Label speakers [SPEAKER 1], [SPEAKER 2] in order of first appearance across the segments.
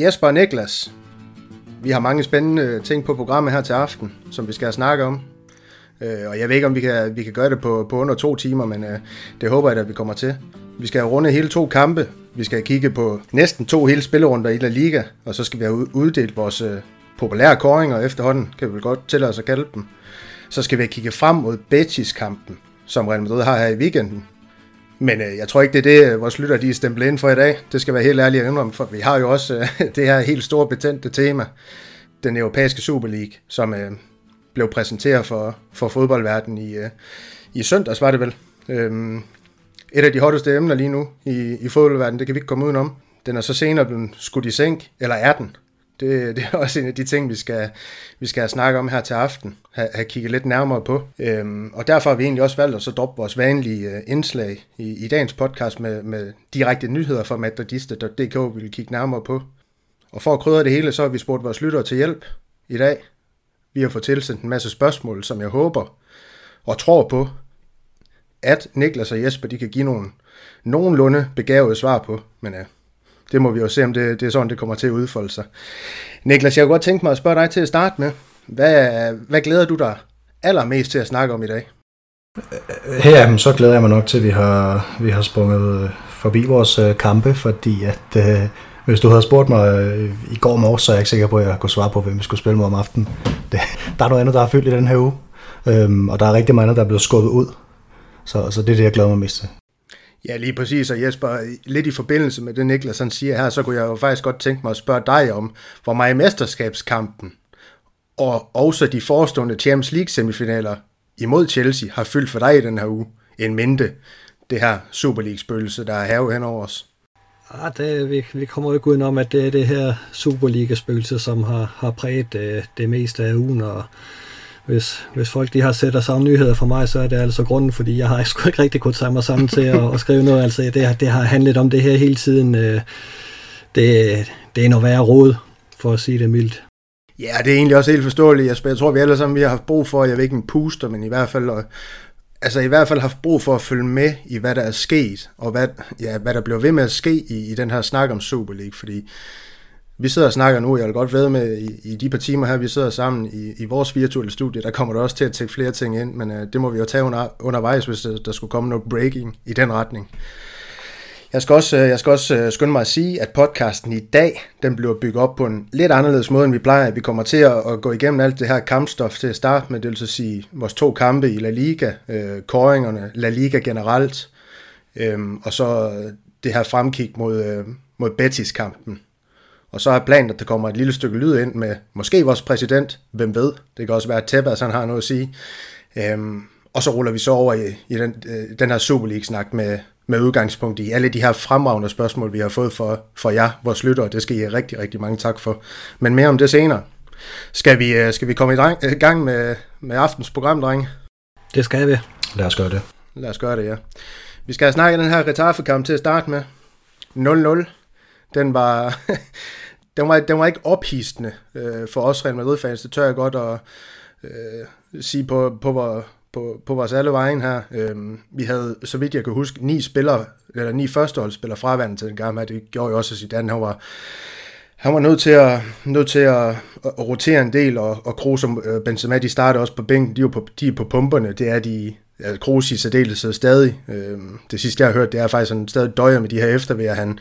[SPEAKER 1] Jesper og Niklas, vi har mange spændende ting på programmet her til aften, som vi skal snakke om. Øh, og jeg ved ikke, om vi kan, vi kan gøre det på, på under to timer, men øh, det håber jeg, at vi kommer til. Vi skal have rundet hele to kampe. Vi skal kigge på næsten to hele spillerunder i La Liga, og så skal vi have uddelt vores øh, populære koringer efterhånden, kan vi vel godt tillade os at kalde dem. Så skal vi kigge frem mod Betis-kampen, som Real Madrid har her i weekenden. Men øh, jeg tror ikke, det er det, øh, vores lytter de er stemplet ind for i dag. Det skal være helt ærligt at indrømme, for vi har jo også øh, det her helt store betændte tema, den europæiske Super League, som øh, blev præsenteret for, for fodboldverdenen i, øh, i søndags, var det vel. Øhm, et af de hotteste emner lige nu i, i fodboldverdenen, det kan vi ikke komme udenom. Den er så senere blevet skudt i sænk, eller er den? Det, det er også en af de ting, vi skal, vi skal snakke om her til aften, have, have kigget lidt nærmere på. Øhm, og derfor har vi egentlig også valgt at så droppe vores vanlige øh, indslag i, i dagens podcast med, med direkte nyheder fra madridista.dk, vi vil kigge nærmere på. Og for at krydre det hele, så har vi spurgt vores lyttere til hjælp i dag. Vi har fået tilsendt en masse spørgsmål, som jeg håber og tror på, at Niklas og Jesper de kan give nogle nogenlunde begavede svar på. Men ja, det må vi jo se, om det, det er sådan, det kommer til at udfolde sig. Niklas, jeg kunne godt tænke mig at spørge dig til at starte med. Hvad, hvad glæder du dig allermest til at snakke om i dag?
[SPEAKER 2] Her så glæder jeg mig nok til, at vi har, vi har sprunget øh, forbi vores øh, kampe, fordi at øh, hvis du havde spurgt mig øh, i går morges, så er jeg ikke sikker på, at jeg kunne svare på, hvem vi skulle spille mod om aftenen. Det, der er noget andet, der er fyldt i den her uge, øhm, og der er rigtig mange, der er blevet skubbet ud. Så, så det er det, jeg glæder mig mest til.
[SPEAKER 1] Ja, lige præcis, og Jesper, lidt i forbindelse med det Niklas han siger her, så kunne jeg jo faktisk godt tænke mig at spørge dig om, hvor meget mesterskabskampen og også de forestående Champions League semifinaler imod Chelsea har fyldt for dig i den her uge, en mente det her Super League-spøgelse, der er her hen over os.
[SPEAKER 3] Ah, det, vi, vi kommer jo ikke udenom, at det er det her Superliga-spøgelse, som har, har præget det, øh, det meste af ugen, og hvis, hvis folk de har set der samme nyheder for mig, så er det altså grunden, fordi jeg har sgu ikke rigtig kunnet tage mig sammen til at, at skrive noget. Altså, det, det har handlet om det her hele tiden. Øh, det, det er noget værre råd, for at sige det mildt.
[SPEAKER 1] Ja, det er egentlig også helt forståeligt, Jesper. Jeg tror, vi alle sammen vi har haft brug for, jeg ved ikke en puster, men i hvert fald, altså i hvert fald haft brug for at følge med i, hvad der er sket, og hvad, ja, hvad der bliver ved med at ske i, i den her snak om Super League, fordi vi sidder og snakker nu, jeg vil godt ved med, i, i de par timer her, vi sidder sammen i, i vores virtuelle studie, der kommer der også til at tække flere ting ind, men øh, det må vi jo tage under, undervejs, hvis der, der skulle komme noget breaking i den retning. Jeg skal også, øh, jeg skal også øh, skynde mig at sige, at podcasten i dag, den bliver bygget op på en lidt anderledes måde, end vi plejer. Vi kommer til at gå igennem alt det her kampstof til at starte med, det vil så sige vores to kampe i La Liga, øh, koringerne, La Liga generelt, øh, og så øh, det her fremkig mod, øh, mod Betis-kampen. Og så er planen, at der kommer et lille stykke lyd ind med måske vores præsident, hvem ved, det kan også være, at Tebas han har noget at sige. Øhm, og så ruller vi så over i, i den, øh, den her Super League-snak med, med udgangspunkt i alle de her fremragende spørgsmål, vi har fået for, for jer, vores lyttere. Det skal I have rigtig, rigtig mange tak for. Men mere om det senere. Skal vi, øh, skal vi komme i dreng, øh, gang med, med aftens program, drenge?
[SPEAKER 3] Det skal vi.
[SPEAKER 2] Lad os gøre det.
[SPEAKER 1] Lad os gøre det, ja. Vi skal have snakket den her Retaffe-kamp til at starte med. 0-0 den var, den var, den var ikke ophistende øh, for os Real Madrid-fans, det tør jeg godt at øh, sige på, på, på, på, på vores alle vejen her. Øh, vi havde, så vidt jeg kan huske, ni spillere, eller ni førsteholdsspillere fraværende til den gang, det gjorde jo også, at Zidane han var, han var nødt til at, nødt til at, at rotere en del, og, og Kroos og øh, Benzema, de startede også på bænken, de er på, de er på pumperne, det er de, ja, Kroos i særdeleshed stadig. Øh, det sidste, jeg har hørt, det er faktisk, at han stadig døjer med de her eftervejer, han,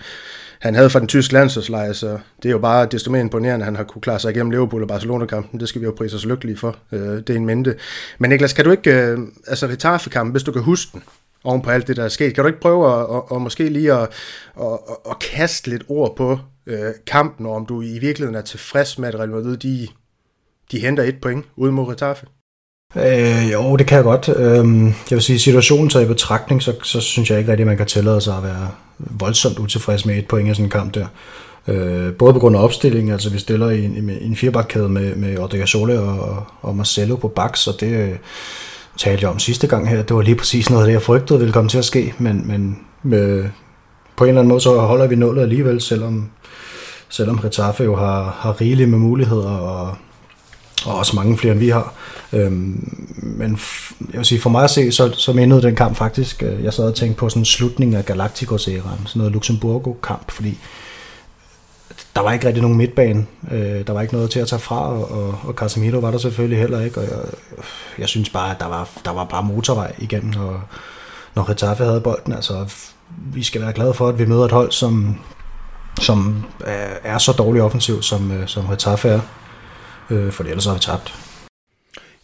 [SPEAKER 1] han havde fra den tyske landsholdslejr, så det er jo bare desto mere imponerende, at han har kunne klare sig igennem Liverpool og Barcelona-kampen. Det skal vi jo prise os lykkelige for. Øh, det er en mente. Men Niklas, kan du ikke, øh, altså Retaffe-kampen, hvis du kan huske den, oven på alt det, der er sket, kan du ikke prøve at, at, at måske lige at, at, at, kaste lidt ord på øh, kampen, og om du i virkeligheden er tilfreds med, at Real Madrid, de, de henter et point ude mod Retaffe?
[SPEAKER 2] Øh, jo, det kan jeg godt. Øh, jeg vil sige, situationen taget i betragtning, så, så synes jeg ikke rigtig, at man kan tillade sig at være voldsomt utilfreds med et point i sådan en kamp der. Øh, både på grund af opstillingen, altså vi stiller i en, en firebakkæde med, med Odriga og, og Marcelo på baks, og det øh, talte jeg om sidste gang her. Det var lige præcis noget af det, jeg frygtede ville komme til at ske, men, men med, på en eller anden måde så holder vi nullet alligevel, selvom, selvom Retaffe jo har, har rigeligt med muligheder og og også mange flere end vi har. Øhm, men jeg vil sige, for mig at se, så, så mindede den kamp faktisk, øh, jeg sad og tænkte på sådan en slutning af Galacticos-æraen, sådan noget Luxemburgo-kamp, fordi der var ikke rigtig nogen midtbane. Øh, der var ikke noget til at tage fra, og, og, og Casemiro var der selvfølgelig heller ikke. Og jeg, jeg synes bare, at der var, der var bare motorvej igennem, når, når Retaffe havde bolden. Altså, vi skal være glade for, at vi møder et hold, som, som er så dårligt offensivt, som, øh, som Retaffe er. Øh, for ellers har vi tabt.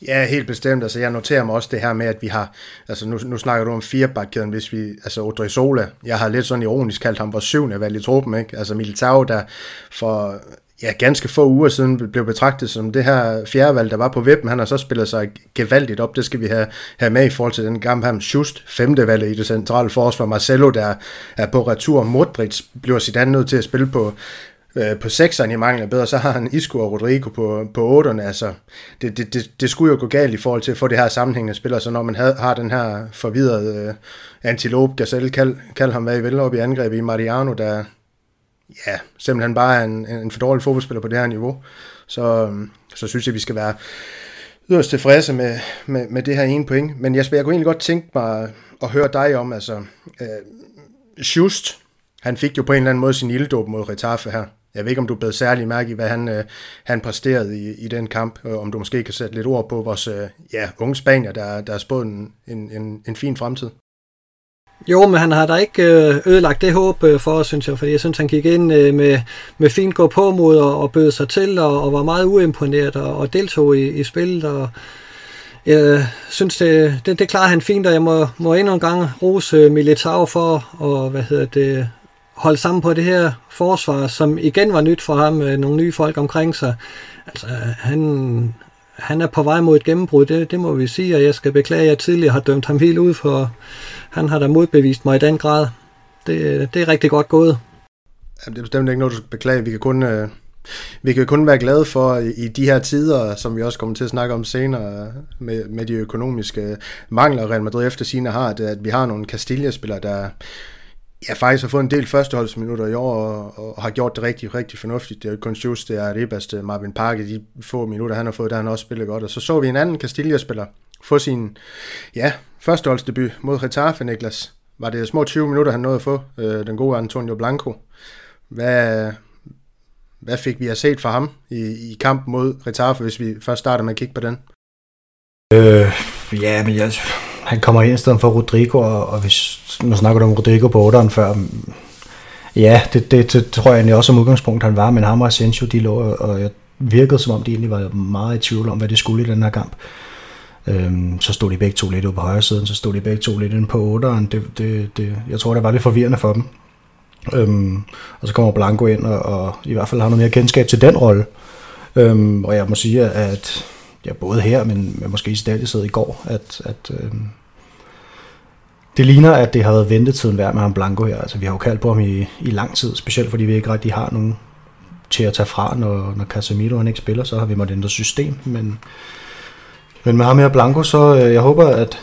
[SPEAKER 1] Ja, helt bestemt. Altså, jeg noterer mig også det her med, at vi har, altså nu, nu snakker du om firebakkæden, hvis vi, altså Odrizola, jeg har lidt sådan ironisk kaldt ham vores syvende valg i truppen, ikke? Altså Militao, der for ja, ganske få uger siden blev betragtet som det her fjerdevalg, der var på vippen. Han har så spillet sig gevaldigt op. Det skal vi have, have med i forhold til den gamle ham. Just femte valg i det centrale forsvar. Marcelo, der er på retur. Modric bliver sit andet nødt til at spille på, øh, på sekseren i mangler bedre, så har han Isco og Rodrigo på, på otterne. Altså, det, det, det, det skulle jo gå galt i forhold til at få det her sammenhængende spiller, så når man havde, har den her forvidrede øh, antilope, Gazelle, kald, kald ham hvad I vil, op i angrebet i Mariano, der ja, simpelthen bare er en, en for dårlig fodboldspiller på det her niveau, så, øhm, så synes jeg, vi skal være yderst tilfredse med, med, med det her ene point. Men Jesper, jeg kunne egentlig godt tænke mig at høre dig om, altså, øh, Just, han fik jo på en eller anden måde sin ilddåb mod Retaffe her. Jeg ved ikke, om du blev særlig mærke i, hvad han, øh, han præsterede i, i den kamp, og om du måske kan sætte lidt ord på vores øh, ja, unge spanier, der, der er spået en, en, en fin fremtid.
[SPEAKER 3] Jo, men han har da ikke øh, ødelagt det håb øh, for os, synes jeg, fordi jeg synes, han gik ind øh, med, med fint gå på mod og, og bød sig til, og, og var meget uimponeret og, og deltog i, i spillet, og jeg synes, det, det, det klarer han fint, og jeg må, må endnu en gang rose Militao for, og hvad hedder det, holde sammen på det her forsvar, som igen var nyt for ham, med nogle nye folk omkring sig. Altså, han, han er på vej mod et gennembrud, det, det må vi sige, og jeg skal beklage, at jeg tidligere har dømt ham helt ud, for han har da modbevist mig i den grad. Det, det er rigtig godt gået.
[SPEAKER 1] Jamen, det er bestemt ikke noget, du skal beklage. Vi kan kun, øh, vi kan kun være glade for i, i de her tider, som vi også kommer til at snakke om senere, med, med de økonomiske mangler, Real Madrid efter sine har, at, at vi har nogle Castilla-spillere, der, ja, faktisk har fået en del førsteholdsminutter i år, og, og har gjort det rigtig, rigtig fornuftigt. Det er kun just, det er Ribas, det Marvin Park, de få minutter, han har fået, der han også spillet godt. Og så så vi en anden Castilla-spiller få sin, ja, førsteholdsdebut mod Retaffe, Niklas. Var det små 20 minutter, han nåede at få, øh, den gode Antonio Blanco. Hvad, hvad fik vi at set fra ham i, i kampen mod Retaffe, hvis vi først starter med at kigge på den?
[SPEAKER 2] Øh, ja, men jeg, han kommer ind i stedet for Rodrigo, og, og hvis, nu snakker du om Rodrigo på 8'eren før, mm, ja, det, det, det, tror jeg egentlig også som udgangspunkt, han var, men ham og Asensio, de lå, og jeg virkede som om, de egentlig var meget i tvivl om, hvad det skulle i den her kamp. Øhm, så stod de begge to lidt ude på højre siden, så stod de begge to lidt inde på 8'eren. Det, det, det, jeg tror, det var lidt forvirrende for dem. Øhm, og så kommer Blanco ind, og, og i hvert fald har noget mere kendskab til den rolle. Øhm, og jeg må sige, at ja, både her, men, men måske i stedet i går, at, at øh, det ligner, at det har været ventetiden værd med ham Blanco her. Altså, vi har jo kaldt på ham i, i lang tid, specielt fordi vi ikke rigtig har nogen til at tage fra, når, når Casemiro han ikke spiller, så har vi måttet ændre system. Men, men med ham her Blanco, så øh, jeg håber, at,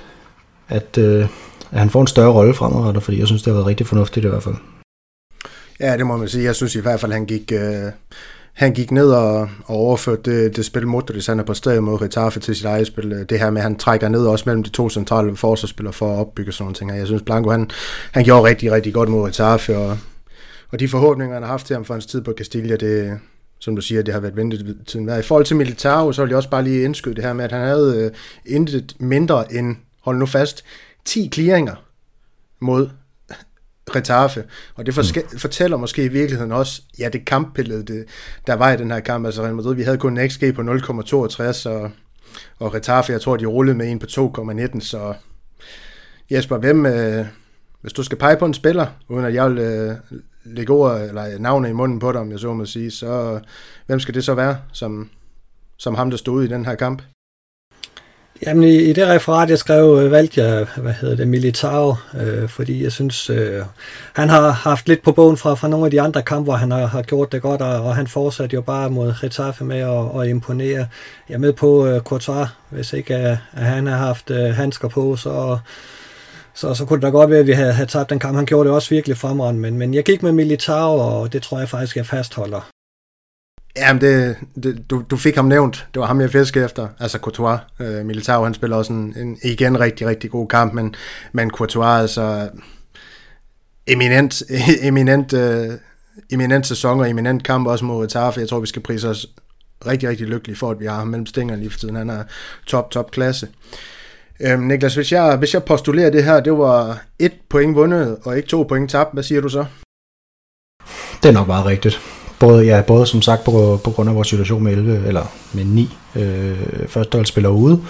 [SPEAKER 2] at, øh, at han får en større rolle fremadrettet, fordi jeg synes, det har været rigtig fornuftigt i hvert fald.
[SPEAKER 1] Ja, det må man sige. Jeg synes i hvert fald, han gik... Øh han gik ned og, og overførte det, det spil Modric, han er på stedet mod Getafe til sit eget spil. Det her med, at han trækker ned også mellem de to centrale forsvarsspillere for at opbygge sådan nogle ting. Jeg synes, Blanco, han, han gjorde rigtig, rigtig godt mod Getafe, og, og de forhåbninger, han har haft til ham for hans tid på Castilla, det, som du siger, det har været ventetiden værd. I forhold til Militao, så vil jeg også bare lige indskyde det her med, at han havde øh, intet mindre end, hold nu fast, 10 clearinger mod Retaffe. Og det forske- mm. fortæller måske i virkeligheden også, ja, det kampbillede, det, der var i den her kamp. Altså Real Madrid, vi havde kun en XG på 0,62, og, og Retaffe, jeg tror, de rullede med en på 2,19, så Jesper, hvem, øh, hvis du skal pege på en spiller, uden at jeg vil øh, lægge ord eller navne i munden på dig, om jeg så må sige, så hvem skal det så være, som, som ham, der stod i den her kamp?
[SPEAKER 3] Jamen i, i det referat, jeg skrev, øh, valgte jeg, hvad hedder det, Militao, øh, fordi jeg synes, øh, han har haft lidt på bogen fra, fra nogle af de andre kampe, hvor han har, har gjort det godt, og, og han fortsatte jo bare mod Retaffe med at, at imponere. Jeg er med på øh, Courtois, hvis ikke at, at han har haft øh, handsker på, så, så, så kunne det da godt være, at vi havde, havde tabt den kamp. Han gjorde det også virkelig fremragende, men, men jeg gik med Militao, og det tror jeg faktisk, jeg fastholder.
[SPEAKER 1] Jamen, det, det, du, du fik ham nævnt. Det var ham, jeg fiskede efter. Altså Courtois. Øh, Militao, han spiller også en, en, igen rigtig, rigtig god kamp, men, men Courtois, altså eminent, eminent, øh, eminent sæson og eminent kamp også mod Getafe. Jeg tror, vi skal prise os rigtig, rigtig lykkelige for, at vi har ham mellem stængerne lige for tiden. Han er top, top klasse. Øhm, Niklas, hvis jeg, hvis jeg postulerer det her, det var et point vundet og ikke to point tabt, hvad siger du så?
[SPEAKER 2] Det er nok bare rigtigt. Både, ja, både som sagt på, på grund af vores situation med 11, eller med 9 øh, førsteholdsspillere ude,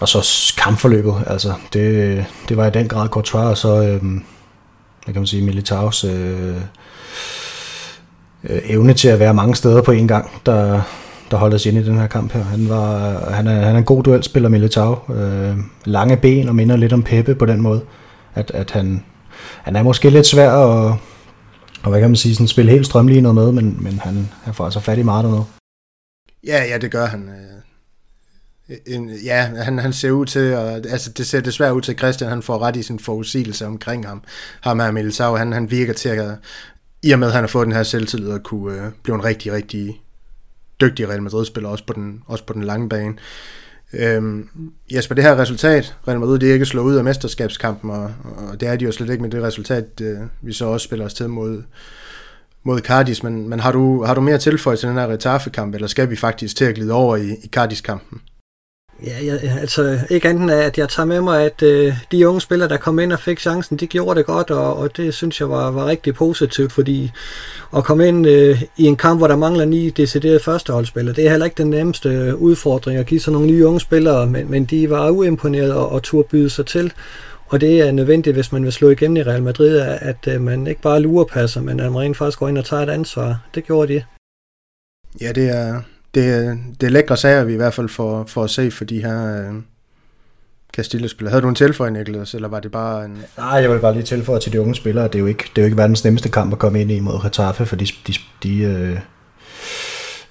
[SPEAKER 2] og så kampforløbet, altså det, det var i den grad Courtois, og så, øh, hvad kan man sige, Militaus øh, øh, evne til at være mange steder på en gang, der, der holdt os ind i den her kamp her. Han, var, han, er, han er en god duelspiller, Militao. Øh, lange ben og minder lidt om Peppe på den måde. At, at han, han er måske lidt svær at, og hvad kan man sige, sådan spille helt strømlignet med, men, men han, han får altså fat i meget dernede.
[SPEAKER 1] Ja, ja, det gør han. Øh. En, ja, han, han ser ud til, og, altså det ser desværre ud til, at Christian han får ret i sin forudsigelse omkring ham. Ham her Militao, han, han virker til at, i og med at han har fået den her selvtillid, at kunne øh, blive en rigtig, rigtig dygtig Real Madrid-spiller, også på den, også på den lange bane. Øhm, Jesper, det her resultat, Real Madrid, det er ikke slået ud af mesterskabskampen, og, og det er de jo slet ikke med det resultat, øh, vi så også spiller os til mod, mod Cardis, men, men har, du, har du mere tilføjelse til den her Retafe-kamp, eller skal vi faktisk til at glide over i, i Cardis-kampen?
[SPEAKER 3] Ja, jeg, altså ikke andet end, at jeg tager med mig, at øh, de unge spillere, der kom ind og fik chancen, de gjorde det godt, og, og det synes jeg var, var rigtig positivt, fordi at komme ind øh, i en kamp, hvor der mangler ni deciderede førsteholdsspillere, det er heller ikke den nemmeste øh, udfordring at give sådan nogle nye unge spillere, men, men de var uimponerede og, og turde byde sig til. Og det er nødvendigt, hvis man vil slå igennem i Real Madrid, at, at øh, man ikke bare lurepasser, men at man rent faktisk går ind og tager et ansvar. Det gjorde de.
[SPEAKER 1] Ja, det er, det, det er lækre sager, vi i hvert fald får, får at se for de her øh, Castillo-spillere. Havde du en tilføjning, Niklas, eller var det bare en...
[SPEAKER 2] Nej, jeg vil bare lige tilføje til de unge spillere. Det er jo ikke, det er jo ikke verdens nemmeste kamp at komme ind i mod Getafe, for de, de, de øh,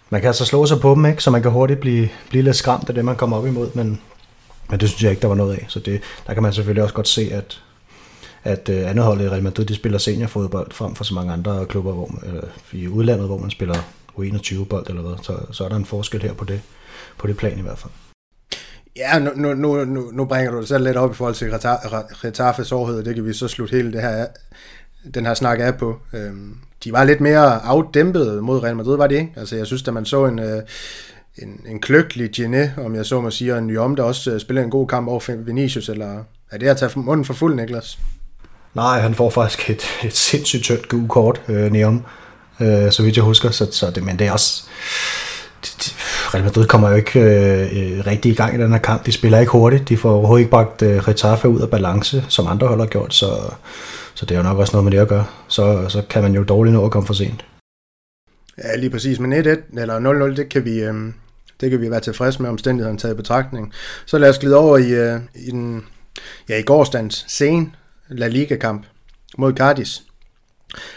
[SPEAKER 2] man kan altså slå sig på dem, ikke? så man kan hurtigt blive, blive lidt skræmt af det, man kommer op imod, men, men det synes jeg ikke, der var noget af. Så det, der kan man selvfølgelig også godt se, at, at øh, andet holdet i Real Madrid, de spiller seniorfodbold frem for så mange andre klubber hvor, øh, i udlandet, hvor man spiller U21-bold eller hvad, så, så er der en forskel her på det, på det plan i hvert fald.
[SPEAKER 1] Ja, nu, nu, nu, nu bringer du det selv lidt op i forhold til Retafes hårdhed, det kan vi så slutte hele det her, den her snak af på. Øhm, de var lidt mere afdæmpet mod Real Madrid, var det ikke? Altså jeg synes, at man så en, øh, en, en kløgtelig Gene, om jeg så må sige, og en Nyom, der også øh, spiller en god kamp over Vinicius, eller er det at tage munden for fuld, Niklas?
[SPEAKER 2] Nej, han får faktisk et, et sindssygt tyndt gult kort, øh, Neom øh, så vidt jeg husker. Så, så det, men det er også... Real Madrid kommer jo ikke øh, øh, rigtig i gang i den her kamp. De spiller ikke hurtigt. De får overhovedet ikke bragt øh, Retafe ud af balance, som andre hold har gjort. Så, så det er jo nok også noget med det at gøre. Så, så kan man jo dårligt nå at komme for sent.
[SPEAKER 1] Ja, lige præcis. Men 1-1 eller 0-0, det kan vi... Øh det kan vi være tilfredse med omstændighederne taget i betragtning. Så lad os glide over i, øh, i, den, ja, i gårsdagens sen La Liga-kamp mod Cardis.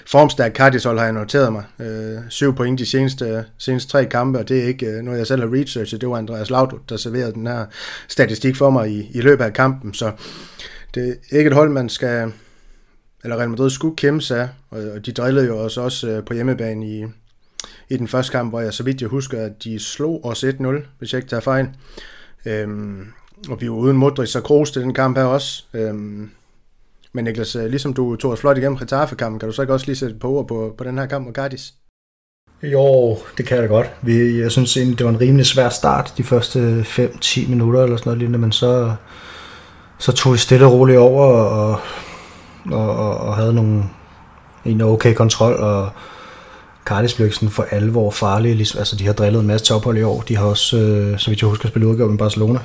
[SPEAKER 1] Formstærk Cardisol har jeg noteret mig. Øh, syv point de seneste, seneste tre kampe, og det er ikke øh, noget, jeg selv har researchet. Det var Andreas Laudrup, der serverede den her statistik for mig i, i løbet af kampen. Så det er ikke et hold, man skal, eller Real Madrid skulle kæmpe sig og de drillede jo os også øh, på hjemmebane i, i den første kamp, hvor jeg så vidt jeg husker, at de slog os 1-0, hvis jeg ikke tager fejl. Øhm, og vi var uden Modric og Kroos til den kamp her også. Øhm, men Niklas, øh, ligesom du tog os flot igennem Getafe-kampen, kan du så ikke også lige sætte på ord på, på den her kamp mod Cardis?
[SPEAKER 2] Jo, det kan jeg da godt. Vi, jeg synes egentlig, det var en rimelig svær start de første 5-10 minutter eller sådan noget lignende, men så, så tog vi stille og roligt over og, og, og, og havde nogle, en okay kontrol, og Cardis blev sådan for alvor farlige. Ligesom, altså, de har drillet en masse tophold i år. De har også, øh, så vidt jeg husker, spillet udgave med Barcelona,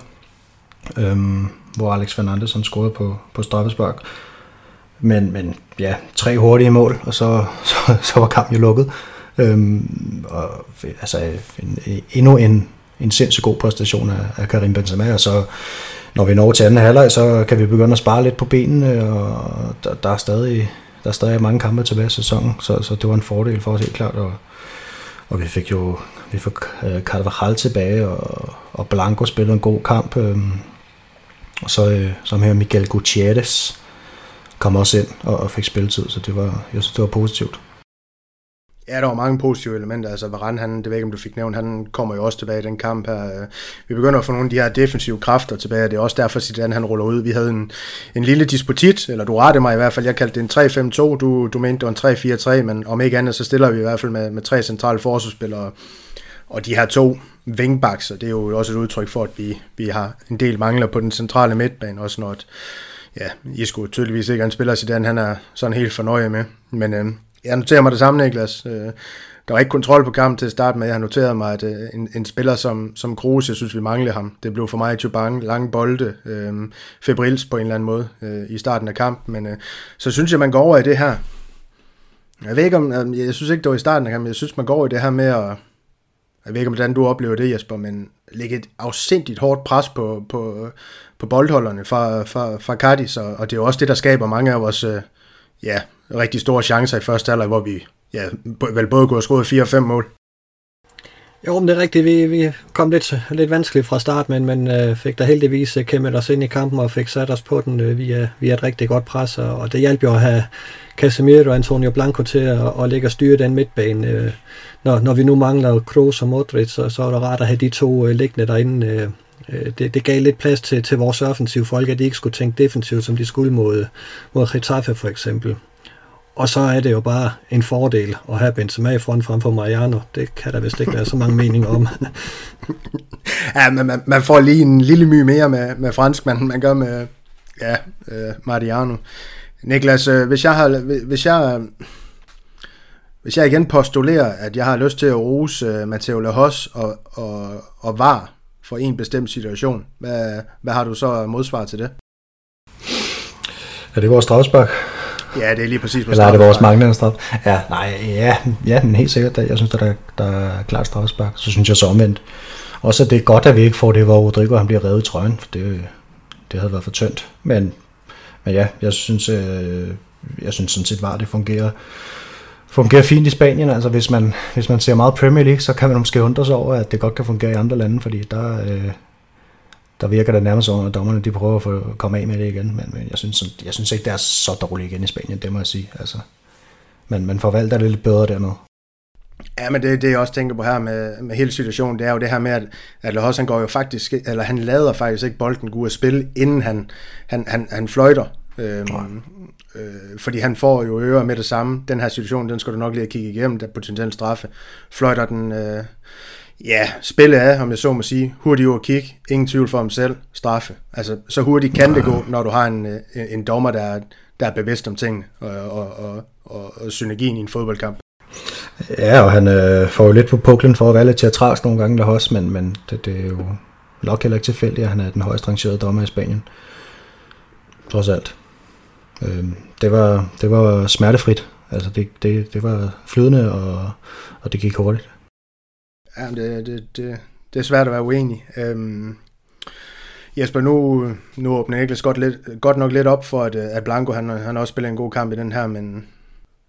[SPEAKER 2] øhm, hvor Alex Fernandes han scorede på, på straffespark. Men, men ja, tre hurtige mål, og så, så, så var kampen jo lukket. Øhm, og, altså en, endnu en, en sindssygt god præstation af, af Karim Benzema, og så når vi når til anden halvleg, så kan vi begynde at spare lidt på benene, og der, der er stadig der er stadig mange kampe tilbage i sæsonen, så, så det var en fordel for os helt klart, og, og vi fik jo vi fik øh, Carvajal tilbage, og, og Blanco spillede en god kamp, øhm, og så øh, som her Miguel Gutierrez, kom også ind og, og fik spilletid, så det var, jeg synes, det var positivt.
[SPEAKER 1] Ja, der var mange positive elementer. Altså Varane, han, det ved ikke, om du fik nævnt, han kommer jo også tilbage i den kamp her. Vi begynder at få nogle af de her defensive kræfter tilbage, og det er også derfor, at han ruller ud. Vi havde en, en lille disputit, eller du rette mig i hvert fald, jeg kaldte det en 3-5-2, du, du mente det var en 3-4-3, men om ikke andet, så stiller vi i hvert fald med, med tre centrale forsvarsspillere, og de her to wingbacks, og det er jo også et udtryk for, at vi, vi har en del mangler på den centrale midtbane, også når ja, I skulle tydeligvis ikke en spiller, Zidane, han er sådan helt fornøjet med, men øh, jeg noterer mig det samme, Niklas. Øh, der var ikke kontrol på kampen til at starte med. Jeg har noteret mig, at øh, en, en spiller som, som Kroos, jeg synes, vi manglede ham. Det blev for mig Chubang, lange bolde, øh, febrils på en eller anden måde øh, i starten af kampen. Men øh, så synes jeg, man går over i det her. Jeg ved ikke om, øhm, jeg synes ikke, det var i starten af kampen, jeg synes, man går over i det her med at, jeg ved ikke, hvordan du oplever det, Jesper, men lægge et afsindigt hårdt pres på, på, på boldholderne fra, fra, fra Cardis, og, og det er jo også det, der skaber mange af vores, øh, ja, rigtig store chancer i første halvleg, hvor vi ja, vel både kunne have skruet 4 og 5 mål.
[SPEAKER 3] Jo, men det er rigtigt. Vi, vi kom lidt, lidt vanskeligt fra start, men, men øh, fik da heldigvis øh, kæmpet os ind i kampen og fik sat os på den øh, via, via et rigtig godt pres. Og, og det hjalp jo at have Casemiro og Antonio Blanco til at, at lægge og styre den midtbane. Øh, når, når vi nu mangler Kroos og Modric, så, så er det rart at have de to øh, liggende derinde. Øh det, det gav lidt plads til, til vores offensive folk, at de ikke skulle tænke defensivt, som de skulle mod, mod Getafe for eksempel. Og så er det jo bare en fordel at have Benzema i front frem for Mariano. Det kan der vist ikke være så mange meninger om.
[SPEAKER 1] ja, men man, man får lige en lille my mere med, med fransk, man, man gør med ja, øh, Mariano. Niklas, øh, hvis jeg har, hvis jeg, hvis jeg igen postulerer, at jeg har lyst til at rose øh, Matteo Lehos og, og, og var for en bestemt situation, hvad, hvad har du så modsvar til det?
[SPEAKER 2] Ja, det var Straussbach.
[SPEAKER 1] Ja, det er lige præcis
[SPEAKER 2] på Eller er det vores manglende straf? Ja, nej, ja, ja, men helt sikkert. Jeg synes, at der, der er klart straffespark. Så synes jeg så omvendt. Også at det er godt, at vi ikke får det, hvor Rodrigo han bliver revet i trøjen, for det, det havde været for tyndt. Men, men ja, jeg synes, øh, jeg synes sådan set var, det fungerer fungerer fint i Spanien. Altså hvis man, hvis man ser meget Premier League, så kan man måske undre sig over, at det godt kan fungere i andre lande, fordi der, øh, der virker det nærmest som, at dommerne de prøver at få, komme af med det igen, men, men jeg, synes, jeg synes ikke, det er så dårligt igen i Spanien, det må jeg sige. Altså, men man forvalter det lidt bedre dernede.
[SPEAKER 1] Ja, men det, det jeg også tænker på her med, med hele situationen, det er jo det her med, at, at Lahos, han går jo faktisk, eller han lader faktisk ikke bolden gå at spille, inden han, han, han, han fløjter. Øhm, øh, fordi han får jo ører med det samme. Den her situation, den skal du nok lige kigge igennem, der potentielt straffe. Fløjter den, øh, ja, spillet er, om jeg så må sige, hurtigt at kigge, ingen tvivl for ham selv, straffe. Altså, så hurtigt kan det gå, når du har en, øh, en dommer, der er, der er bevidst om tingene og, og, og, og, og synergien i en fodboldkamp.
[SPEAKER 2] Ja, og han øh, får jo lidt på puklen for at være lidt teatralsk nogle gange der også, men, men det, det er jo nok heller ikke tilfældigt, at han er den højst rangerede dommer i Spanien. Trods alt. Øh, det, var, det var smertefrit. Altså det, det, det var flydende, og, og det gik hurtigt.
[SPEAKER 1] Ja, det, det, det, det er svært at være uenig. Øhm, Jesper, nu, nu åbner Niklas godt, lidt, godt nok lidt op for, at, at Blanco han, han også spiller en god kamp i den her, men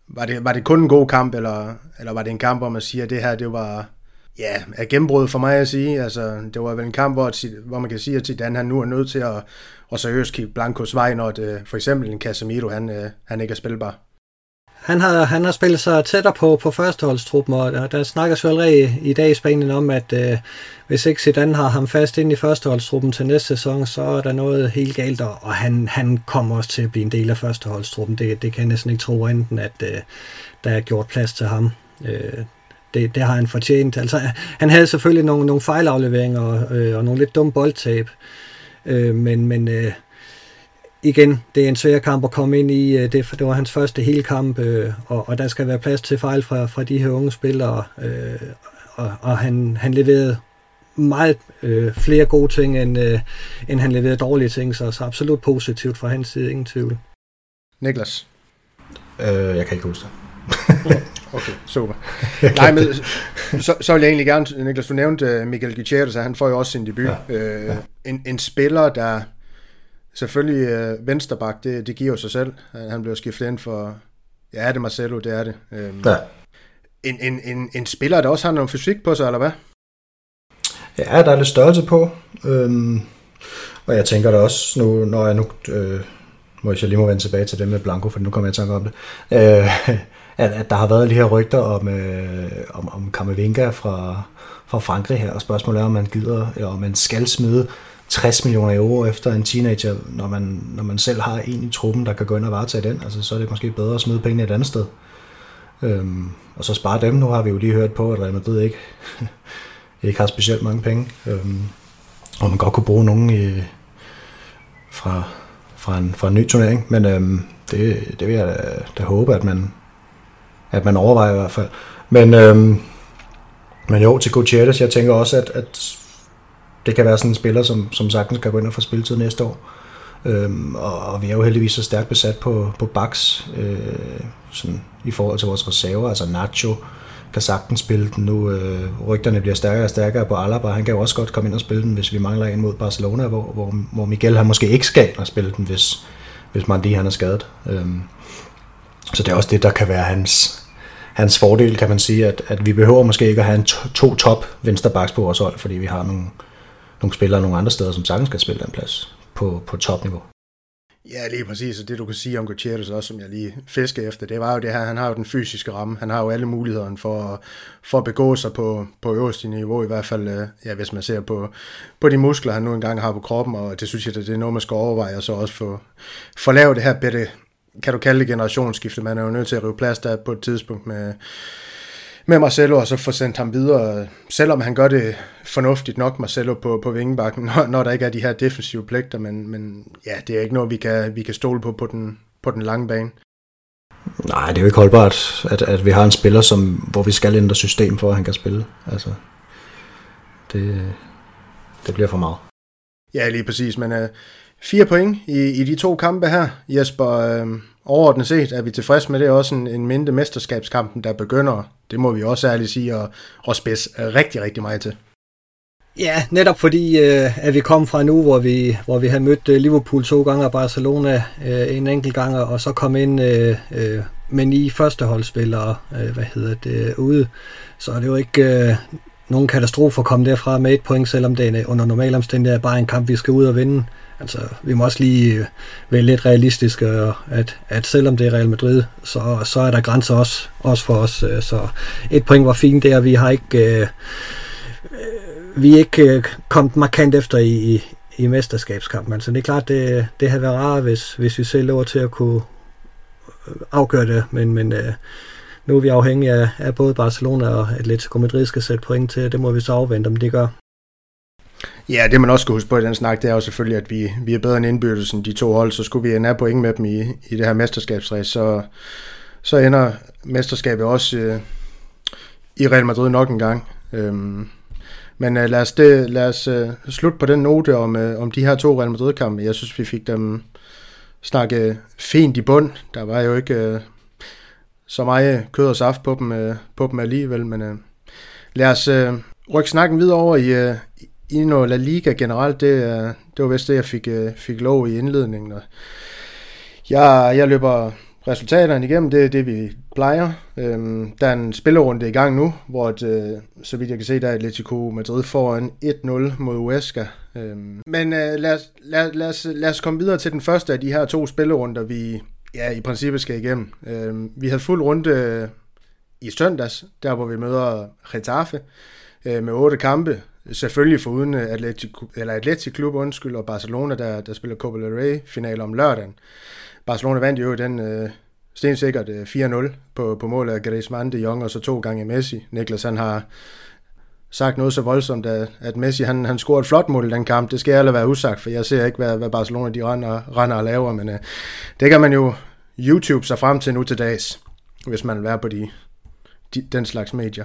[SPEAKER 1] var det, var det kun en god kamp, eller, eller var det en kamp, hvor man siger, at det her det var ja, er gennembrud for mig at sige. Altså, det var vel en kamp, hvor, hvor man kan sige, at Zidane han nu er nødt til at, og seriøst kigge Blancos vej, når det, for eksempel en Casemiro, han, øh, han ikke er spilbar.
[SPEAKER 3] Han har, han har spillet sig tættere på, på førsteholdstruppen, og der, der snakkes jo allerede i dag i Spanien om, at øh, hvis ikke Zidane har ham fast ind i førsteholdstruppen til næste sæson, så er der noget helt galt, og han, han kommer også til at blive en del af førsteholdstruppen. Det, det kan jeg næsten ikke tro, enten at øh, der er gjort plads til ham. Øh, det, det har han fortjent. Altså, han havde selvfølgelig nogle, nogle fejlafleveringer øh, og nogle lidt dumme boldtab, øh, men, men øh, igen, det er en svær kamp at komme ind i. Øh, det, det var hans første hele kamp, øh, og, og der skal være plads til fejl fra, fra de her unge spillere. Øh, og, og han, han leverede meget øh, flere gode ting, end, øh, end han leverede dårlige ting, så, så absolut positivt fra hans side, ingen tvivl.
[SPEAKER 1] Niklas?
[SPEAKER 2] Øh, jeg kan ikke huske
[SPEAKER 1] det. okay, super. Nej, men så, så vil jeg egentlig gerne, Niklas, du nævnte Michael Gutierrez, han får jo også sin debut. Ja, øh, ja. En, en spiller, der Selvfølgelig øh, vensterbak, det, det giver jo sig selv. Han blev skiftet ind for, ja, er det Marcelo, det er det. Øhm, ja. En, en, en, en spiller, der også har noget fysik på sig, eller hvad?
[SPEAKER 2] Ja, der er lidt størrelse på. Øhm, og jeg tænker da også, nu, når jeg nu... Øh, må jeg lige må vende tilbage til det med Blanco, for nu kommer jeg i tanke om det. Øh, at, at der har været de her rygter om, øh, om, om Kamavinga fra, fra Frankrig her, og spørgsmålet er, om man gider, eller om man skal smide 60 millioner euro efter en teenager, når man, når man selv har en i truppen, der kan gå ind og varetage den, altså, så er det måske bedre at smide pengene et andet sted. Øhm, og så spare dem. Nu har vi jo lige hørt på, at Real Madrid ikke, ikke har specielt mange penge. Øhm, og man godt kunne bruge nogen i, fra, fra, en, fra en ny turnering. Men øhm, det, det vil jeg da, da håbe, at man, at man overvejer i hvert fald. Men, øhm, men jo, til Gutierrez, jeg tænker også, at, at det kan være sådan en spiller, som, som sagtens kan gå ind og få spilletid næste år. Øhm, og, og vi er jo heldigvis så stærkt besat på, på backs øh, sådan, i forhold til vores reserver. Altså Nacho kan sagtens spille den nu. Øh, rygterne bliver stærkere og stærkere på Alaba. Han kan jo også godt komme ind og spille den, hvis vi mangler en mod Barcelona, hvor, hvor, hvor Miguel han måske ikke skal ind og spille den, hvis, hvis Mandi han er skadet. Øhm, så det er også det, der kan være hans, hans fordel, kan man sige, at, at vi behøver måske ikke at have en to, to top vensterbaks på vores hold, fordi vi har nogle, nogle spillere nogle andre steder, som sagtens skal spille den plads på, på topniveau.
[SPEAKER 1] Ja, lige præcis, og det du kan sige om Gutierrez også, som jeg lige fisker efter, det var jo det her, han har jo den fysiske ramme, han har jo alle mulighederne for, for at begå sig på, på øverste niveau, i hvert fald, øh, ja, hvis man ser på, på de muskler, han nu engang har på kroppen, og det synes jeg, det er noget, man skal overveje, og så også få, få lavet det her bedre, kan du kalde det generationsskifte, man er jo nødt til at rive plads der på et tidspunkt med, med Marcelo, og så få sendt ham videre, selvom han gør det fornuftigt nok, Marcelo, på, på vingebakken, når, når der ikke er de her defensive pligter, men, men ja, det er ikke noget, vi kan, vi kan stole på på den, på den lange bane.
[SPEAKER 2] Nej, det er jo ikke holdbart, at, at vi har en spiller, som, hvor vi skal ændre system for, at han kan spille. Altså, det, det bliver for meget.
[SPEAKER 1] Ja, lige præcis, men uh, fire point i, i de to kampe her, Jesper. Øh, overordnet set er vi tilfredse med det. også en, en mindre mesterskabskampen, der begynder, det må vi også ærligt sige, at, at spidse rigtig, rigtig meget til.
[SPEAKER 3] Ja, netop fordi, øh, at vi kom fra nu, hvor vi, hvor vi havde mødt øh, Liverpool to gange og Barcelona øh, en enkelt gang, og så kom ind øh, øh, med ni førsteholdsspillere, øh, hvad hedder det, ude. Så er det jo ikke øh, nogen katastrofe at komme derfra med et point, selvom det er under normale omstændigheder bare en kamp, vi skal ud og vinde. Altså, vi må også lige øh, være lidt realistiske, at, at selvom det er Real Madrid, så, så er der grænser også, også for os. Øh, så et point var fint der, vi har ikke... Øh, øh vi er ikke kommet markant efter i, i, i mesterskabskampen. Altså, det er klart, det, det havde været rart, hvis, hvis vi selv lå til at kunne afgøre det, men, men nu er vi afhængige af, af både Barcelona og Atletico Madrid skal sætte point til, det må vi så afvente, om det gør.
[SPEAKER 1] Ja, det man også skal huske på i den snak, det er jo selvfølgelig, at vi, vi er bedre end indbyrdes end de to hold, så skulle vi ende point med dem i, i det her mesterskabsræs, så, så ender mesterskabet også øh, i Real Madrid nok en gang. Øhm, men øh, lad os, det, lad os øh, slutte på den note om, øh, om de her to Real Madrid-kampe. Jeg synes, vi fik dem snakket fint i bund. Der var jo ikke øh, så meget kød og saft på dem, øh, på dem alligevel, men øh, lad os øh, rykke snakken videre over i, øh, i La Liga generelt, det, det var vist det, jeg fik, øh, fik lov i indledningen. Og jeg, jeg løber resultaterne igennem, det er det, vi plejer. Øhm, der er en spillerunde i gang nu, hvor et, øh, så vidt jeg kan se, der er Atletico Madrid foran 1-0 mod Huesca. Øhm, men øh, lad, os, lad, lad, os, lad os komme videre til den første af de her to spillerunder, vi ja, i princippet skal igennem. Øhm, vi havde fuld runde øh, i søndags, der hvor vi møder Getafe øh, med otte kampe. Selvfølgelig for uden øh, Atletic, eller Atletic Klub, undskyld, og Barcelona, der, der spiller Copa del Rey final om lørdagen. Barcelona vandt jo den øh, stensikkert øh, 4-0 på, på mål af Griezmann, de Jong og så to gange Messi. Niklas han har sagt noget så voldsomt, at, at Messi han, han scorede et flot mål i den kamp. Det skal jeg være usagt, for jeg ser ikke, hvad, hvad Barcelona de render, render og laver, men øh, det kan man jo YouTube sig frem til nu til dags, hvis man vil være på de, de, den slags medier.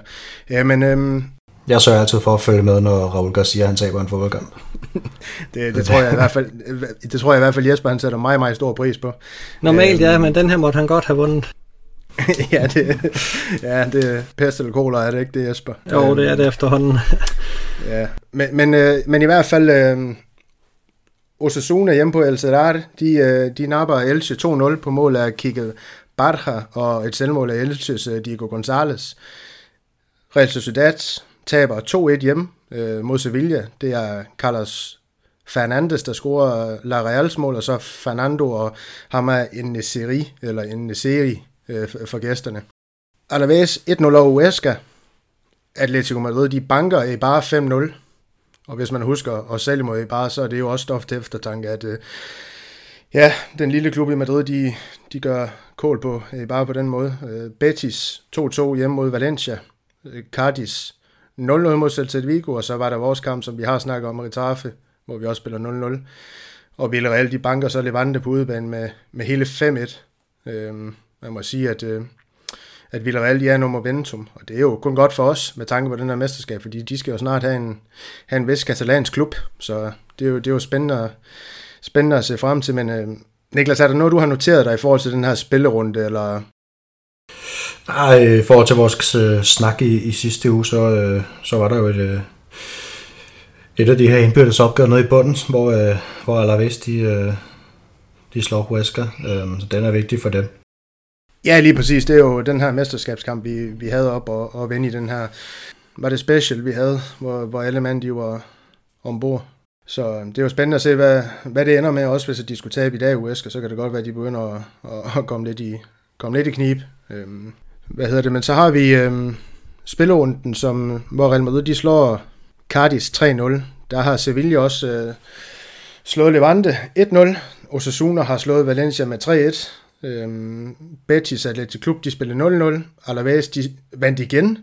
[SPEAKER 1] Ja, men øh,
[SPEAKER 2] jeg sørger altid for at følge med, når Raul Garcia han taber en fodboldkamp.
[SPEAKER 1] det, det, tror jeg i hvert fald, det tror jeg i hvert fald Jesper han sætter meget, meget stor pris på.
[SPEAKER 3] Normalt ja, øhm. men den her måtte han godt have vundet.
[SPEAKER 1] ja, det, ja, det er pest eller cola, er det ikke det, Jesper?
[SPEAKER 3] Jo, det er det efterhånden.
[SPEAKER 1] ja, men, men, øh, men i hvert fald, øh, Osasuna hjemme på El Sadar, de, øh, de napper Elche 2-0 på mål af Kike Barja og et selvmål af Elches øh, Diego González. Real Sociedad taber 2-1 hjemme øh, mod Sevilla. Det er Carlos Fernandes, der scorer La Reals mål, og så Fernando og ham er en Neseri, eller en Neseri øh, for gæsterne. Alaves 1-0 over Huesca. Atletico Madrid, de banker i bare 5-0. Og hvis man husker og selv imod bare, så er det jo også stof til eftertanke, at øh, ja, den lille klub i Madrid, de, de gør kål på øh, bare på den måde. Øh, Betis 2-2 hjemme mod Valencia. Øh, Cardis 0-0 mod Celta Vigo, og så var der vores kamp, som vi har snakket om, Retafe, hvor vi også spiller 0-0. Og Villarreal, de banker så Levante på udebane med, med hele 5-1. Øhm, man må sige, at, øh, at Villarreal de er nummer ventum, og det er jo kun godt for os med tanke på den her mesterskab, fordi de skal jo snart have en, have en vest katalansk klub, så det er jo, det er jo spændende, spændende at se frem til, men øh, Niklas, er der noget, du har noteret dig i forhold til den her spillerunde, eller
[SPEAKER 2] Nej, i at tage vores øh, snak i, i sidste uge, så, øh, så var der jo et, øh, et af de her indbyrdes opgør nede i bunden, hvor, øh, hvor Alaves de, øh, de slår Huesca, øh, så den er vigtig for dem.
[SPEAKER 1] Ja, lige præcis. Det er jo den her mesterskabskamp, vi, vi havde op og, og vende i den her, var det special, vi havde, hvor, hvor alle mand de var ombord. Så øhm, det er jo spændende at se, hvad, hvad det ender med, også hvis de skulle tabe i dag i Huesca, så kan det godt være, at de begynder at, at, at komme, lidt i, komme lidt i knib. Øhm, hvad hedder det, men så har vi øhm, spillerunden, som, hvor Real Madrid de slår Cardis 3-0. Der har Sevilla også øh, slået Levante 1-0. Osasuna har slået Valencia med 3-1. Øhm, Betis Athletic Klub, de spillede 0-0. Alaves, de vandt igen.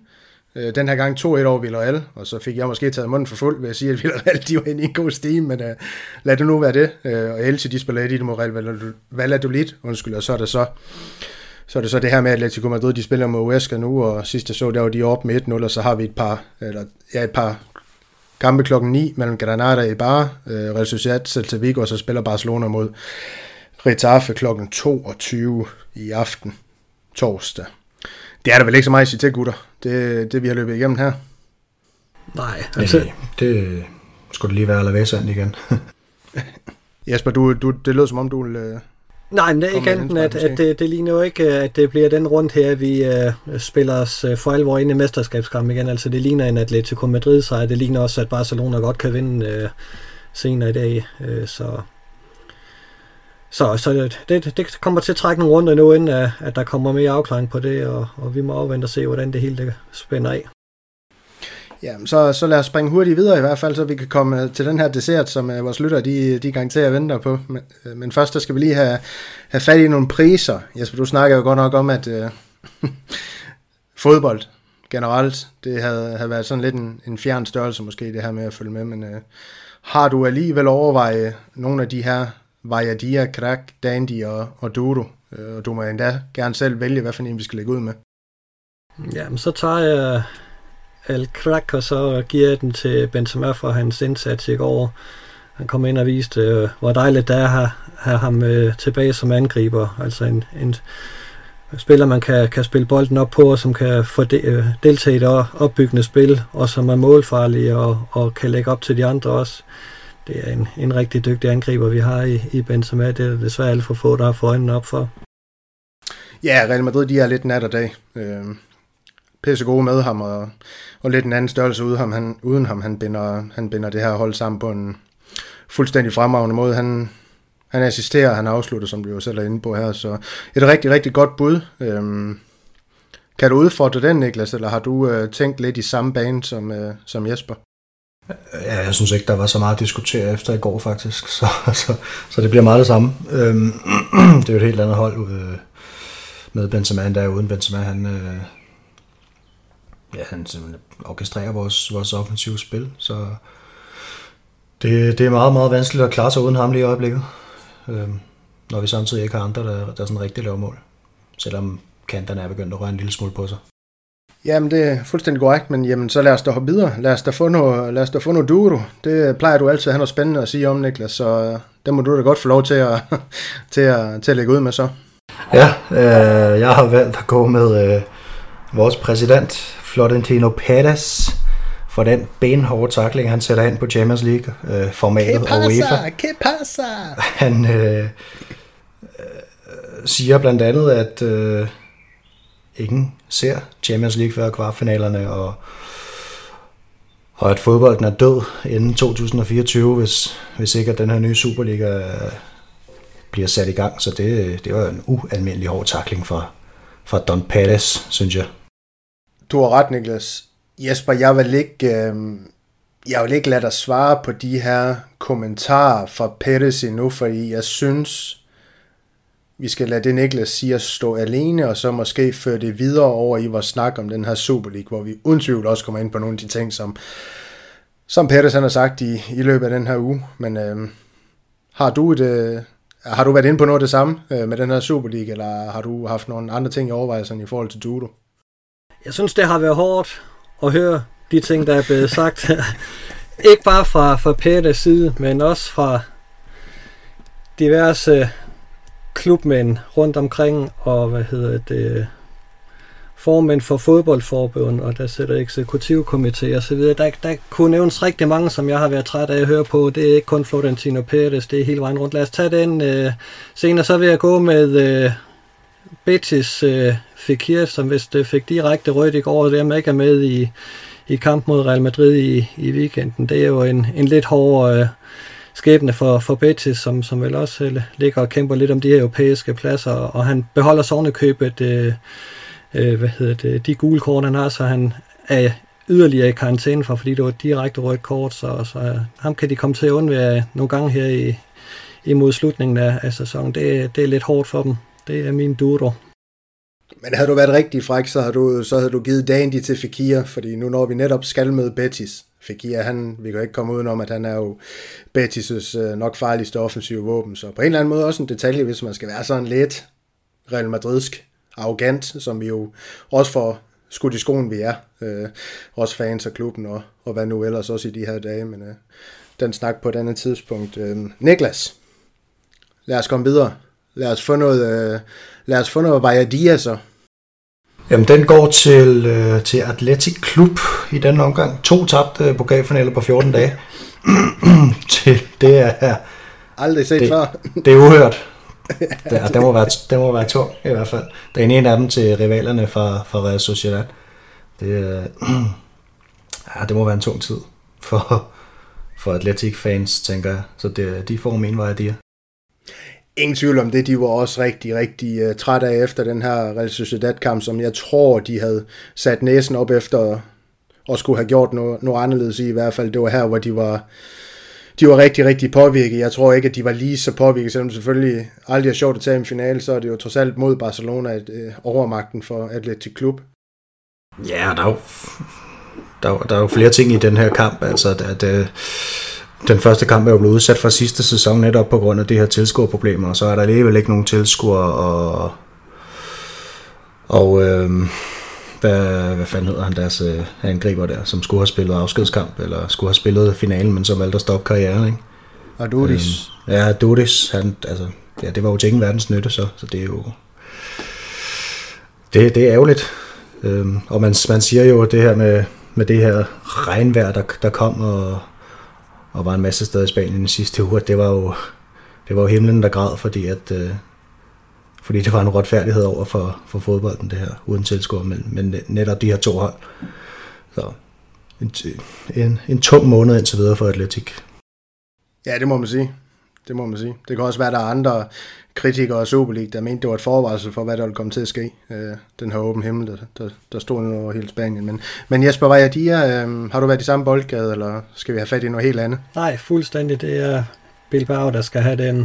[SPEAKER 1] Øh, den her gang 2-1 over Villarreal, og så fik jeg måske taget munden for fuld ved at sige, at Villarreal de var inde i en god stime, men øh, lad det nu være det. Øh, og Elche, de spiller 1 mod Real Valladolid, undskyld, og så er det så så er det så det her med Atletico Madrid, de spiller mod Huesca nu, og sidste så, der var de op med 1-0, og så har vi et par, eller, ja, et par kampe klokken 9 mellem Granada i Bar, øh, Real Sociedad, Celta Vigo, og så spiller Barcelona mod Retafe klokken 22 i aften, torsdag. Det er der vel ikke så meget at sige til, gutter. Det, det vi har løbet igennem her.
[SPEAKER 3] Nej,
[SPEAKER 2] altså... Det, det skulle lige være Alaves igen.
[SPEAKER 1] Jesper, du, du, det lød som om, du ville
[SPEAKER 3] Nej, men det er ikke andet at, at det, det ligner jo ikke, at det bliver den rundt her, vi uh, spiller os uh, for alvor ind i mesterskabskampen igen. Altså det ligner en Atletico Madrid sejr. Det ligner også, at Barcelona godt kan vinde uh, senere i dag. Uh, så så, så det, det kommer til at trække nogle runder nu, inden at, at der kommer mere afklaring på det, og, og vi må afvente og se, hvordan det hele det spænder af.
[SPEAKER 1] Ja, så, så lad os springe hurtigt videre i hvert fald, så vi kan komme øh, til den her dessert, som uh, vores lyttere de, de garanterer venter på. Men, uh, men først der skal vi lige have, have fat i nogle priser. Jesper, du snakker jo godt nok om, at uh, fodbold generelt, det havde, havde været sådan lidt en, en fjern størrelse måske, det her med at følge med, men uh, har du alligevel overvejet nogle af de her Vajadia, Krak, Dandy og, og Dodo? uh, og du må endda gerne selv vælge, hvad for en vi skal lægge ud med.
[SPEAKER 3] Jamen, så tager jeg Al Krak, og så giver jeg den til Benzema for hans indsats i går. Han kom ind og viste, øh, hvor dejligt det er at have, have ham øh, tilbage som angriber. Altså en, en spiller, man kan, kan spille bolden op på, og som kan få de, øh, deltage i det opbyggende spil, og som er målfarlig og, og kan lægge op til de andre også. Det er en, en rigtig dygtig angriber, vi har i, i Benzema. Det er desværre alt for få, der har fået øjnene op for.
[SPEAKER 1] Ja, Real Madrid, de er lidt nat og dag. Øh, pisse gode med ham, og, og lidt en anden størrelse uden ham. Han, uden ham han, binder, han binder det her hold sammen på en fuldstændig fremragende måde. Han, han assisterer, han afslutter, som vi jo selv er inde på her, så et rigtig, rigtig godt bud. Øhm, kan du udfordre den, Niklas, eller har du øh, tænkt lidt i samme bane som, øh, som Jesper?
[SPEAKER 2] Ja, jeg synes ikke, der var så meget at diskutere efter i går faktisk, så, så, så det bliver meget det samme. Øhm, det er jo et helt andet hold øh, med Benzema, end der er uden Benzema. Han, øh, ja, han orkestrerer vores, vores offensive spil, så det, det er meget, meget vanskeligt at klare sig uden ham lige i øjeblikket, øh, når vi samtidig ikke har andre, der, der sådan rigtig laver mål, selvom kanterne er begyndt at røre en lille smule på sig.
[SPEAKER 1] Jamen, det er fuldstændig korrekt, men jamen, så lad os da hoppe videre. Lad os da få noget, lad os da få noget duro. Det plejer du altid at have noget spændende at sige om, Niklas, så uh, det må du da godt få lov til at, til at, til at lægge ud med så.
[SPEAKER 2] Ja, øh, jeg har valgt at gå med øh, vores præsident, Florentino Perez for den benhårde takling, han sætter ind på Champions League-formatet
[SPEAKER 1] øh, og UEFA. Que pasa?
[SPEAKER 2] Han øh, øh, siger blandt andet, at øh, ingen ser Champions League før kvartfinalerne, og, og at fodbolden er død inden 2024, hvis, hvis ikke at den her nye Superliga bliver sat i gang. Så det, det var en ualmindelig hård takling for, fra Don Perez, synes jeg.
[SPEAKER 1] Du har ret, Niklas. Jesper, jeg vil ikke, øh, jeg vil ikke lade dig svare på de her kommentarer fra Pettis endnu, fordi jeg synes, vi skal lade det Niklas siger stå alene, og så måske føre det videre over i vores snak om den her Super League, hvor vi uden tvivl også kommer ind på nogle af de ting, som, som Pettis han har sagt i, i løbet af den her uge. Men øh, har du et, øh, har du været inde på noget af det samme øh, med den her Super League, eller har du haft nogle andre ting i overvejelserne i forhold til judo?
[SPEAKER 3] Jeg synes, det har været hårdt at høre de ting, der er blevet sagt. Ikke bare fra, fra Peters side, men også fra diverse klubmænd rundt omkring, og hvad hedder det, formænd for fodboldforbund, og der sætter eksekutivkomité og så videre. Der, der kunne nævnes rigtig mange, som jeg har været træt af at høre på. Det er ikke kun Florentino Pérez, det er hele vejen rundt. Lad os tage den øh, senere. Så vil jeg gå med øh, Betis øh, Fekir, som vist øh, fik direkte rødt i går, og dermed ikke er med i, i kamp mod Real Madrid i, i weekenden. Det er jo en, en lidt hård øh, skæbne for, for Betis, som, som vel også øh, ligger og kæmper lidt om de her europæiske pladser, og han beholder sovnekøbet øh, øh, hvad hedder det, de gule kort, han har, så han er yderligere i karantæne for, fordi det var direkte rødt kort, så, så øh, ham kan de komme til at undvære nogle gange her i, imod slutningen af, af sæsonen. Det, det er lidt hårdt for dem. Det er min duro.
[SPEAKER 1] Men havde du været rigtig fræk, så havde du, så havde du givet Dandy til Fekir, fordi nu når vi netop skal med Betis, Fekir, han, vi kan ikke komme udenom, at han er jo Betis' øh, nok farligste offensive våben, så på en eller anden måde også en detalje, hvis man skal være sådan lidt Real Madridsk arrogant, som vi jo også får skudt i skoen, vi er. Øh, også fans af klubben og, og hvad nu ellers også i de her dage, men øh, den snak på et andet tidspunkt. Øh, Niklas, lad os komme videre. Lad os få noget, øh, lad os få noget Vajadia så.
[SPEAKER 2] Jamen, den går til, øh, til Atletic Klub i den omgang. To tabte pokalfinaler på 14 dage. til, det er...
[SPEAKER 1] Aldrig set
[SPEAKER 2] det,
[SPEAKER 1] før.
[SPEAKER 2] det er uhørt. Det, det, må være, det må være tung, i hvert fald. Der er en af dem til rivalerne fra, fra Real Sociedad. Det, øh, ja, det må være en tung tid for, for Atletic-fans, tænker jeg. Så det, de får min vej, de
[SPEAKER 1] Ingen tvivl om det, de var også rigtig, rigtig uh, trætte af efter den her Real Sociedad-kamp, som jeg tror, de havde sat næsen op efter og skulle have gjort noget, noget anderledes i, i hvert fald. Det var her, hvor de var, de var rigtig, rigtig påvirket. Jeg tror ikke, at de var lige så påvirket, selvom det selvfølgelig aldrig er sjovt at tage en finale, så er det jo trods alt mod Barcelona at, uh, overmagten for Atletic Klub.
[SPEAKER 2] Ja, der er jo, der, der er jo flere ting i den her kamp. Altså, at, at øh, den første kamp er jo blevet udsat for sidste sæson netop på grund af det her tilskuerproblemer, og så er der alligevel ikke nogen tilskuere, og, og øh, hvad, hvad fanden hedder han deres øh, angriber der, som skulle have spillet afskedskamp, eller skulle have spillet finalen, men som valgte at stoppe karrieren, ikke?
[SPEAKER 1] Og Dudis.
[SPEAKER 2] Øh, ja, Dudis, han, altså, ja, det var jo til ingen verdens nytte, så, så det er jo, det, det er ærgerligt. Øh, og man, man siger jo det her med, med det her regnvejr, der, der kom, og og var en masse steder i Spanien den sidste uge, det var jo, det var jo himlen, der græd, fordi, at, øh, fordi det var en retfærdighed over for, for fodbolden, det her, uden tilskuer, men, men netop de her to hold. Så en, en, en tung måned indtil videre for Atletik.
[SPEAKER 1] Ja, det må man sige. Det må man sige. Det kan også være, at der er andre kritikere af Superliga, der mente, det var et forvarsel for, hvad der ville komme til at ske. Øh, den her åben himmel, der, der, der stod nu over hele Spanien. Men, men Jesper, hvad? Øh, har du været i samme boldgade, eller skal vi have fat i noget helt andet?
[SPEAKER 3] Nej, fuldstændig. Det er Bilbao, der skal have den.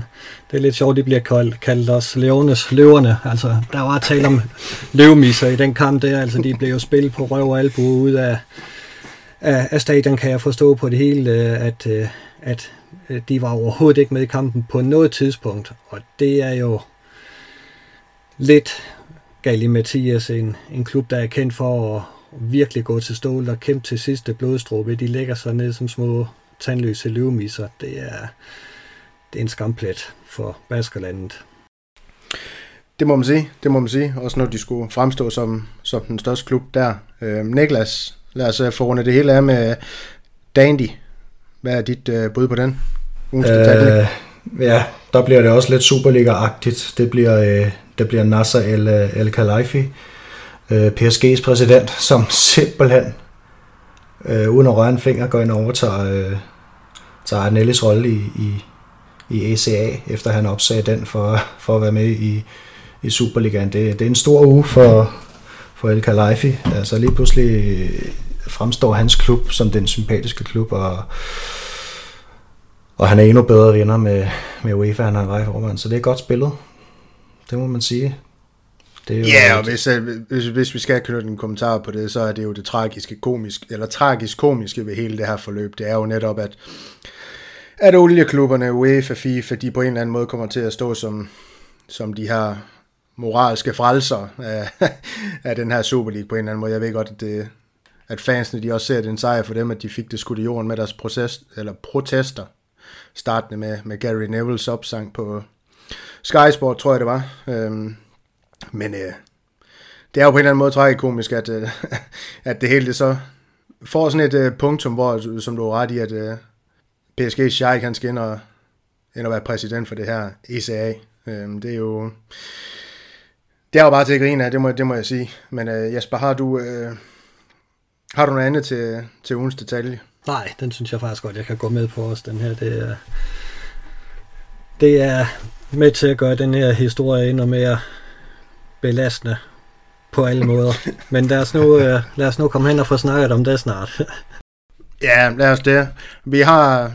[SPEAKER 3] Det er lidt sjovt, de bliver kaldt, kaldt os Leones løverne. Altså, der var tale om løvmisser i den kamp der. Altså, de blev jo spillet på røv og albu ud af, af, af stadion, kan jeg forstå på det hele, øh, at, øh, at Øh, de var overhovedet ikke med i kampen på noget tidspunkt, og det er jo lidt Gali Mathias, en, en klub, der er kendt for at virkelig gå til stål og kæmpe til sidste blodstråbe. De lægger sig ned som små tandløse løvemisser. Det er, det er en skamplet for Baskerlandet.
[SPEAKER 1] Det må man sige, det må man sige. Også når de skulle fremstå som, som den største klub der. Øh, Niklas, lad os øh, få rundet det hele af med Dandy. Hvad er dit øh, bud på den?
[SPEAKER 2] Øh, ja, der bliver det også lidt Superliga-agtigt. Det bliver, øh, det bliver Nasser El, øh, El Khelaifi, øh, PSG's præsident, som simpelthen, øh, uden at røre en finger, går ind og overtager øh, tager Arnellis rolle i, i, i ACA, efter han opsagde den for, for at være med i, i Superligaen. Det, det er en stor uge for, for El Khalifi. Altså lige pludselig fremstår hans klub som den sympatiske klub, og, og han er endnu bedre vinder med, med UEFA, han har rej over, så det er godt spillet. Det må man sige.
[SPEAKER 1] Det er jo ja, og hvis, øh, hvis, hvis vi skal knytte en kommentar på det, så er det jo det tragiske komisk, eller tragisk komiske ved hele det her forløb. Det er jo netop, at, at olieklubberne, UEFA, FIFA, de på en eller anden måde kommer til at stå som, som de her moralske frelser af, af den her Super League på en eller anden måde. Jeg ved godt, at, det, at fansene de også ser, at det er en sejr for dem, at de fik det skudt i jorden med deres proces, eller protester, startende med, med Gary Neville's opsang på Sky Sport, tror jeg det var. Øhm, men øh, det er jo på en eller anden måde tragikomisk, at, øh, at det hele det så får sådan et øh, punktum, hvor, som du har ret i, at øh, PSG Scheik, han skal ind og, ind og være præsident for det her ECA. Øh, det er jo... Det er jo bare til at grine af, det må, det må jeg sige. Men øh, Jesper, har du, øh, har du noget andet til, til ugens detalje?
[SPEAKER 3] Nej, den synes jeg faktisk godt, jeg kan gå med på os. Den her, det er, det er med til at gøre den her historie endnu mere belastende på alle måder. Men lad os nu, øh, lad os nu komme hen og få snakket om det snart.
[SPEAKER 1] ja, lad os det. Vi har,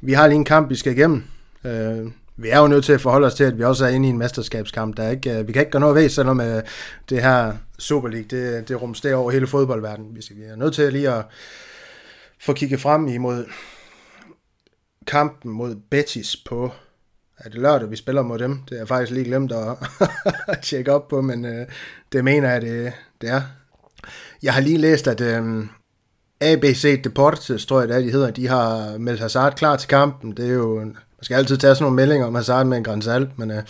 [SPEAKER 1] vi har lige en kamp, vi skal igennem. Øh, vi er jo nødt til at forholde os til, at vi også er inde i en mesterskabskamp. Der er ikke, øh, vi kan ikke gøre noget ved, selvom øh, det her Super League, det, det rumsterer over hele fodboldverdenen. Vi er nødt til lige at få kigget frem imod kampen mod Betis på er det lørdag, vi spiller mod dem? Det er jeg faktisk lige glemt at, tjekke op på, men øh, det mener jeg, det, det er. Jeg har lige læst, at øh, ABC Deportes, tror jeg det er, de hedder, de har meldt Hazard klar til kampen. Det er jo, man skal altid tage sådan nogle meldinger om Hazard med en græns Salt, men øh,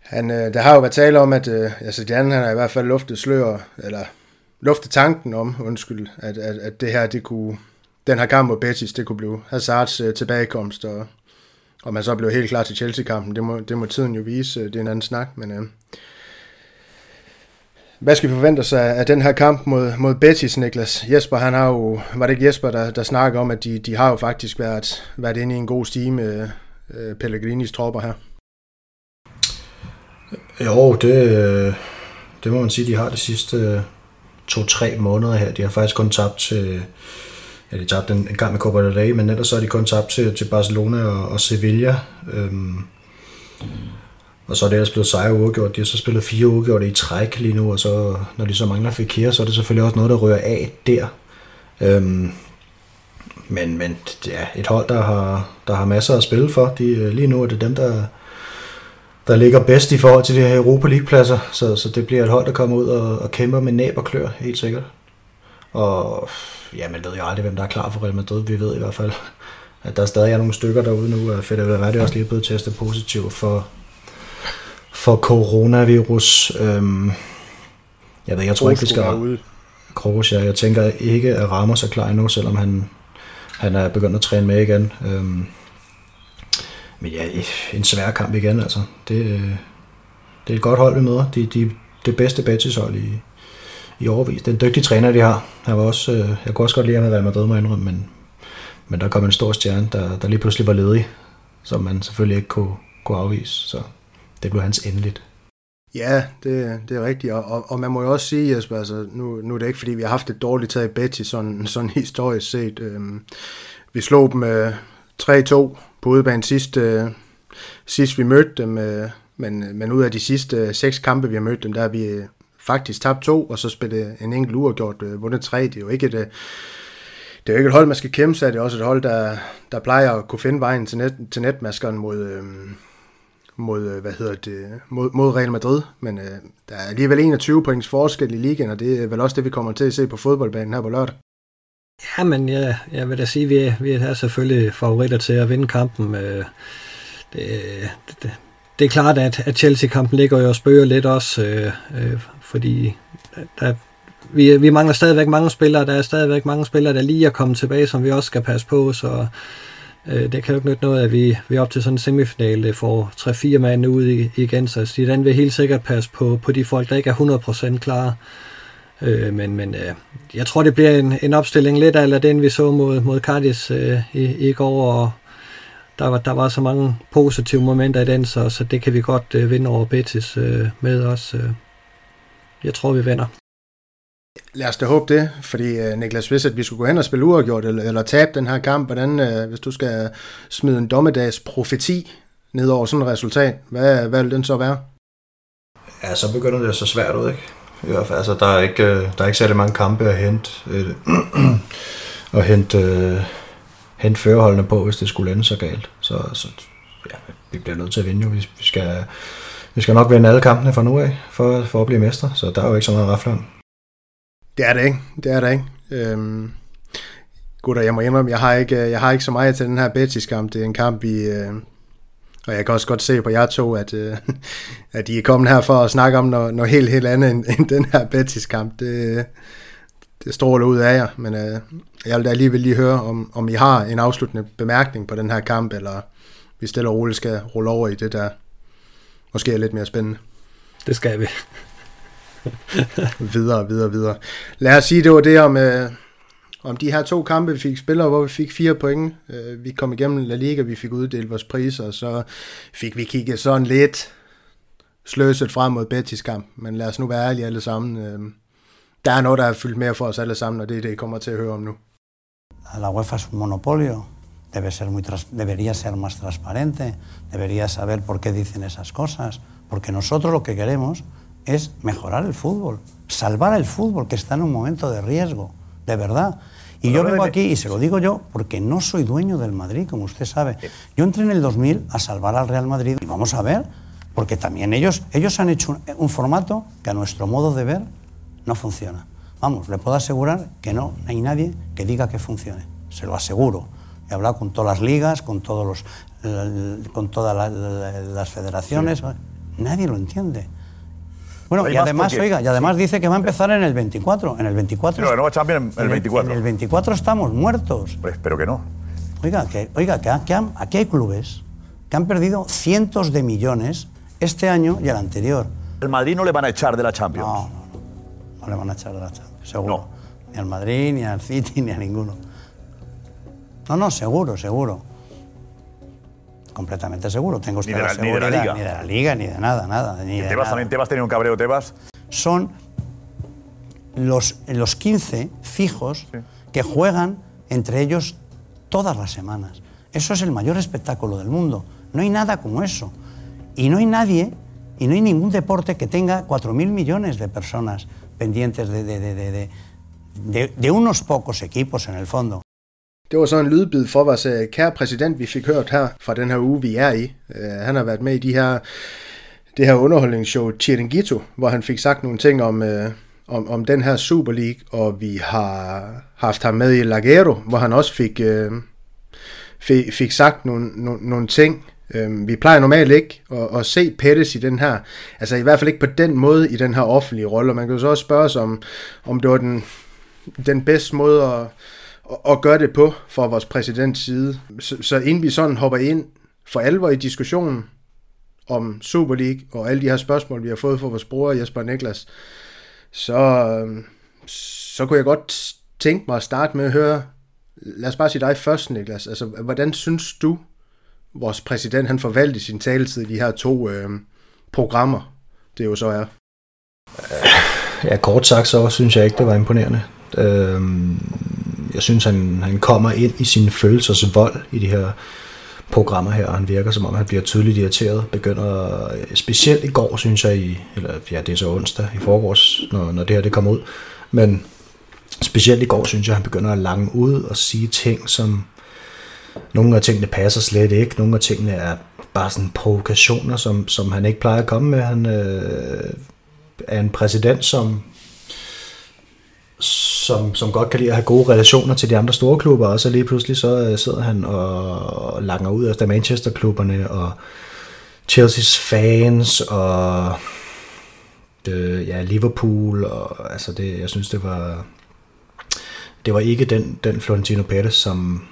[SPEAKER 1] han, øh, der har jo været tale om, at øh, altså Jan, han har i hvert fald luftet slør, eller lufte tanken om, undskyld, at, at, at det her, det kunne, den her kamp mod Betis, det kunne blive Hazards øh, tilbagekomst, og og man så blev helt klar til Chelsea-kampen, det må, det må tiden jo vise, øh, det er en anden snak, men øh, hvad skal vi forvente os af, af den her kamp mod, mod Betis, Niklas? Jesper, han har jo, var det ikke Jesper, der, der snakker om, at de, de har jo faktisk været, været inde i en god stime med øh, Pellegrinis tropper her?
[SPEAKER 2] Jo, det, øh, det må man sige, de har de sidste to-tre måneder her. De har faktisk kun tabt til, ja, de tabte en, en gang med Copa del Rey, men ellers så har de kun tabt til, til Barcelona og, og Sevilla. Øhm, og så er det ellers blevet sejre uafgjort. De har så spillet fire uafgjorte i træk lige nu, og så, når de så mangler Fekir, så er det selvfølgelig også noget, der rører af der. Øhm, men, men ja, et hold, der har, der har masser at spille for. De, øh, lige nu er det dem, der, der ligger bedst i forhold til de her Europa League-pladser. Så, så det bliver et hold, der kommer ud og, og kæmper med næb og klør, helt sikkert. Og ja, man ved jo aldrig, hvem der er klar for Real Madrid. Vi ved i hvert fald, at der stadig er nogle stykker derude nu. Fede Valverde er også lige blevet testet positiv for, for coronavirus. Øhm, jeg ved, jeg tror ikke, vi skal... Kroos, ja. Jeg tænker ikke, at Ramos er klar endnu, selvom han, han er begyndt at træne med igen. Øhm, men ja, en svær kamp igen, altså. Det, øh, det er et godt hold, vi møder. De, de, det bedste Betis hold i, i overvis. Den dygtige træner, de har. Jeg, var også, øh, jeg kunne også godt lide ham at være Madrid, må indrømme, men, men der kom en stor stjerne, der, der lige pludselig var ledig, som man selvfølgelig ikke kunne, kunne afvise. Så det blev hans endeligt.
[SPEAKER 1] Ja, det, det er rigtigt, og, og, og man må jo også sige, Jesper, altså, nu, nu er det ikke, fordi vi har haft et dårligt tag i Betis, sådan, sådan historisk set. Øhm, vi slog dem øh, 3-2 på udebane sidst, øh, sidst vi mødte dem, øh, men, øh, men ud af de sidste øh, seks kampe, vi har mødt dem, der har vi øh, faktisk tabt to, og så spillet en enkelt uafgjort, øh, vundet tre. Det er jo ikke et, øh, det er jo ikke et hold, man skal kæmpe sig. Det er også et hold, der, der plejer at kunne finde vejen til, net, til netmaskeren mod, øh, mod, øh, hvad hedder det, mod, mod Real Madrid. Men øh, der er alligevel 21 points forskel i ligaen, og det er vel også det, vi kommer til at se på fodboldbanen her på lørdag.
[SPEAKER 3] Ja, men jeg, jeg vil da sige, at vi, vi er selvfølgelig favoritter til at vinde kampen. Øh, det, det, det er klart, at, at Chelsea-kampen ligger jo og spørger lidt også, øh, øh, fordi der, vi, vi mangler stadigvæk mange spillere. Der er stadigvæk mange spillere, der lige er kommet tilbage, som vi også skal passe på, så øh, det kan jo ikke nytte noget, at vi, vi op til sådan en semifinale får 3-4 mand ud i, igen, så den vil helt sikkert passe på, på de folk, der ikke er 100% klare. Øh, men men øh, jeg tror, det bliver en, en opstilling lidt af den, vi så mod, mod Cardis øh, i, i går, og der, var, der var så mange positive momenter i den, så, så det kan vi godt øh, vinde over Betis øh, med os. Øh. Jeg tror, vi vinder.
[SPEAKER 1] Lad os da håbe det, fordi uh, Niklas, hvis at vi skulle gå hen og spille uafgjort eller, eller tabe den her kamp, hvordan, uh, hvis du skal smide en dommedags profeti ned over sådan et resultat, hvad, hvad vil den så være?
[SPEAKER 2] Ja, så begynder det at så svært ud, ikke? I hvert fald, altså, der er ikke, øh, der er ikke særlig mange kampe at hente, øh, at hente, øh, hente førerholdene på, hvis det skulle ende så galt. Så, så ja, vi bliver nødt til at vinde jo. Vi, vi, skal, vi skal nok vinde alle kampene fra nu af, for, for at blive mestre, så der er jo ikke så meget at om.
[SPEAKER 1] Det er det ikke. Det er det ikke. Øhm, gutter, jeg må indrømme, jeg har ikke, øh, jeg har ikke så meget til den her Betis-kamp. Det er en kamp, vi, øh, og jeg kan også godt se på jer to, at, øh, at I er kommet her for at snakke om noget, noget helt, helt andet end, end den her Betis-kamp. Det, det stråler ud af jer, men øh, jeg vil da alligevel lige høre, om, om I har en afsluttende bemærkning på den her kamp, eller vi stille og roligt skal rulle over i det, der måske er lidt mere spændende.
[SPEAKER 3] Det skal vi.
[SPEAKER 1] videre, videre, videre. Lad os sige, det var det om, øh, om de her to kampe, vi fik spillere, hvor vi fik fire point. Øh, vi kom igennem La Liga, vi fik uddelt vores priser, og så fik vi kigget sådan lidt sløset frem mod Betis kamp. Men lad os nu være ærlige alle sammen. Øh, der er noget, der er fyldt mere for os alle sammen, og det er det, I kommer til at høre om nu.
[SPEAKER 4] La UEFA es un monopolio, debe ser muy debería ser más transparente, debería saber por qué dicen esas cosas, porque nosotros lo que queremos es mejorar el fútbol, salvar el fútbol que está en un momento de riesgo, de verdad. Y yo vengo aquí y se lo digo yo porque no soy dueño del Madrid, como usted sabe. Yo entré en el 2000 a salvar al Real Madrid y vamos a ver, porque también ellos, ellos han hecho un, formato que a nuestro modo de ver no funciona. Vamos, le puedo asegurar que no hay nadie que diga que funcione, se lo aseguro. He hablado con todas las ligas, con, todos los, con todas las federaciones, nadie lo entiende. Bueno, y además, oiga, y además dice que va a empezar en el 24. En el 24.
[SPEAKER 5] No, no Champions en el 24.
[SPEAKER 4] En el 24 estamos muertos.
[SPEAKER 5] Pues espero que no.
[SPEAKER 4] Oiga, que, oiga, que, aquí hay clubes que han perdido cientos de millones este año y el anterior.
[SPEAKER 5] ¿El Madrid no le van a echar de la Champions?
[SPEAKER 4] No, no, no. No le van a echar de la Champions, seguro. Ni al Madrid, ni al City, ni a ninguno. No, no, seguro, seguro completamente seguro. Tengo
[SPEAKER 5] ni de, la, ni de la Liga.
[SPEAKER 4] Ni de la Liga, ni de nada, nada. Ni de
[SPEAKER 5] Tebas también? ¿Tebas tiene un cabreo, Tebas?
[SPEAKER 4] Son los, los 15 fijos sí. que juegan entre ellos todas las semanas. Eso es el mayor espectáculo del mundo. No hay nada como eso. Y no hay nadie, y no hay ningún deporte que tenga 4.000 millones de personas pendientes de, de, de, de, unos pocos equipos en el fondo.
[SPEAKER 1] Det var så en lydbid for vores øh, kære præsident, vi fik hørt her fra den her uge, vi er i. Øh, han har været med i de her, det her underholdningsshow Chiringuito, hvor han fik sagt nogle ting om, øh, om, om den her Super League, og vi har haft ham med i Lagero, hvor han også fik, uh, fik, fik sagt nogle, nogle, nogle ting. Vi plejer normalt ikke at, at se Pettis i den her, altså i hvert fald ikke på den måde i den her offentlige rolle, og man kan jo så også spørge sig om, om det var den, den bedste måde at at gøre det på fra vores præsidents side. Så, så inden vi sådan hopper ind for alvor i diskussionen om Super League og alle de her spørgsmål, vi har fået fra vores bror Jesper Niklas, så, øhm, så kunne jeg godt tænke mig at starte med at høre, lad os bare sige dig først, Niklas. Altså, hvordan synes du, vores præsident han forvalgte sin taletid i de her to øh, programmer, det jo så er?
[SPEAKER 2] Ja, kort sagt, så synes jeg ikke, det var imponerende. Øhm, jeg synes, han, han kommer ind i sin følelsers vold i de her programmer her, og han virker som om, han bliver tydeligt irriteret. Begynder, øh, specielt i går, synes jeg, i, eller ja, det er så onsdag i forgårs, når, når det her det kommer ud, men specielt i går, synes jeg, han begynder at lange ud og sige ting, som nogle af tingene passer slet ikke, nogle af tingene er bare sådan provokationer, som, som han ikke plejer at komme med. Han øh, er en præsident, som som, som godt kan lide at have gode relationer til de andre store klubber, og så lige pludselig så øh, sidder han og langer ud efter Manchester-klubberne og Chelsea's fans og øh, ja, Liverpool, og altså det, jeg synes det var det var ikke den, den Florentino Perez, som,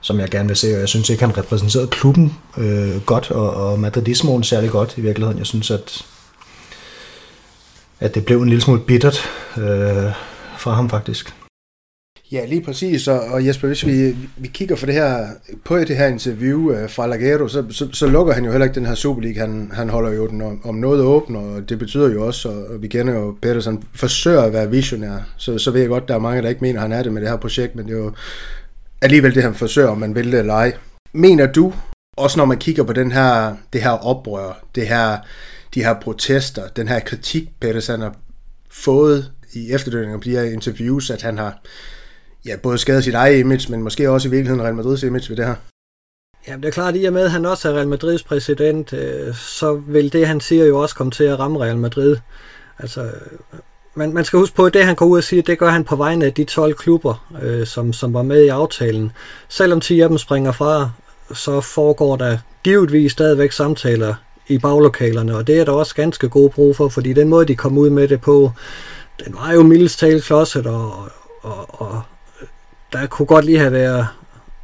[SPEAKER 2] som jeg gerne vil se, og jeg synes ikke, han repræsenterede klubben øh, godt, og, og Madridismoen særlig godt i virkeligheden. Jeg synes, at, at det blev en lille smule bittert, øh, fra ham faktisk.
[SPEAKER 1] Ja, lige præcis, og, og Jesper, hvis vi, vi kigger for det her, på det her interview øh, fra Lagero, så, så, så lukker han jo heller ikke den her Superliga, han, han holder jo den om, om noget åben, og det betyder jo også, og vi kender jo Pedersen, forsøger at være visionær, så, så ved jeg godt, der er mange, der ikke mener, han er det med det her projekt, men det er jo alligevel det, han forsøger, om man vil det eller ej. Mener du, også når man kigger på den her, det her oprør, det her, de her protester, den her kritik, Pedersen har fået i efterdønninger på de her interviews, at han har ja, både skadet sit eget image, men måske også i virkeligheden Real Madrids image ved det her.
[SPEAKER 3] Ja, det er klart, at i og med, at han også er Real Madrids præsident, øh, så vil det, han siger, jo også komme til at ramme Real Madrid. Altså, man, man skal huske på, at det, han går ud og siger, det gør han på vegne af de 12 klubber, øh, som, som var med i aftalen. Selvom 10 af dem springer fra, så foregår der givetvis stadigvæk samtaler i baglokalerne, og det er der også ganske god brug for, fordi den måde, de kom ud med det på, den var jo mildest talt klodset, og, og, og øh, der kunne godt lige have været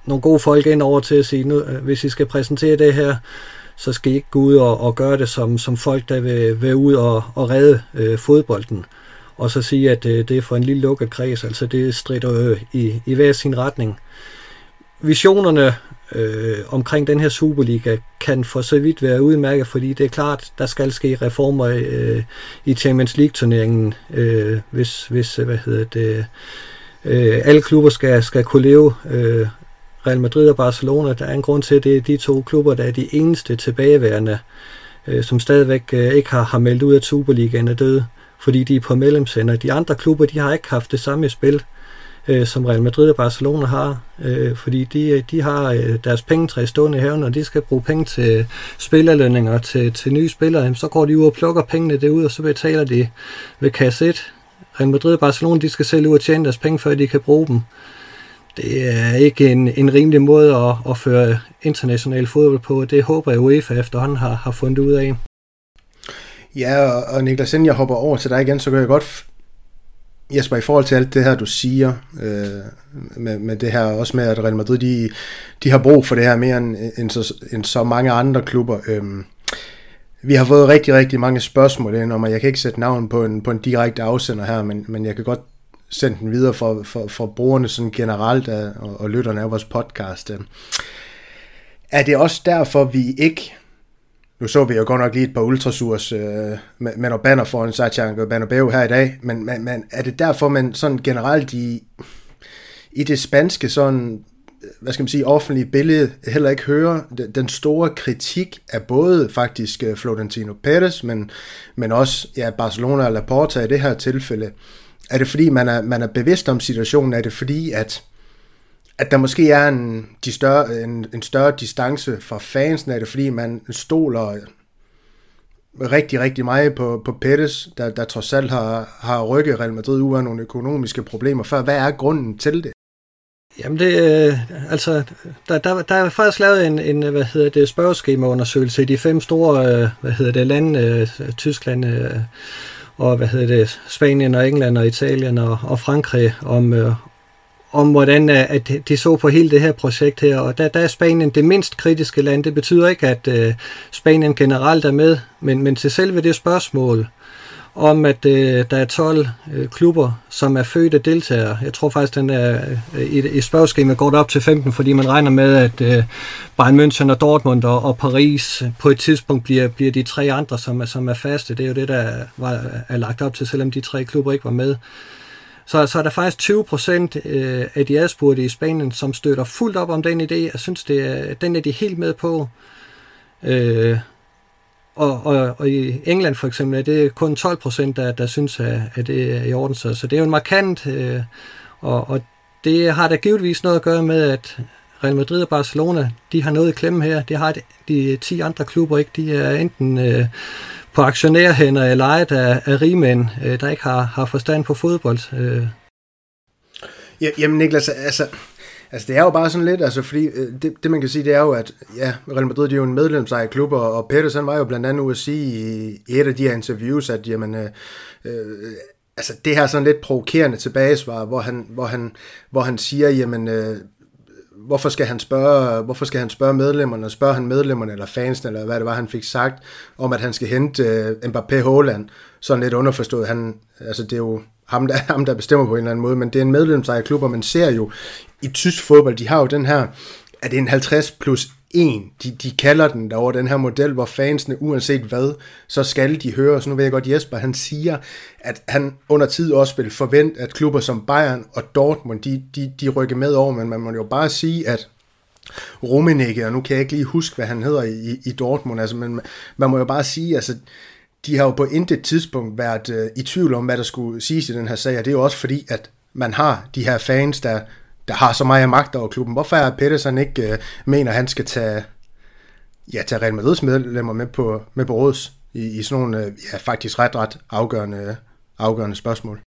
[SPEAKER 3] nogle gode folk ind over til at sige, nu, øh, hvis I skal præsentere det her, så skal I ikke gå ud og, og gøre det som, som folk, der vil vil ud og, og redde øh, fodbolden. Og så sige, at øh, det er for en lille lukket kreds, altså det strider øh, i, i hver sin retning. Visionerne øh, omkring den her Superliga kan for så vidt være udmærket, fordi det er klart, der skal ske reformer øh, i Champions League-turneringen, øh, hvis, hvis øh, hvad hedder det, øh, alle klubber skal, skal kunne leve. Øh, Real Madrid og Barcelona, der er en grund til, at det er de to klubber, der er de eneste tilbageværende, øh, som stadigvæk øh, ikke har, har meldt ud, at Superligaen er død, fordi de er på medlemsender. De andre klubber, de har ikke haft det samme spil, øh, Øh, som Real Madrid og Barcelona har, øh, fordi de, de har øh, deres pengetræ stående i haven, og de skal bruge penge til spillerlønninger til, til nye spillere, så går de ud og plukker pengene derud, og så betaler de ved kasse 1 Real Madrid og Barcelona, de skal selv ud og tjene deres penge, før de kan bruge dem. Det er ikke en, en rimelig måde at, at føre international fodbold på. Det håber jeg UEFA efterhånden har, har fundet ud af.
[SPEAKER 1] Ja, og, og Niklas, inden jeg hopper over til dig igen, så kan jeg godt Jesper, i forhold til alt det her, du siger, øh, med, med det her, også med, at Real Madrid, de, de har brug for det her mere end, end, så, end så mange andre klubber. Øh, vi har fået rigtig, rigtig mange spørgsmål ind om, og jeg kan ikke sætte navn på en, på en direkte afsender her, men, men jeg kan godt sende den videre for, for, for brugerne sådan generelt og, og lytterne af vores podcast. Øhm. Er det også derfor, vi ikke nu så vi jo godt nok lige et par ultrasurs øh, med, med noget banner foran Santiago Bernabeu her i dag, men, men, men er det derfor, man sådan generelt i, i det spanske sådan hvad skal man sige, offentlige billede heller ikke høre den store kritik af både faktisk øh, Florentino Perez, men, men også ja, Barcelona og Laporta i det her tilfælde. Er det fordi, man er, man er bevidst om situationen? Er det fordi, at, at der måske er en, de større, en, en større distance fra fansen? af det fordi, man stoler rigtig, rigtig meget på, på Pettis, der, der trods alt har, har rykket Real Madrid ud af nogle økonomiske problemer før. Hvad er grunden til det?
[SPEAKER 3] Jamen det, øh, altså, der, der, der er faktisk lavet en, en hvad hedder det, spørgeskemaundersøgelse i de fem store, øh, hvad hedder det, lande, øh, Tyskland øh, og hvad hedder det, Spanien og England og Italien og, og Frankrig om, øh, om hvordan øh, at de så på hele det her projekt her, og der, der er Spanien det mindst kritiske land. Det betyder ikke, at øh, Spanien generelt er med, men, men til selve det spørgsmål, om, at øh, der er 12 øh, klubber, som er fødte deltagere. Jeg tror faktisk, den er, øh, i, i spørgeskemaet går det op til 15, fordi man regner med, at øh, Bayern München og Dortmund og, og Paris øh, på et tidspunkt bliver, bliver de tre andre, som er, som er faste. Det er jo det, der var, er lagt op til, selvom de tre klubber ikke var med. Så, så er der faktisk 20 procent øh, af de adspurgte i Spanien, som støtter fuldt op om den idé. Jeg synes, det er, den er de helt med på. Øh, og, og, og i England for eksempel er det kun 12 procent, der, der synes, at, at det er i orden. Så, så det er jo en markant, øh, og, og det har da givetvis noget at gøre med, at Real Madrid og Barcelona, de har noget i klemme her. Det har de 10 andre klubber ikke. De er enten øh, på aktionærhænder eller ejet af, af rigmænd, øh, der ikke har, har forstand på fodbold. Øh.
[SPEAKER 1] Ja, jamen Niklas, altså Altså det er jo bare sådan lidt, altså fordi øh, det, det man kan sige, det er jo, at ja, Real Madrid de er jo en medlemsejet klub, og, og Peters han var jo blandt andet ude at sige i, i et af de her interviews, at jamen, øh, øh, altså det her sådan lidt provokerende tilbagesvar, hvor han, hvor han, hvor han siger, jamen øh, hvorfor skal han spørge, hvorfor skal han spørge medlemmerne, spørger han medlemmerne eller fansen, eller hvad det var, han fik sagt, om at han skal hente øh, Mbappé Haaland, sådan lidt underforstået. Han, altså det er jo ham der, ham, der bestemmer på en eller anden måde, men det er en medlemsejet klub, og man ser jo i tysk fodbold, de har jo den her, at det er en 50 plus en, de, de kalder den derovre, den her model, hvor fansene, uanset hvad, så skal de høre, så nu ved jeg godt, Jesper, han siger, at han under tid også vil forvente, at klubber som Bayern og Dortmund, de, de, de rykker med over, men man må jo bare sige, at Rummenigge, og nu kan jeg ikke lige huske, hvad han hedder i, i Dortmund, altså, men man må jo bare sige, altså, de har jo på intet tidspunkt været øh, i tvivl om, hvad der skulle siges i den her sag, og det er jo også fordi, at man har de her fans, der, der har så meget magt over klubben. Hvorfor er Pedersen ikke øh, mener, at han skal tage, ja, tage Real Madrids medlemmer med på, med på råds i, i sådan nogle øh, ja, faktisk ret, ret afgørende, afgørende spørgsmål?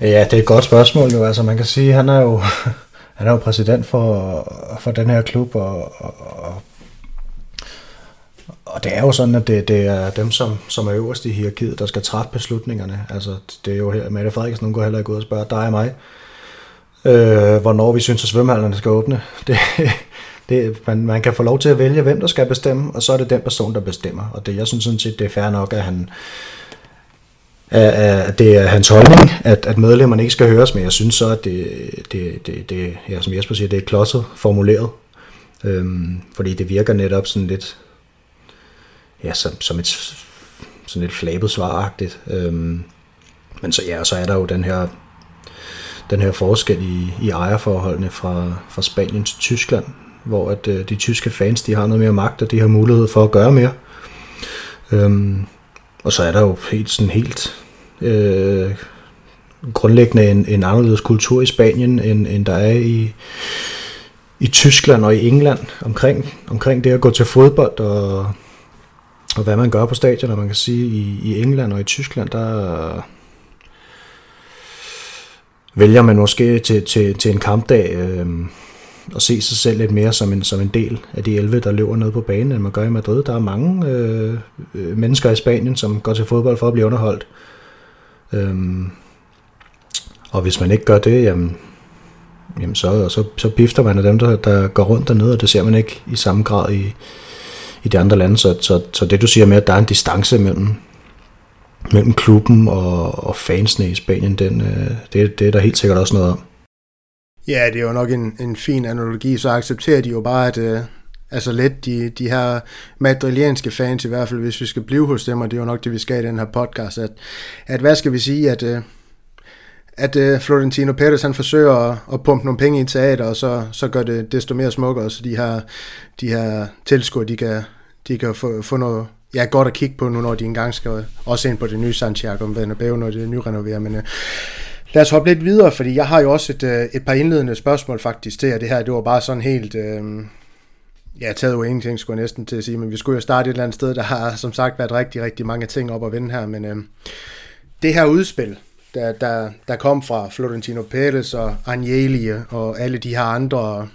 [SPEAKER 2] Ja, det er et godt spørgsmål jo. Altså man kan sige, han er jo, han er jo præsident for, for den her klub, og, og, og og det er jo sådan, at det, det er dem, som, som er øverst i hierarkiet, der skal træffe beslutningerne. Altså, det er jo her, Mette Frederiksen, hun går heller ikke ud og spørger dig og mig, øh, hvornår vi synes, at svømmehallerne skal åbne. Det, det, man, man kan få lov til at vælge, hvem der skal bestemme, og så er det den person, der bestemmer. Og det, jeg synes sådan set, det er fair nok, at han, at det er hans holdning, at, at medlemmerne ikke skal høres, men jeg synes så, at det, det, det, det ja, som Jesper siger, det er klodset formuleret. Øhm, fordi det virker netop sådan lidt ja, som, som et sådan lidt flabet svaragtigt. Øhm, men så ja, så er der jo den her den her forskel i, i ejerforholdene fra, fra Spanien til Tyskland, hvor at øh, de tyske fans, de har noget mere magt, og de har mulighed for at gøre mere. Øhm, og så er der jo helt sådan helt øh, grundlæggende en, en anderledes kultur i Spanien, end, end der er i, i Tyskland og i England omkring, omkring det at gå til fodbold og og hvad man gør på stadion, og man kan sige, i, i England og i Tyskland, der vælger man måske til, til, til en kampdag øh, at se sig selv lidt mere som en, som en del af de 11, der løber ned på banen, end man gør i Madrid. Der er mange øh, øh mennesker i Spanien, som går til fodbold for at blive underholdt. Øh, og hvis man ikke gør det, jamen, jamen så, så, så bifter man af dem, der, der går rundt dernede, og det ser man ikke i samme grad i, i de andre lande. Så, så, så det du siger med, at der er en distance mellem, mellem klubben og, og fansene i Spanien, den, øh, det, det er der helt sikkert også noget om.
[SPEAKER 1] Ja, det er jo nok en, en fin analogi, så accepterer de jo bare, at øh, altså let de, de her madrilianske fans, i hvert fald hvis vi skal blive hos dem, og det er jo nok det, vi skal i den her podcast, at, at hvad skal vi sige, at, øh, at øh, Florentino Perez han forsøger at, at pumpe nogle penge i teater, og så, så gør det desto mere smukkere, så de her, de her tilskuere, de kan, de kan få, få noget ja, godt at kigge på nu, når de engang skal også ind på det nye Santiago Bernabeu, når det er nyrenoveret, men øh, lad os hoppe lidt videre, fordi jeg har jo også et, øh, et par indledende spørgsmål faktisk til, at det her, det var bare sådan helt... Øh, Ja, taget jo ingenting, skulle jeg næsten til at sige, men vi skulle jo starte et eller andet sted, der har som sagt været rigtig, rigtig mange ting op at vende her, men øh, det her udspil, der, der, der kom fra Florentino Perez og Agnelli og alle de her andre,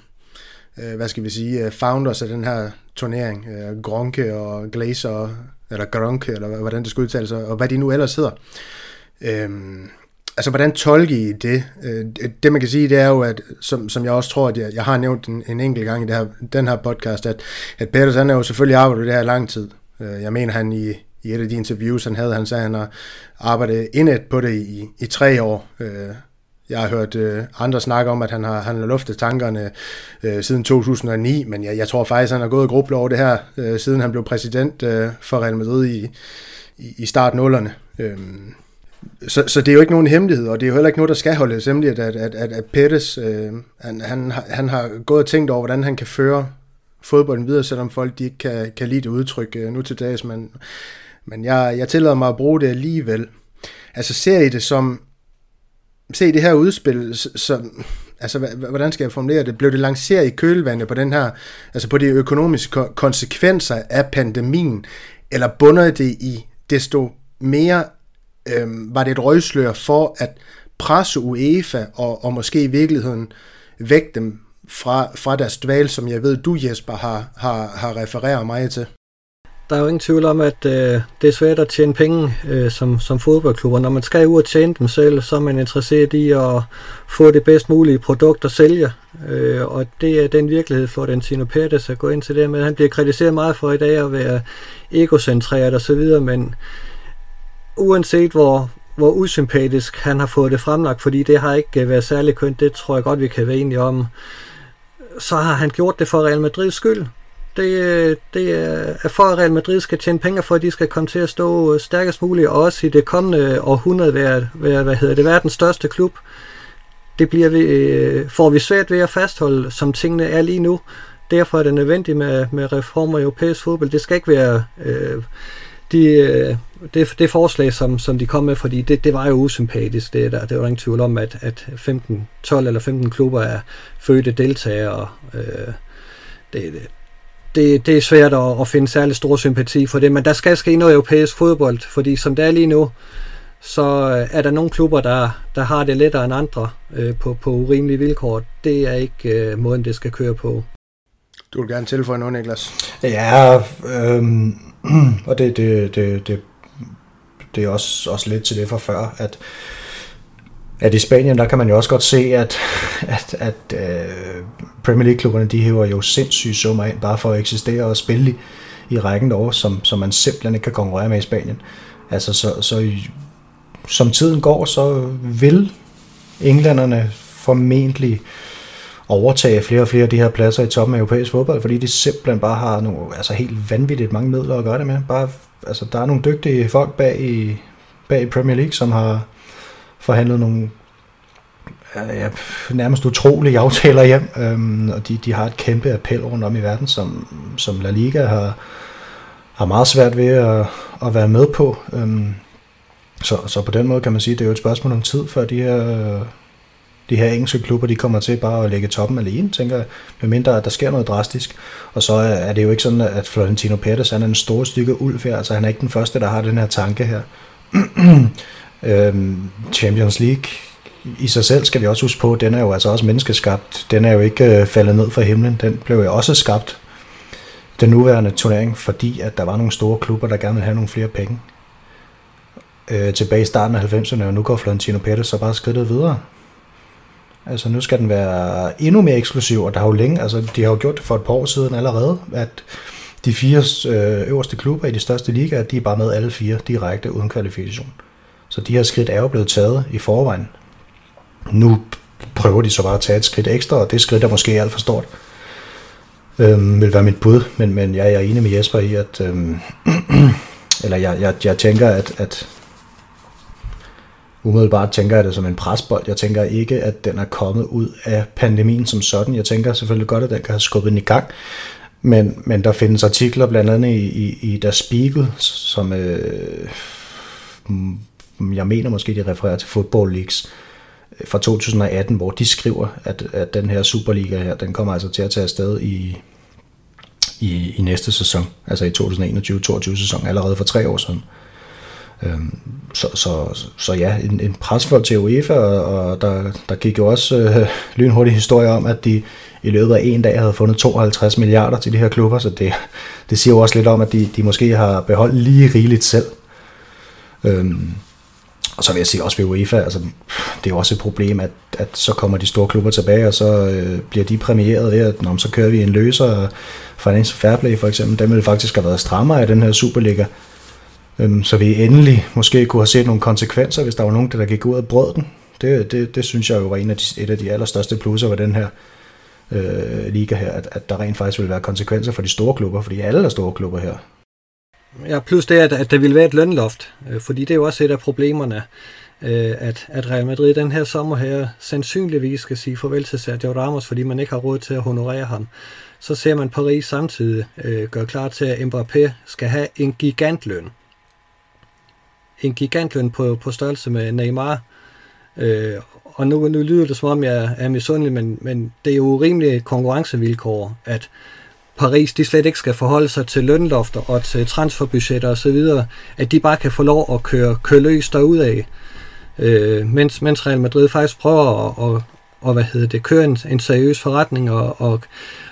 [SPEAKER 1] øh, hvad skal vi sige, øh, founders af den her turnering, øh, Gronke og Glazer, eller Gronke, eller hvordan det skal udtales, og hvad de nu ellers hedder. Øh, altså, hvordan tolker I det? Øh, det, man kan sige, det er jo, at, som, som jeg også tror, at jeg, jeg har nævnt en, en enkelt gang i det her, den her podcast, at, at Peters, han er jo selvfølgelig arbejdet det her lang tid. Øh, jeg mener, han i, i et af de interviews, han havde, han sagde, at han har arbejdet indet på det i, i tre år. Øh, jeg har hørt øh, andre snakke om, at han har, han har luftet tankerne øh, siden 2009, men jeg, jeg tror faktisk, at han har gået og grublet over det her, øh, siden han blev præsident øh, for Real Madrid i, i, i start nullerne. Øh, så, så det er jo ikke nogen hemmelighed, og det er jo heller ikke noget, der skal holdes hemmeligt, at, at, at, at Pettis, øh, han, han, han har gået og tænkt over, hvordan han kan føre fodbolden videre, selvom folk de ikke kan, kan lide det udtryk øh, nu til dags, men men jeg, jeg tillader mig at bruge det alligevel. Altså ser I det som, se det her udspil som, altså hvordan skal jeg formulere det, blev det lanceret i kølvandet på den her, altså på de økonomiske konsekvenser af pandemien, eller bunder det i desto mere, øhm, var det et røgslør for at presse UEFA og, og måske i virkeligheden væk dem fra, fra deres dval, som jeg ved, du Jesper har, har, har refereret mig til?
[SPEAKER 3] Der er jo ingen tvivl om, at øh, det er svært at tjene penge øh, som, som fodboldklubber. Når man skal ud og tjene dem selv, så er man interesseret i at få det bedst mulige produkt at sælge. Øh, og det er den virkelighed, for Florentino Perez at gå ind til det med. Han bliver kritiseret meget for i dag at være egocentreret og så videre, men uanset hvor, hvor usympatisk han har fået det fremlagt, fordi det har ikke været særlig kønt, det tror jeg godt, vi kan være enige om, så har han gjort det for Real Madrids skyld. Det, øh, det er for, at Real Madrid skal tjene penge for, at de skal komme til at stå øh, stærkest muligt, og også i det kommende århundrede være, være hvad hedder det, verdens største klub. Det bliver vi, øh, får vi svært ved at fastholde, som tingene er lige nu. Derfor er det nødvendigt med, med reformer i europæisk fodbold. Det skal ikke være øh, de, det, det forslag, som, som de kom med, fordi det, det var jo usympatisk. Det, der, det var ingen tvivl om, at, at 15, 12 eller 15 klubber er fødte deltagere. Øh, det, det, det er svært at, at finde særlig stor sympati for det, men der skal ske noget europæisk fodbold, fordi som det er lige nu, så er der nogle klubber, der, der har det lettere end andre øh, på, på urimelige vilkår. Det er ikke øh, måden, det skal køre på.
[SPEAKER 1] Du vil gerne tilføje noget, Niklas?
[SPEAKER 2] Ja, øhm, og det, det, det, det, det er også, også lidt til det fra før, at, at i Spanien, der kan man jo også godt se, at, at, at uh, Premier League-klubberne, de hæver jo sindssyge summer ind, bare for at eksistere og spille i, i rækken derovre, som, som man simpelthen ikke kan konkurrere med i Spanien. Altså, så, så som tiden går, så vil englænderne formentlig overtage flere og flere af de her pladser i toppen af europæisk fodbold, fordi de simpelthen bare har nogle, altså helt vanvittigt mange midler at gøre det med. Bare, altså, der er nogle dygtige folk bag i, bag i Premier League, som har forhandlet nogle ja, nærmest utrolige aftaler hjem, øhm, og de, de har et kæmpe appel rundt om i verden, som, som La Liga har, har meget svært ved at, at være med på. Øhm, så, så på den måde kan man sige, at det er jo et spørgsmål om tid, før de her, de her engelske klubber, de kommer til bare at lægge toppen alene, tænker jeg, medmindre at der sker noget drastisk. Og så er det jo ikke sådan, at Florentino Pérez er en stor stykke ulv her, altså han er ikke den første, der har den her tanke her. Øh, øhm, Champions League i sig selv skal vi også huske på, den er jo altså også menneskeskabt. Den er jo ikke øh, faldet ned fra himlen. Den blev jo også skabt, den nuværende turnering, fordi at der var nogle store klubber, der gerne ville have nogle flere penge øh, tilbage i starten af 90'erne, og nu går Florentino Pérez så bare skridtet videre. Altså nu skal den være endnu mere eksklusiv, og der har jo længe, altså de har jo gjort det for et par år siden allerede, at de fire øh, øverste klubber i de største ligaer, de er bare med alle fire direkte uden kvalifikation. Så de her skridt er jo blevet taget i forvejen. Nu prøver de så bare at tage et skridt ekstra, og det skridt er måske alt for stort. Øhm, vil være mit bud, men, men jeg er enig med Jesper i, at øhm, eller jeg, jeg, jeg tænker, at, at umiddelbart tænker jeg det som en presbold. Jeg tænker ikke, at den er kommet ud af pandemien som sådan. Jeg tænker selvfølgelig godt, at den kan have skubbet den i gang. Men, men der findes artikler blandt andet i, i, i Der Spiegel, som øh, jeg mener måske, de refererer til Football Leagues øh, fra 2018, hvor de skriver, at, at den her Superliga her, den kommer altså til at tage afsted i, i, i næste sæson, altså i 2021-22 sæson, allerede for tre år siden. Øhm, så, så, så ja, en, en presfold til UEFA, og der, der gik jo også øh, lynhurtig historie om, at de i løbet af en dag havde fundet 52 milliarder til de her klubber, så det, det siger jo også lidt om, at de, de måske har beholdt lige rigeligt selv. Øhm, og så vil jeg sige også ved UEFA, altså, det er jo også et problem, at, at så kommer de store klubber tilbage, og så øh, bliver de præmieret ved, at når, så kører vi en løser, Financial Fair Play for eksempel, den ville faktisk have været strammere i den her Superliga, øhm, så vi endelig måske kunne have set nogle konsekvenser, hvis der var nogen, der gik ud og brød den. Det, det, det synes jeg jo var en af de, et af de allerstørste plusser ved den her øh, liga her, at, at der rent faktisk vil være konsekvenser for de store klubber, fordi alle er store klubber her.
[SPEAKER 3] Ja, plus det, at, at der ville være et lønloft, øh, fordi det er jo også et af problemerne, øh, at, at Real Madrid den her sommer her sandsynligvis skal sige farvel til Sergio Ramos, fordi man ikke har råd til at honorere ham. Så ser man Paris samtidig øh, gøre klar til, at Mbappé skal have en gigantløn. En gigantløn på, på størrelse med Neymar. Øh, og nu, nu lyder det som om, jeg er misundelig, men, men det er jo urimelige konkurrencevilkår, at Paris, de slet ikke skal forholde sig til lønlofter og til transferbudgetter osv., at de bare kan få lov at køre, køre løs derudad, øh, mens, mens Real Madrid faktisk prøver at, at, at hvad hedder det, køre en, en seriøs forretning og, og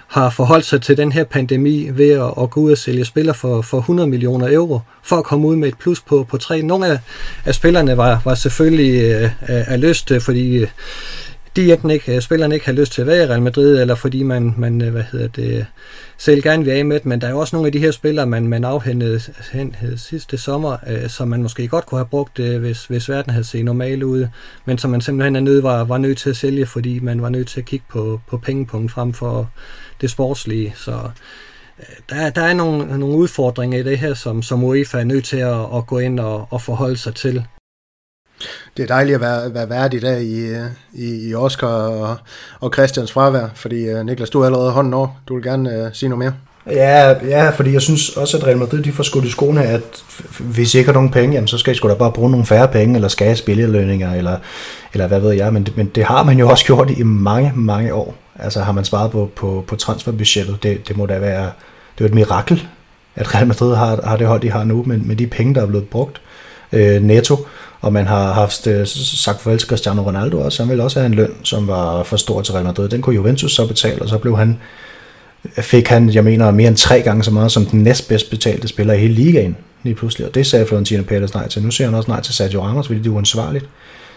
[SPEAKER 3] har forholdt sig til den her pandemi ved at, at gå ud og sælge spillere for, for 100 millioner euro, for at komme ud med et plus på, på tre. Nogle af, af spillerne var, var selvfølgelig øh, af lyst, fordi de enten ikke, spillerne ikke har lyst til at være i Real Madrid, eller fordi man, man øh, hvad hedder det, selv gerne vil af med men der er også nogle af de her spillere, man, man afhændede hen, øh, sidste sommer, øh, som man måske godt kunne have brugt, øh, hvis, hvis verden havde set normal ud, men som man simpelthen er nødt, var, var nødt til at sælge, fordi man var nødt til at kigge på, på pengepunkt frem for det sportslige. Så øh, der, der er nogle, nogle udfordringer i det her, som, som UEFA er nødt til at, at gå ind og, og forholde sig til.
[SPEAKER 1] Det er dejligt at være, være i dag i, i, i Oscar og, og Christians fravær, fordi uh, Niklas, du er allerede hånden over. Du vil gerne uh, sige noget mere.
[SPEAKER 2] Ja, ja, fordi jeg synes også, at Real Madrid de får skudt i skoene, at hvis I ikke har nogen penge, jamen, så skal I sgu da bare bruge nogle færre penge, eller skal spillelønninger, eller, eller hvad ved jeg. Men, men det har man jo også gjort i mange, mange år. Altså har man sparet på, på, på transferbudgettet. Det, det må da være det er et mirakel, at Real Madrid har, har det hold, de har nu, med, med de penge, der er blevet brugt øh, netto. Og man har haft øh, sagt farvel til Cristiano Ronaldo også. Han ville også have en løn, som var for stor til Real Madrid. Den kunne Juventus så betale, og så blev han fik han, jeg mener, mere end tre gange så meget som den næstbedst betalte spiller i hele ligaen lige pludselig. Og det sagde Florentino Pérez nej til. Nu siger han også nej til Sergio Ramos, fordi det er uansvarligt.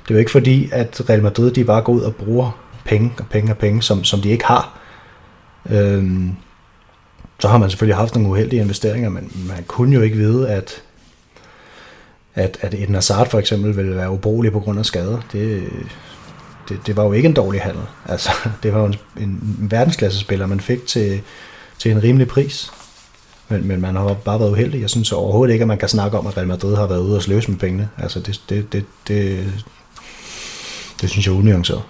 [SPEAKER 2] Det er jo ikke fordi, at Real Madrid de bare går ud og bruger penge og penge og penge, som, som de ikke har. Øhm, så har man selvfølgelig haft nogle uheldige investeringer, men man kunne jo ikke vide, at at, at Eden Hazard for eksempel ville være ubrugelig på grund af skader. Det, det, det var jo ikke en dårlig handel. Altså, det var jo en, en verdensklasse spiller, man fik til, til en rimelig pris. Men, men man har bare været uheldig. Jeg synes overhovedet ikke, at man kan snakke om, at Real Madrid har været ude og sløse med pengene. Altså, det, det, det, det, det synes jeg er unuanceret.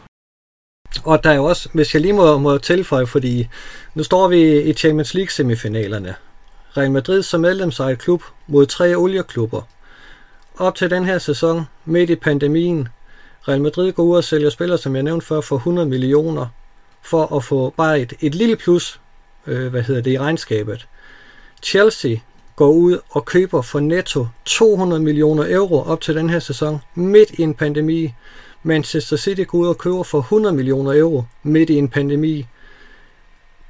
[SPEAKER 3] Og der er jo også, hvis jeg lige må, må tilføje, fordi nu står vi i Champions League semifinalerne. Real Madrid som medlemsejet klub mod tre olieklubber. Op til den her sæson, midt i pandemien, Real Madrid går ud og sælger spillere, som jeg nævnte før, for 100 millioner, for at få bare et, et lille plus, øh, hvad hedder det, i regnskabet. Chelsea går ud og køber for netto 200 millioner euro op til den her sæson, midt i en pandemi. Manchester City går ud og køber for 100 millioner euro midt i en pandemi.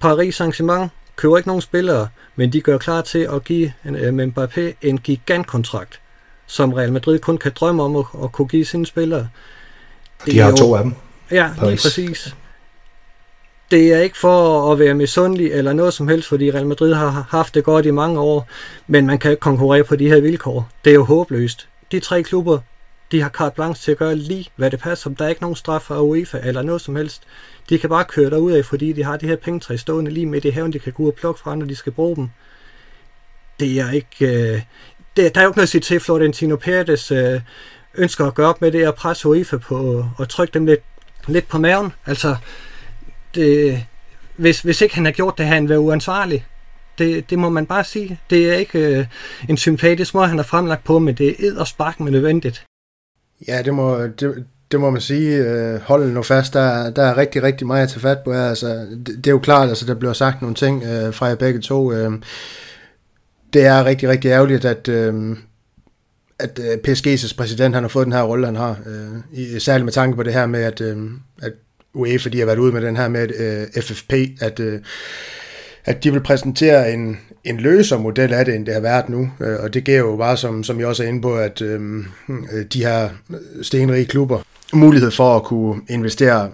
[SPEAKER 3] Paris Saint-Germain køber ikke nogen spillere, men de gør klar til at give øh, Mbappé en gigantkontrakt, som Real Madrid kun kan drømme om at, at kunne give sine spillere.
[SPEAKER 2] Det de har jo, to af dem.
[SPEAKER 3] Ja, Paris. lige præcis. Det er ikke for at være misundelig eller noget som helst, fordi Real Madrid har haft det godt i mange år, men man kan ikke konkurrere på de her vilkår. Det er jo håbløst. De tre klubber, de har carte blanche til at gøre lige, hvad det passer. Der er ikke nogen straf fra UEFA eller noget som helst. De kan bare køre derud af, fordi de har de her pengetræ stående lige midt i haven, de kan gå ud og plukke fra, når de skal bruge dem. Det er ikke... Øh, det, der er jo ikke noget at sige til Florentino Pérez øh, ønsker at gøre op med det, at presse UEFA på og trykke dem lidt, lidt på maven. Altså, det, hvis, hvis ikke han har gjort det, har han været uansvarlig. Det, det må man bare sige. Det er ikke øh, en sympatisk måde, han har fremlagt på, men det er ed og spark med nødvendigt.
[SPEAKER 1] Ja, det må, det, det må man sige. Øh, hold nu fast, der, der er rigtig, rigtig meget at tage fat på. Altså, det, det er jo klart, altså, der bliver sagt nogle ting øh, fra jer begge to. Øh, det er rigtig, rigtig ærgerligt, at, øhm, øh, at PSG's præsident han har fået den her rolle, han har. Øh, i, særligt med tanke på det her med, at, øh, at UEFA de har været ude med den her med øh, FFP, at, øh, at de vil præsentere en, en løsere model af det, end det har været nu. Øh, og det giver jo bare, som, som jeg også er inde på, at øhm, øh, de her stenrige klubber mulighed for at kunne investere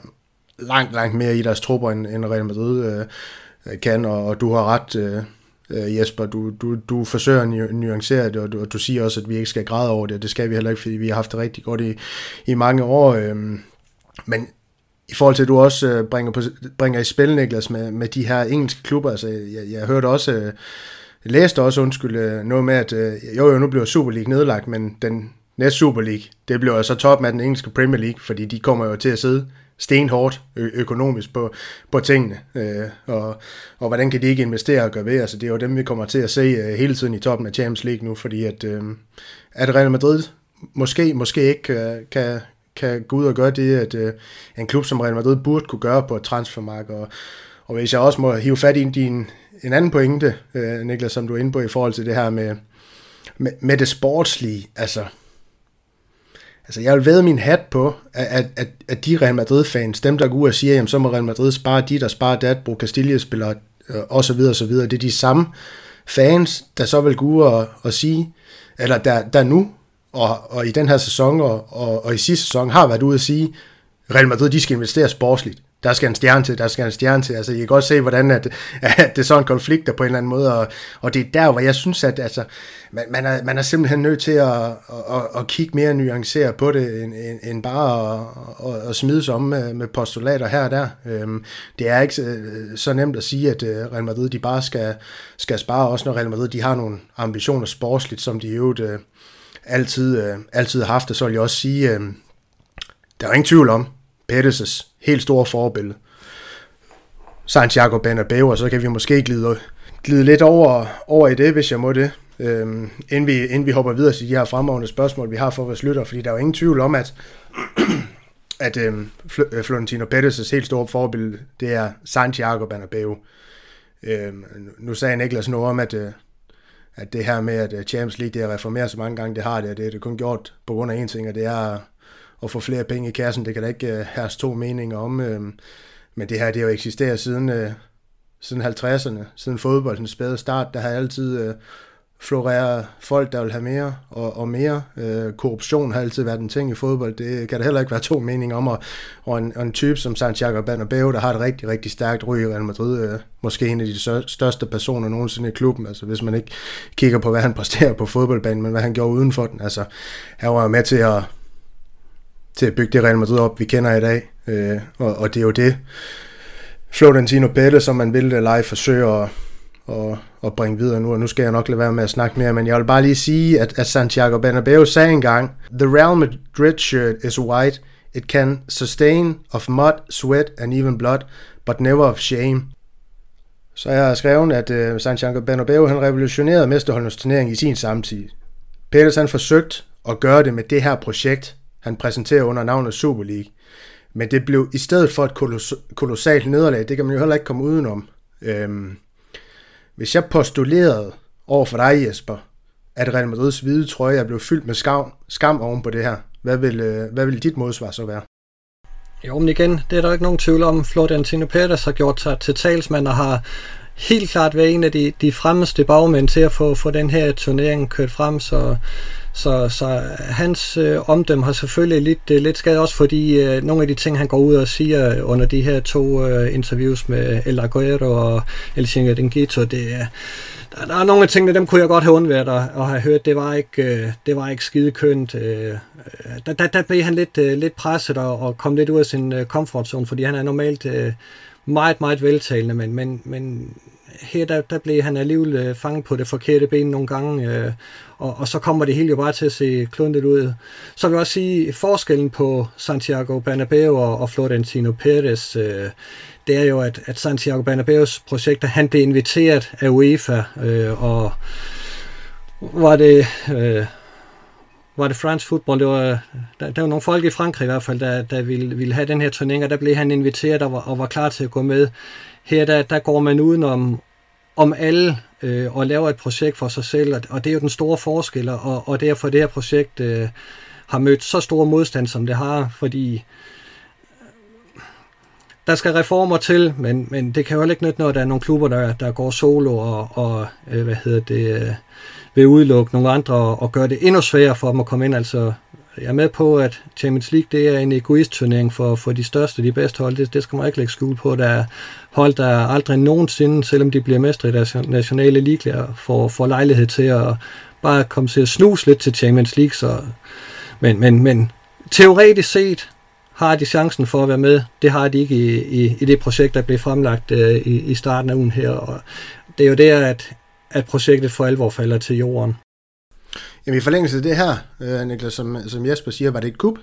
[SPEAKER 1] langt, langt mere i deres trupper, end, end Real Madrid øh, kan, og, og du har ret... Øh, øh, Jesper. Du, du, du forsøger at nuancere det, og du, og du siger også, at vi ikke skal græde over det, og det skal vi heller ikke, fordi vi har haft det rigtig godt i, i mange år. Øh, men i forhold til, at du også øh, bringer, på, bringer i spil, Niklas, med, med de her engelske klubber, altså jeg, jeg hørte også, øh, jeg læste også, undskyld, øh, noget med, at øh, jo jo, nu bliver Super League nedlagt, men den næste Super League, det bliver så så top af den engelske Premier League, fordi de kommer jo til at sidde stenhårdt ø- økonomisk på, på tingene, øh, og, og hvordan kan de ikke investere og gøre ved, altså det er jo dem, vi kommer til at se øh, hele tiden i toppen af Champions League nu, fordi at, øh, at Real Madrid måske, måske ikke kan, kan, kan gå ud og gøre det, at øh, en klub som Real Madrid burde kunne gøre på et transfermarked, og, og hvis jeg også må hive fat i din, en anden pointe, øh, Niklas, som du er inde på i forhold til det her med, med, med det sportslige, altså Altså, jeg vil væde min hat på, at, at, at de Real Madrid-fans, dem der går ud og siger, jamen så må Real Madrid spare dit og spare dat, bruge Castilla-spillere øh, og så videre, og så videre. Det er de samme fans, der så vil gå ud og, og sige, eller der, der nu, og, og i den her sæson, og, og, og i sidste sæson, har været ude at sige, Real Madrid, de skal investere sportsligt. Der skal en stjerne til, der skal en stjerne til. Altså, I kan godt se, hvordan at, at det er sådan en konflikt der på en eller anden måde, og, og det er der, hvor jeg synes, at altså, man, man, er, man er simpelthen nødt til at, at, at, kigge mere nuanceret på det, end, end, end bare at, at, at smide sig om med, med postulater her og der. Øhm, det er ikke så øh, nemt at sige, at øh, Real Madrid de bare skal, skal spare, også når Real Madrid de har nogle ambitioner sportsligt, som de jo øh, altid, øh, altid har haft, og så vil jeg også sige, øh, der er ingen tvivl om, Pettis' helt store forbillede. Santiago Bernabeu, og så kan vi måske glide, glide lidt over, over i det, hvis jeg må det, øhm, inden, vi, inden vi hopper videre til de her fremragende spørgsmål, vi har for vores lytter, fordi der er jo ingen tvivl om, at, at øhm, Fl- øh, Florentino Pettis' helt store forbillede, det er Santiago Bernabeu. Øhm, nu sagde Niklas noget om, at, øh, at det her med, at øh, Champions League det er reformeret så mange gange, det har det, det er det kun gjort på grund af en ting, og det er at få flere penge i kassen. Det kan der ikke uh, herske to meninger om. Øh, men det her, det har jo eksisteret siden, øh, siden 50'erne, siden fodboldens spæde start. Der har altid uh, floreret folk, der vil have mere og, og mere. Øh, korruption har altid været en ting i fodbold. Det kan der heller ikke være to meninger om. Og, og, en, og en type som Santiago Bernabeu, der har et rigtig, rigtig stærkt ry i Real Madrid. øh, måske en af de største personer nogensinde i klubben. Altså hvis man ikke kigger på, hvad han præsterer på fodboldbanen, men hvad han gjorde udenfor den. Altså, han var med til at til at bygge det Real Madrid op, vi kender i dag. Øh, og, og det er jo det, Florentino Pelle, som man vil lege forsøge at, at, at bringe videre nu, og nu skal jeg nok lade være med at snakke mere, men jeg vil bare lige sige, at, at Santiago Bernabeu sagde engang, The Real Madrid shirt is white, it can sustain of mud, sweat and even blood, but never of shame. Så jeg har skrevet, at uh, Santiago Bernabeu han revolutionerede mesterholdenes turnering i sin samtid. Peters han forsøgt at gøre det med det her projekt, han præsenterer under navnet Super League. Men det blev i stedet for et koloss- kolossalt nederlag, det kan man jo heller ikke komme udenom. Øhm, hvis jeg postulerede over for dig, Jesper, at Real Madrids hvide trøje er blevet fyldt med skam, skam oven på det her, hvad vil, øh, hvad vil dit modsvar så være?
[SPEAKER 3] Jo, men igen, det er der ikke nogen tvivl om. Florentino Pérez har gjort sig til talsmand og har helt klart været en af de, de fremmeste bagmænd til at få, få den her turnering kørt frem, så så, så hans øh, omdømme har selvfølgelig lidt, øh, lidt skadet også, fordi øh, nogle af de ting, han går ud og siger under de her to øh, interviews med El Aguero og El Chingadengito, det er, der, der er nogle af tingene, dem kunne jeg godt have undværet at, at have hørt. Det var ikke, øh, det var ikke skide kønt. Øh, øh, der, der, der blev han lidt, øh, lidt presset og, og kom lidt ud af sin øh, comfort zone, fordi han er normalt øh, meget, meget veltalende, men, men, men her der, der blev han alligevel øh, fanget på det forkerte ben nogle gange, øh, og, og så kommer det hele jo bare til at se kluntet ud. Så vil jeg også sige, forskellen på Santiago Bernabeu og, og Florentino Perez, øh, det er jo, at, at Santiago Bernabeus projekter, han blev inviteret af UEFA, øh, og var det... Øh, var det France Football, det var, der, der var nogle folk i Frankrig i hvert fald, der, der ville, ville have den her turnering, og der blev han inviteret og var, og var klar til at gå med. Her der, der går man udenom om alle øh, og laver et projekt for sig selv, og det er jo den store forskel, og, og derfor det her projekt øh, har mødt så stor modstand, som det har, fordi øh, der skal reformer til, men, men det kan jo ikke nytte, når der er nogle klubber, der, der går solo og, og øh, hvad hedder det, øh, vil udelukke nogle andre og, og gøre det endnu sværere for dem at komme ind. Altså, jeg er med på, at Champions League det er en egoist-turnering for, for de største, de bedste hold. Det, det skal man ikke lægge skjul på. Der er hold, der aldrig nogensinde, selvom de bliver mestre i deres nationale ligaer, får, får lejlighed til at bare komme til at snuse lidt til Champions League. Så, men, men, men teoretisk set har de chancen for at være med. Det har de ikke i, i, i det projekt, der blev fremlagt øh, i, i starten af ugen her. Og det er jo der, at, at projektet for alvor falder til jorden.
[SPEAKER 1] Jamen i forlængelse af det her, øh, Niklas, som, som Jesper siger, var det et kub?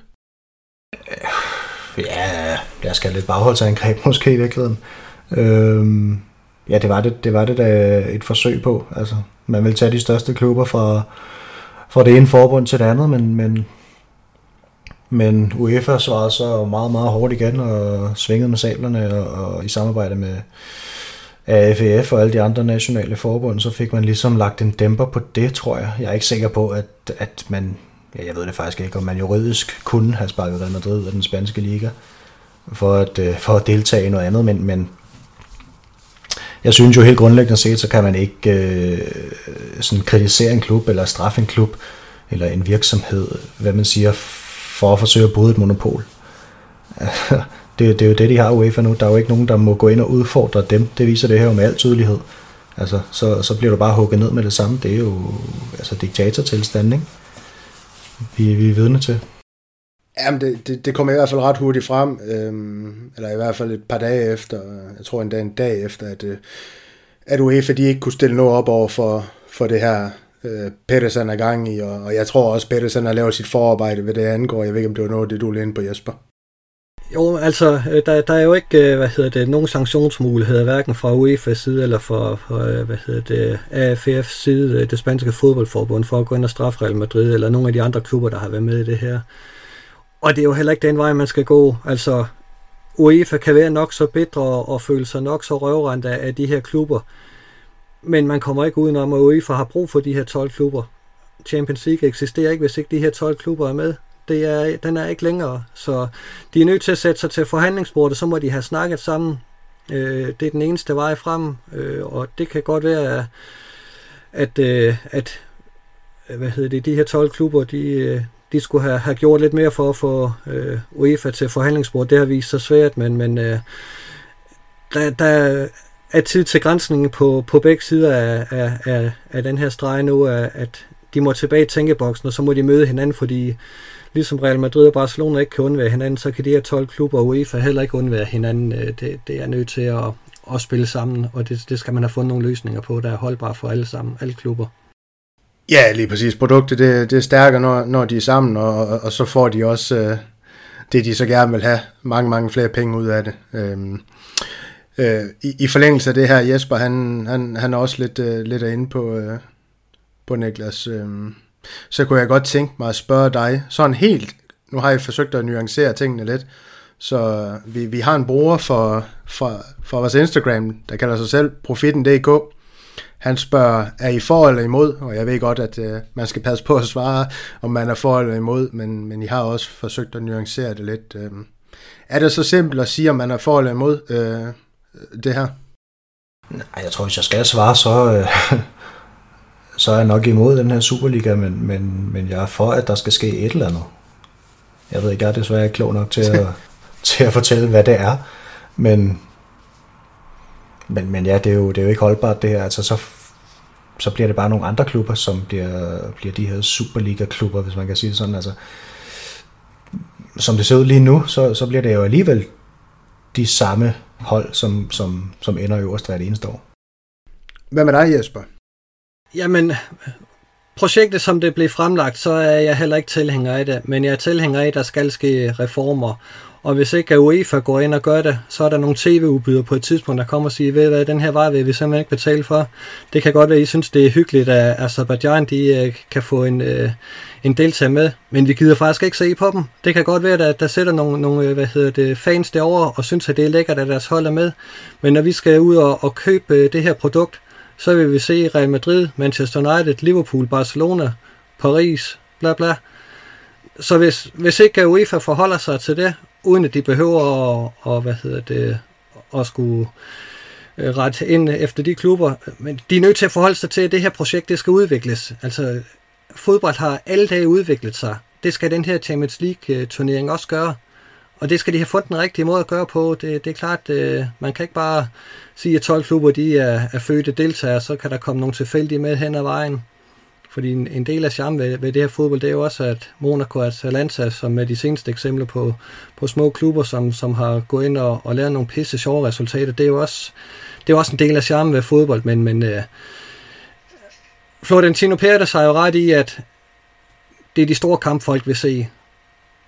[SPEAKER 2] Øh, ja, der skal lidt bagholdsangreb måske i virkeligheden. Øhm, ja, det var det, det var det da et forsøg på. Altså, man vil tage de største klubber fra, fra det ene forbund til det andet, men, men, men UEFA svarede så meget, meget hårdt igen og svingede med sablerne og, og i samarbejde med AFF og alle de andre nationale forbund, så fik man ligesom lagt en dæmper på det, tror jeg. Jeg er ikke sikker på, at, at man, ja, jeg ved det faktisk ikke, om man juridisk kunne have sparket Real Madrid af den spanske liga for at, øh, for at deltage i noget andet, men, men jeg synes jo helt grundlæggende set, så kan man ikke øh, sådan kritisere en klub, eller straffe en klub, eller en virksomhed, hvad man siger, for at forsøge at bryde et monopol. det, det er jo det, de har UEFA nu. Der er jo ikke nogen, der må gå ind og udfordre dem. Det viser det her jo med al tydelighed. Altså, så, så bliver du bare hugget ned med det samme. Det er jo altså diktatortilstand, ikke? Vi, vi er vidne til.
[SPEAKER 1] Jamen, det, det, det kommer i hvert fald ret hurtigt frem, øhm, eller i hvert fald et par dage efter, jeg tror endda en dag efter, at, øh, at UEFA de ikke kunne stille noget op over for, for det her, øh, Pedersen er gang i, og, og jeg tror også, Pedersen har lavet sit forarbejde hvad det angår. Jeg ved ikke, om det var noget, det du ind på, Jesper.
[SPEAKER 3] Jo, altså, øh, der, der er jo ikke, øh, hvad hedder det, nogen sanktionsmuligheder, hverken fra UEFA's side eller fra, fra øh, hvad hedder det, AFF's side, det spanske fodboldforbund, for at gå ind og straffe Real Madrid, eller nogle af de andre klubber, der har været med i det her. Og det er jo heller ikke den vej, man skal gå. Altså, UEFA kan være nok så bedre og føle sig nok så røvrende af de her klubber, men man kommer ikke udenom, at UEFA har brug for de her 12 klubber. Champions League eksisterer ikke, hvis ikke de her 12 klubber er med. Det er, den er ikke længere, så de er nødt til at sætte sig til forhandlingsbordet, så må de have snakket sammen. Øh, det er den eneste vej frem, øh, og det kan godt være, at, øh, at øh, hvad hedder det, de her 12 klubber, de, øh, de skulle have, have gjort lidt mere for at få øh, UEFA til forhandlingsbordet. Det har vist sig svært, men, men øh, der, der er tid til grænsningen på, på begge sider af, af, af, af den her streg nu, at de må tilbage i tænkeboksen, og så må de møde hinanden, fordi ligesom Real Madrid og Barcelona ikke kan undvære hinanden, så kan de her 12 klubber og UEFA heller ikke undvære hinanden. Øh, det, det er nødt til at, at spille sammen, og det, det skal man have fundet nogle løsninger på, der er holdbare for alle sammen, alle klubber.
[SPEAKER 1] Ja, lige præcis. Produktet det, det er stærkere, når, når de er sammen, og, og, og så får de også øh, det, de så gerne vil have. Mange, mange flere penge ud af det. Øhm, øh, i, I forlængelse af det her, Jesper, han, han, han er også lidt, øh, lidt inde på, øh, på Niklas. Øh, så kunne jeg godt tænke mig at spørge dig, sådan helt, nu har jeg forsøgt at nuancere tingene lidt, så vi, vi har en bruger for, for, for vores Instagram, der kalder sig selv Profitten.dk, han spørger, er I for eller imod? Og jeg ved godt, at øh, man skal passe på at svare, om man er for eller imod, men, men I har også forsøgt at nuancere det lidt. Øh. Er det så simpelt at sige, om man er for eller imod øh, det her?
[SPEAKER 2] Nej, jeg tror, hvis jeg skal svare, så, øh, så er jeg nok imod den her Superliga, men, men, men jeg er for, at der skal ske et eller andet. Jeg ved ikke, jeg er desværre ikke klog nok til at, til at fortælle, hvad det er, men men, men ja, det er, jo, det er jo ikke holdbart det her. Altså, så, så bliver det bare nogle andre klubber, som bliver, bliver de her Superliga-klubber, hvis man kan sige det sådan. Altså, som det ser ud lige nu, så, så bliver det jo alligevel de samme hold, som, som, som ender øverst hvert eneste år.
[SPEAKER 1] Hvad med dig, Jesper?
[SPEAKER 3] Jamen, projektet som det blev fremlagt, så er jeg heller ikke tilhænger af det, men jeg er tilhænger af, at der skal ske reformer. Og hvis ikke UEFA går ind og gør det, så er der nogle tv-udbydere på et tidspunkt, der kommer og siger, ved hvad, den her vej vil vi simpelthen ikke betale for. Det kan godt være, at I synes, det er hyggeligt, at Azerbaijan de, øh, kan få en, øh, en deltager med, men vi gider faktisk ikke se på dem. Det kan godt være, at der sætter nogle, nogle øh, hvad hedder det, fans derovre og synes, at det er lækkert, at deres hold er med. Men når vi skal ud og, og købe det her produkt, så vil vi se Real Madrid, Manchester United, Liverpool, Barcelona, Paris, bla bla. Så hvis, hvis ikke UEFA forholder sig til det, uden at de behøver at, og, hvad hedder det, at skulle øh, ret ind efter de klubber. Men de er nødt til at forholde sig til, at det her projekt det skal udvikles. Altså, fodbold har alle dage udviklet sig. Det skal den her Champions League-turnering øh, også gøre. Og det skal de have fundet den rigtige måde at gøre på. Det, det er klart, øh, man kan ikke bare sige, at 12 klubber de er, er fødte deltagere, så kan der komme nogle tilfældige med hen ad vejen. Fordi en, en del af charmen ved, ved det her fodbold, det er jo også, at Monaco og Atalanta, som er de seneste eksempler på, på små klubber, som, som har gået ind og, og lavet nogle pisse sjove resultater, det er jo også, det er også en del af charmen ved fodbold, men, men øh, Florentino Pérez har jo ret i, at det er de store kampfolk, vi se.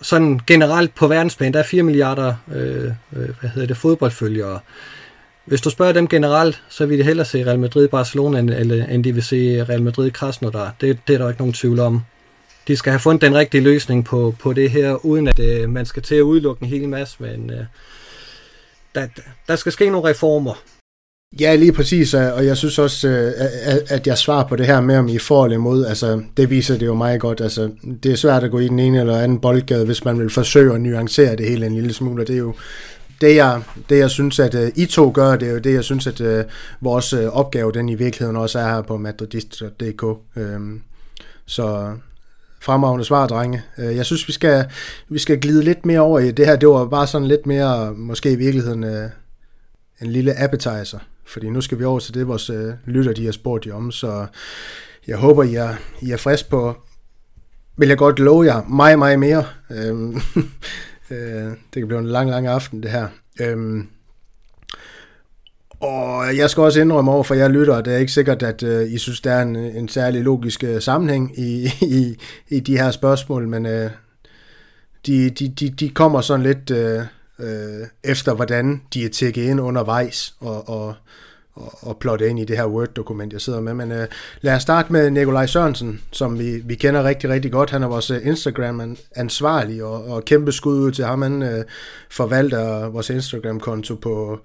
[SPEAKER 3] Sådan generelt på verdensplan, der er 4 milliarder øh, øh, hvad hedder det, fodboldfølgere. Hvis du spørger dem generelt, så vil de hellere se Real Madrid Barcelona, end, end de vil se Real Madrid Krasnodar. Det, det er der ikke nogen tvivl om. De skal have fundet den rigtige løsning på, på det her, uden at øh, man skal til at udelukke en hel masse, men øh, der, der skal ske nogle reformer.
[SPEAKER 1] Ja, lige præcis, øh, og jeg synes også, øh, at jeg svarer på det her med, om I får eller imod, altså det viser det jo meget godt, altså det er svært at gå i den ene eller anden boldgade, hvis man vil forsøge at nuancere det hele en lille smule, og det er jo det jeg, det jeg synes, at øh, I to gør, det er jo det, jeg synes, at vores opgave, den i virkeligheden også er her på madridist.dk. Øhm, så Fremragende svar, drenge. Øh, jeg synes, vi skal, vi skal glide lidt mere over i det her. Det var bare sådan lidt mere, måske i virkeligheden, øh, en lille appetizer. Fordi nu skal vi over til det, vores øh, lytter, de har spurgt jer om. Så jeg håber, I er, I er frisk på, vil jeg godt love jer, meget, meget mere. Øhm, øh, det kan blive en lang, lang aften, det her. Øhm, og jeg skal også indrømme over for jer lytter, at det er ikke sikkert, at øh, I synes, der er en, en særlig logisk øh, sammenhæng i, i, i de her spørgsmål, men øh, de, de, de, de kommer sådan lidt Øh, øh, efter, hvordan de er tækket ind undervejs og, og, og, og plotte ind i det her Word-dokument, jeg sidder med. Men øh, lad os starte med Nikolaj Sørensen, som vi, vi kender rigtig, rigtig godt. Han er vores øh, Instagram-ansvarlig, og, og kæmpe skud ud til ham. Han øh, forvalter vores Instagram-konto på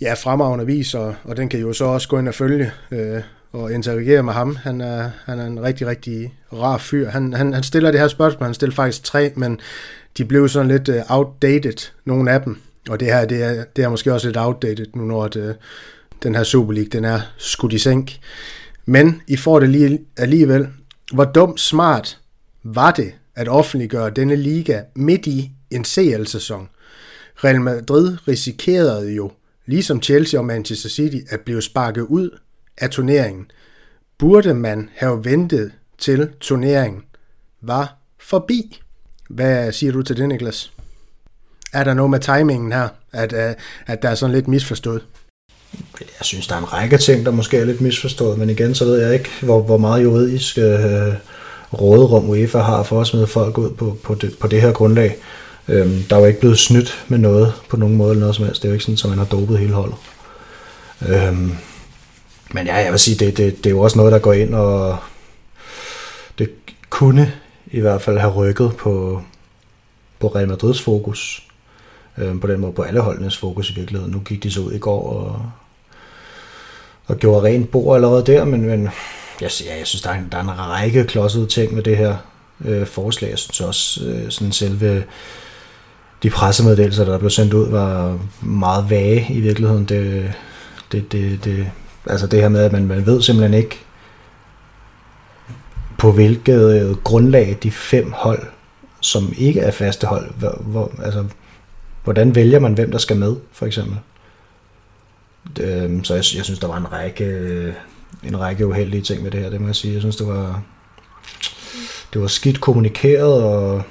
[SPEAKER 1] ja, fremragende vis, og, og den kan jo så også gå ind og følge øh, og interagere med ham. Han er, han er en rigtig, rigtig rar fyr. Han, han, han stiller det her spørgsmål, han stiller faktisk tre, men de blev sådan lidt uh, outdated, nogle af dem. Og det her, det er, det er måske også lidt outdated nu, når at, øh, den her Super League, den er skudt i sænk. Men I får det lige alligevel. Hvor dumt smart var det at offentliggøre denne liga midt i en CL-sæson? Real Madrid risikerede jo ligesom Chelsea og Manchester City, at blive sparket ud af turneringen, burde man have ventet til turneringen var forbi. Hvad siger du til det, Niklas? Er der noget med timingen her, at, øh, at der er sådan lidt misforstået?
[SPEAKER 2] Jeg synes, der er en række ting, der måske er lidt misforstået, men igen, så ved jeg ikke, hvor, hvor meget juridisk øh, råderum UEFA har for at smide folk ud på, på, det, på det her grundlag. Øhm, der er jo ikke blevet snydt med noget på nogen måde eller noget som helst. Det er jo ikke sådan, at man har dopet hele holdet. Øhm, men ja, jeg vil sige, det, det, det er jo også noget, der går ind, og det kunne i hvert fald have rykket på, på Real Madrids fokus. Øh, på den måde på alle holdenes fokus i virkeligheden. Nu gik de så ud i går og, og gjorde rent bord allerede der, men, men jeg, ja, jeg synes, der er, en, der er en række klodsede ting med det her øh, forslag. Jeg synes også, øh, sådan selve de pressemeddelelser, der blev sendt ud, var meget vage i virkeligheden. Det, det, det, det, altså det her med, at man, man ved simpelthen ikke, på hvilket øh, grundlag de fem hold, som ikke er faste hold, hvor, hvor, altså, hvordan vælger man, hvem der skal med, for eksempel. Det, så jeg, jeg synes, der var en række, øh, en række uheldige ting med det her, det må jeg sige. Jeg synes, det var, det var skidt kommunikeret, og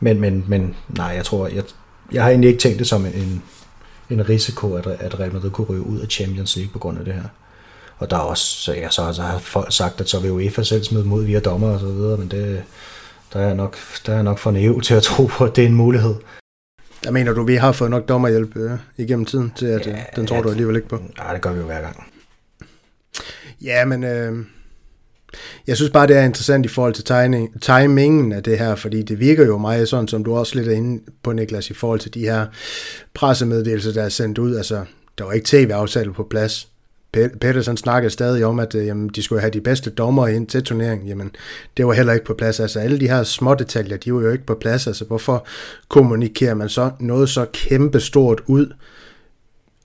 [SPEAKER 2] men, men, men nej, jeg tror, jeg, jeg har egentlig ikke tænkt det som en, en risiko, at, at Real Madrid kunne ryge ud af Champions League på grund af det her. Og der er også, så, ja, så, så har folk sagt, at så vil UEFA selv smide mod via dommer og så videre, men det, der er nok, der er nok for naiv til at tro på, at det er en mulighed.
[SPEAKER 1] Jeg mener du, vi har fået nok dommerhjælp øh, igennem tiden til, at ja, øh, den tror ja, du alligevel ikke på?
[SPEAKER 2] Nej, det gør vi jo hver gang.
[SPEAKER 1] Ja, men øh, jeg synes bare, det er interessant i forhold til tegning, timingen af det her, fordi det virker jo meget sådan, som du også lidt er inde på, Niklas, i forhold til de her pressemeddelelser, der er sendt ud. Altså, der var ikke tv-aftale på plads. Pedersen snakkede stadig om, at øh, jamen, de skulle have de bedste dommer ind til turneringen. Jamen, det var heller ikke på plads. Altså, alle de her små detaljer, de var jo ikke på plads. Altså, hvorfor kommunikerer man så noget så kæmpe stort ud?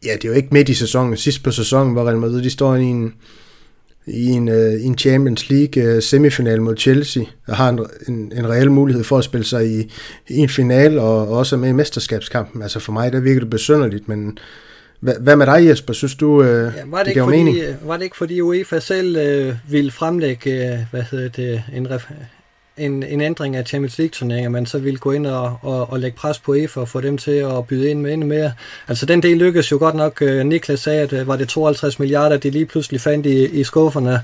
[SPEAKER 1] Ja, det er jo ikke midt i sæsonen. Sidst på sæsonen, hvor Real Madrid, de står i en, i en, uh, en Champions League uh, semifinal mod Chelsea, og har en, en, en reel mulighed for at spille sig i, i en final, og, og også med i mesterskabskampen. Altså for mig, der virker det besynderligt, men hvad, med dig, Jesper? Synes du, uh, ja, var det, det
[SPEAKER 3] ikke
[SPEAKER 1] fordi, mening?
[SPEAKER 3] Var det ikke fordi UEFA selv uh, ville fremlægge, uh, hvad hedder det, en, en, en ændring af Champions League-turneringer, man så ville gå ind og, og, og lægge pres på EFA og få dem til at byde ind med endnu mere. Altså den del lykkedes jo godt nok. Øh, Niklas sagde, at øh, var det 52 milliarder, de lige pludselig fandt i, i skufferne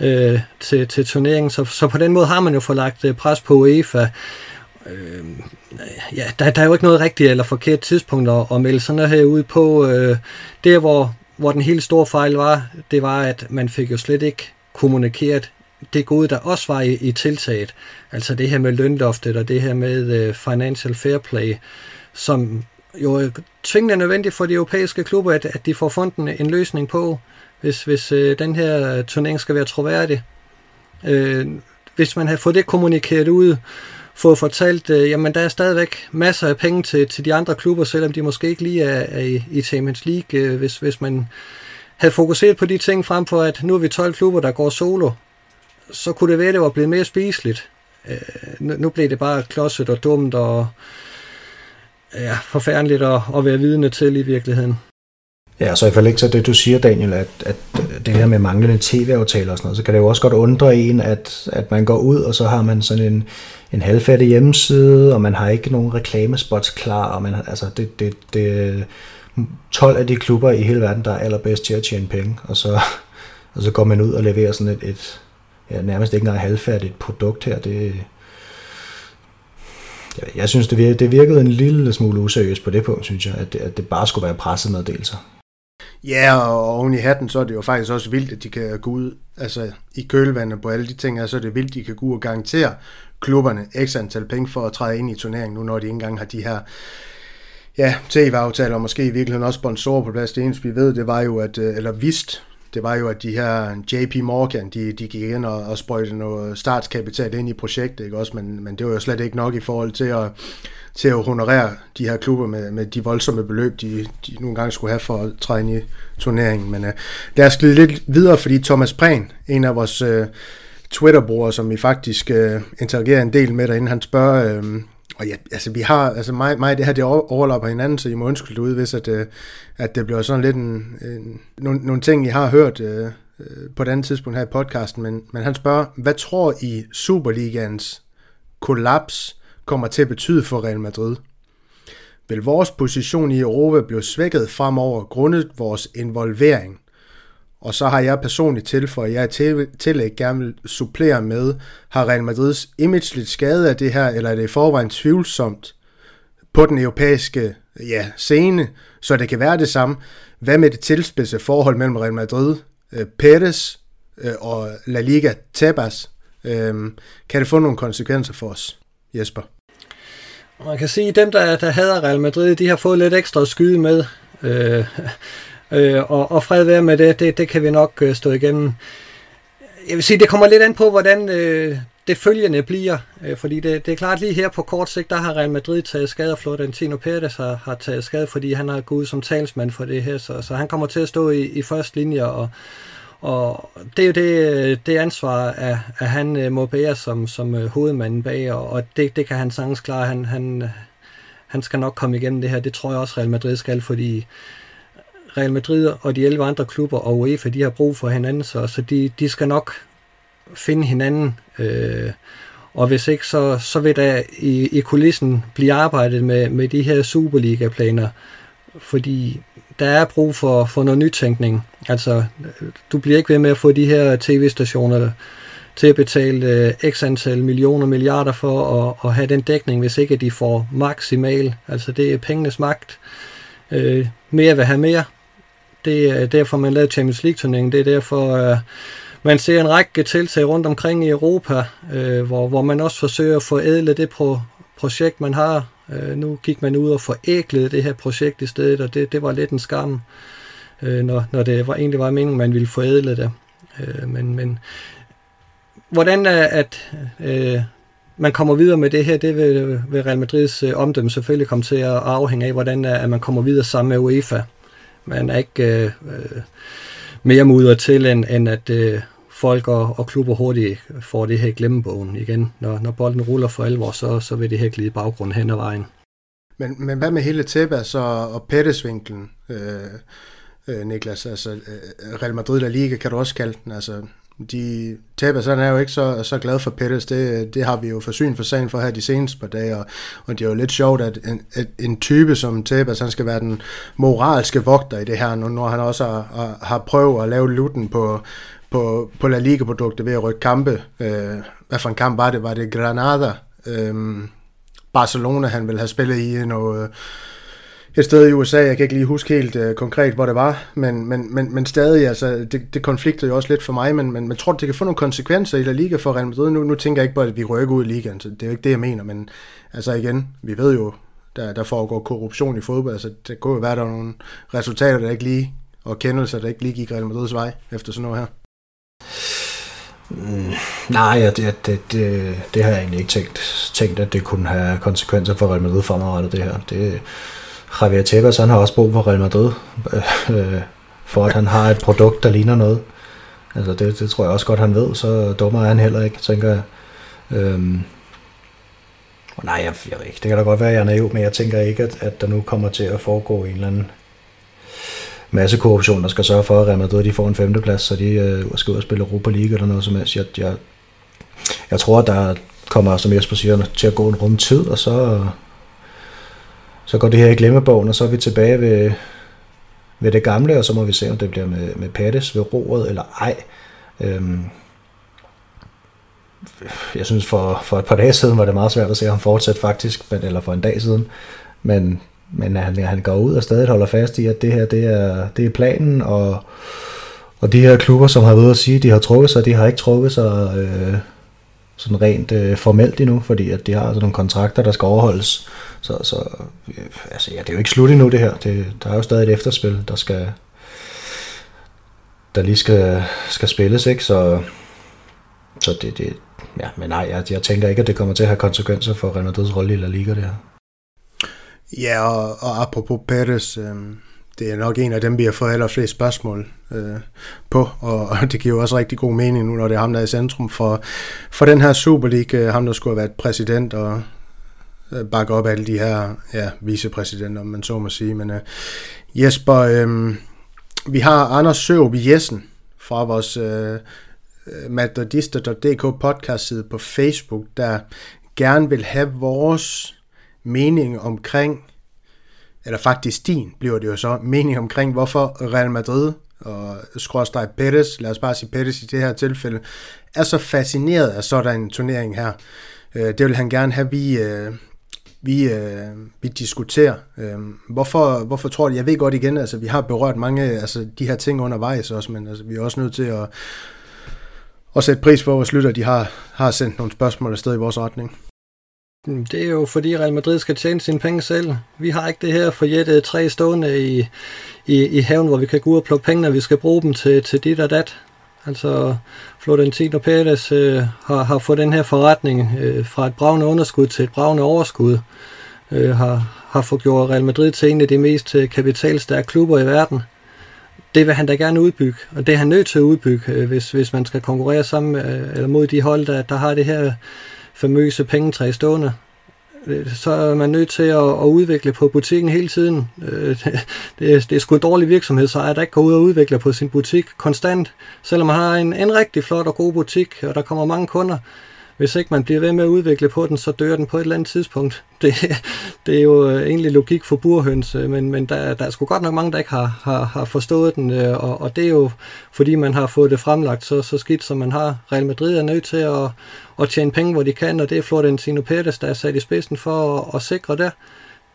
[SPEAKER 3] øh, til, til turneringen. Så, så på den måde har man jo fået lagt øh, pres på UEFA. Øh, ja, der, der er jo ikke noget rigtigt eller forkert tidspunkt at, at melde sådan noget her ud på. Øh, der, hvor, hvor den helt store fejl var, det var, at man fik jo slet ikke kommunikeret det gode, der også var i, i tiltaget, altså det her med lønloftet og det her med øh, financial fair play, som jo er tvingende nødvendigt for de europæiske klubber, at, at de får fundet en løsning på, hvis, hvis øh, den her turnering skal være troværdig. Øh, hvis man har fået det kommunikeret ud, få fortalt, øh, jamen der er stadigvæk masser af penge til, til de andre klubber, selvom de måske ikke lige er, er i, i Champions League, øh, hvis, hvis man havde fokuseret på de ting frem for, at nu er vi 12 klubber, der går solo, så kunne det være, at det var blevet mere spiseligt. Øh, nu, nu blev det bare klodset og dumt og ja, forfærdeligt at, at være vidne til i virkeligheden.
[SPEAKER 2] Ja, så i forlængelse af det, du siger, Daniel, at, at det her med manglende tv-aftaler og sådan noget, så kan det jo også godt undre en, at, at man går ud, og så har man sådan en, en halvfærdig hjemmeside, og man har ikke nogen reklamespots klar, og man, altså det, det, det 12 af de klubber i hele verden, der er allerbedst til at tjene penge, og så, og så går man ud og leverer sådan et, et ja, nærmest ikke engang halvfærdigt produkt her. Det, jeg, jeg synes, det virkede, det virkede en lille smule useriøst på det punkt, synes jeg, at det, at det bare skulle være pressemeddelelser.
[SPEAKER 1] Ja, og oven i hatten, så er det jo faktisk også vildt, at de kan gå ud altså, i kølvandet på alle de ting her, så er det vildt, at de kan gå ud og garantere klubberne x antal penge for at træde ind i turneringen, nu når de ikke engang har de her ja, tv-aftaler, og måske i virkeligheden også sponsorer på plads. Det eneste, vi ved, det var jo, at, øh, eller vidst, det var jo, at de her JP Morgan, de, de gik ind og, og sprøjtede noget startskapital ind i projektet, ikke også? Men, men det var jo slet ikke nok i forhold til at, til at honorere de her klubber med, med de voldsomme beløb, de, de nogle gange skulle have for at træde ind i turneringen. Men uh, lad os glide lidt videre, fordi Thomas Prehn, en af vores uh, Twitter-brugere, som vi faktisk uh, interagerer en del med derinde, han spørger, uh, og ja, altså vi har, altså mig, mig det her, det overlapper hinanden, så I må undskylde ud, hvis at, øh, at det bliver sådan lidt en, en, nogle, nogle ting, I har hørt øh, øh, på et andet tidspunkt her i podcasten, men, men han spørger, hvad tror I Superligans kollaps kommer til at betyde for Real Madrid? Vil vores position i Europa blive svækket fremover grundet vores involvering? Og så har jeg personligt tilføjet, at jeg til, tillæg gerne vil supplere med, har Real Madrids image lidt skade af det her, eller er det i forvejen tvivlsomt på den europæiske ja, scene, så det kan være det samme. Hvad med det tilspidse forhold mellem Real Madrid, øh, Perez øh, og La Liga Tebas? Øhm, kan det få nogle konsekvenser for os, Jesper?
[SPEAKER 3] Man kan sige, at dem, der, der hader Real Madrid, de har fået lidt ekstra skyde med. Øh, øh, og, og fred være med det, det, det kan vi nok øh, stå igennem. Jeg vil sige, det kommer lidt an på, hvordan øh, det følgende bliver. Øh, fordi det, det er klart lige her på kort sigt, der har Real Madrid taget skade, og Florentino Pérez har, har taget skade, fordi han har gået som talsmand for det her. Så, så han kommer til at stå i, i første linje, og, og det er jo det, øh, det ansvar, at, at han øh, må bære som, som øh, hovedmanden bag, og, og det, det kan han sagtens klare. Han, han, han skal nok komme igennem det her. Det tror jeg også, Real Madrid skal, fordi Real Madrid og de 11 andre klubber og UEFA, de har brug for hinanden, så, så de, de skal nok finde hinanden. Øh, og hvis ikke, så, så vil der i, i kulissen blive arbejdet med, med de her Superliga-planer, fordi der er brug for, for noget nytænkning. Altså, du bliver ikke ved med at få de her tv-stationer til at betale øh, x antal millioner milliarder for at, at have den dækning, hvis ikke de får maksimal. Altså, det er pengenes magt. Øh, mere vil have mere. Øh, det er derfor, man lavede Champions League-turneringen. Det er derfor, øh, man ser en række tiltag rundt omkring i Europa, øh, hvor, hvor man også forsøger at forædle det pro- projekt, man har. Øh, nu gik man ud og foræklede det her projekt i stedet, og det, det var lidt en skam, øh, når, når det var, egentlig var meningen, man ville forædle det. Øh, men, men hvordan er, at øh, man kommer videre med det her, det vil, vil Real Madrids øh, omdømme selvfølgelig komme til at afhænge af, hvordan er, at man kommer videre sammen med UEFA. Man er ikke øh, øh, mere mudret til, end, end at øh, folk og, og klubber hurtigt får det her glemmebogen igen. Når, når bolden ruller for alvor, så, så vil det her glide baggrund hen ad vejen.
[SPEAKER 1] Men, men hvad med hele Tebas og, og Pettesvinklen, øh, øh, Niklas? Altså, øh, Real Madrid La Liga kan du også kalde den. Altså, de Tebas, han er jo ikke så, så glad for Pettis, det, det har vi jo forsyn for sagen for her de seneste par dage, og, og det er jo lidt sjovt, at en, at en type som Tabas, han skal være den moralske vogter i det her, nu, når han også har, har prøvet at lave lutten på, på, på La Liga-produkter ved at rykke kampe. Øh, hvad for en kamp var det? Var det Granada? Øh, Barcelona, han ville have spillet i noget et sted i USA, jeg kan ikke lige huske helt øh, konkret, hvor det var, men, men, men, men stadig, altså, det, det konfliktede jo også lidt for mig, men, men man tror, det kan få nogle konsekvenser i La Liga for Real Madrid. Nu, nu tænker jeg ikke på, at vi rykker ud i ligaen, så det er jo ikke det, jeg mener, men altså igen, vi ved jo, der, der foregår korruption i fodbold, altså det kunne jo være, der er nogle resultater, der ikke lige, og kendelser, der ikke lige gik Real Madrids vej efter sådan noget her.
[SPEAKER 2] Mm, nej, det, det, det, det har jeg egentlig ikke tænkt, tænkt, at det kunne have konsekvenser for Real Madrid fremadrettet, det her. Det, Javier Tebas, han har også brug for Real Madrid, øh, øh, for at han har et produkt, der ligner noget. Altså det, det tror jeg også godt, han ved, så dummer er han heller ikke, tænker jeg. Øhm, og nej, jeg, jeg ved ikke, det kan da godt være, at jeg er naiv, men jeg tænker ikke, at, at der nu kommer til at foregå en eller anden masse korruption, der skal sørge for, at Real Madrid de får en femteplads, så de øh, skal ud og spille Europa League eller noget som helst. Jeg, jeg, jeg tror, at der kommer, som Jesper siger, til at gå en rum tid, og så, så går det her i glemmebogen, og så er vi tilbage ved, ved det gamle, og så må vi se, om det bliver med, med Pattes ved roret eller ej. Øhm, jeg synes, for, for et par dage siden var det meget svært at se ham fortsætte faktisk, men, eller for en dag siden. Men, men han, han går ud og stadig holder fast i, at det her det er, det er planen, og, og de her klubber, som har været at sige, de har trukket sig, de har ikke trukket sig øh, sådan rent øh, formelt endnu, fordi at de har altså nogle kontrakter, der skal overholdes. Så, så øh, altså, ja, det er jo ikke slut endnu det her. Det, der er jo stadig et efterspil, der skal der lige skal, skal spilles, ikke? Så, så det, det, ja, men nej, jeg, jeg tænker ikke, at det kommer til at have konsekvenser for Real Madrid's rolle i La Liga, det her.
[SPEAKER 1] Ja, og, og apropos Perez, øh, det er nok en af dem, vi har fået allerflest spørgsmål øh, på, og, og det giver jo også rigtig god mening nu, når det er ham, der er i centrum for, for den her Super League, øh, ham, der skulle have været præsident og Øh, bakke op alle de her ja, vicepræsidenter, om man så må sige. Men øh, Jesper, øh, vi har Anders Sørup Jessen fra vores øh, øh madridister.dk podcast side på Facebook, der gerne vil have vores mening omkring, eller faktisk din bliver det jo så, mening omkring, hvorfor Real Madrid og skråstrej Pettis, lad os bare sige Pettis i det her tilfælde, er så fascineret af sådan en turnering her. Øh, det vil han gerne have, vi, vi, øh, vi diskuterer. Øh, hvorfor, hvorfor tror du, jeg ved godt igen, altså vi har berørt mange altså, de her ting undervejs også, men altså, vi er også nødt til at, at sætte pris på at vores lytter, de har, har sendt nogle spørgsmål afsted i vores retning.
[SPEAKER 3] Mm, det er jo fordi Real Madrid skal tjene sine penge selv. Vi har ikke det her forjættede tre stående i, i, i haven, hvor vi kan gå ud og plukke penge, når vi skal bruge dem til, til dit og dat. Altså Florentino Pérez øh, har, har fået den her forretning øh, fra et bravende underskud til et bravende overskud. Øh, har, har fået gjort Real Madrid til en af de mest øh, kapitalstærke klubber i verden. Det vil han da gerne udbygge, og det er han nødt til at udbygge, øh, hvis, hvis man skal konkurrere sammen øh, eller mod de hold, der, der har det her famøse pengetræ stående. Så er man nødt til at, at udvikle på butikken hele tiden. Øh, det, er, det er sgu en dårlig virksomhed, så er der ikke går ud og udvikler på sin butik konstant. Selvom man har en, en rigtig flot og god butik, og der kommer mange kunder, hvis ikke man bliver ved med at udvikle på den, så dør den på et eller andet tidspunkt. Det, det er jo øh, egentlig logik for burhøns, øh, men, men der, der er sgu godt nok mange, der ikke har, har, har forstået den, øh, og, og det er jo fordi man har fået det fremlagt så, så skidt, som man har. Real Madrid er nødt til at, at tjene penge, hvor de kan, og det er Florentino Pérez, der er sat i spidsen for at, at sikre det.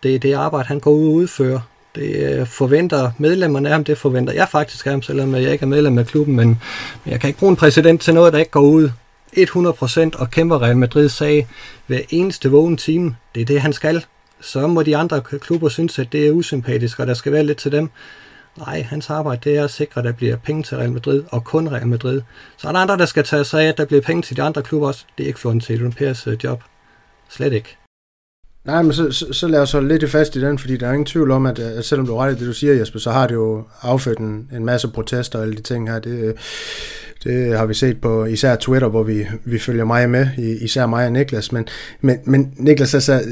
[SPEAKER 3] Det er det arbejde, han går ud og udfører. Det forventer medlemmerne af ham, det forventer jeg faktisk af ham, selvom jeg ikke er medlem af klubben, men, men jeg kan ikke bruge en præsident til noget, der ikke går ud 100% og kæmper Real Madrid sag hver eneste vågen time. Det er det, han skal. Så må de andre klubber synes, at det er usympatisk, og der skal være lidt til dem. Nej, hans arbejde det er at sikre, at der bliver penge til Real Madrid, og kun Real Madrid. Så er der andre, der skal tage sig af, at der bliver penge til de andre klubber også. Det er ikke Florentino Pérez øh, job. Slet ikke.
[SPEAKER 1] Nej, men så, så, så lad os holde lidt fast i den, fordi der er ingen tvivl om, at, øh, at selvom du er ret i det, du siger, Jesper, så har det jo affødt en, en masse protester og alle de ting her. Det, øh, det har vi set på især Twitter, hvor vi, vi følger mig med, især mig og Niklas. Men, men, men Niklas, altså,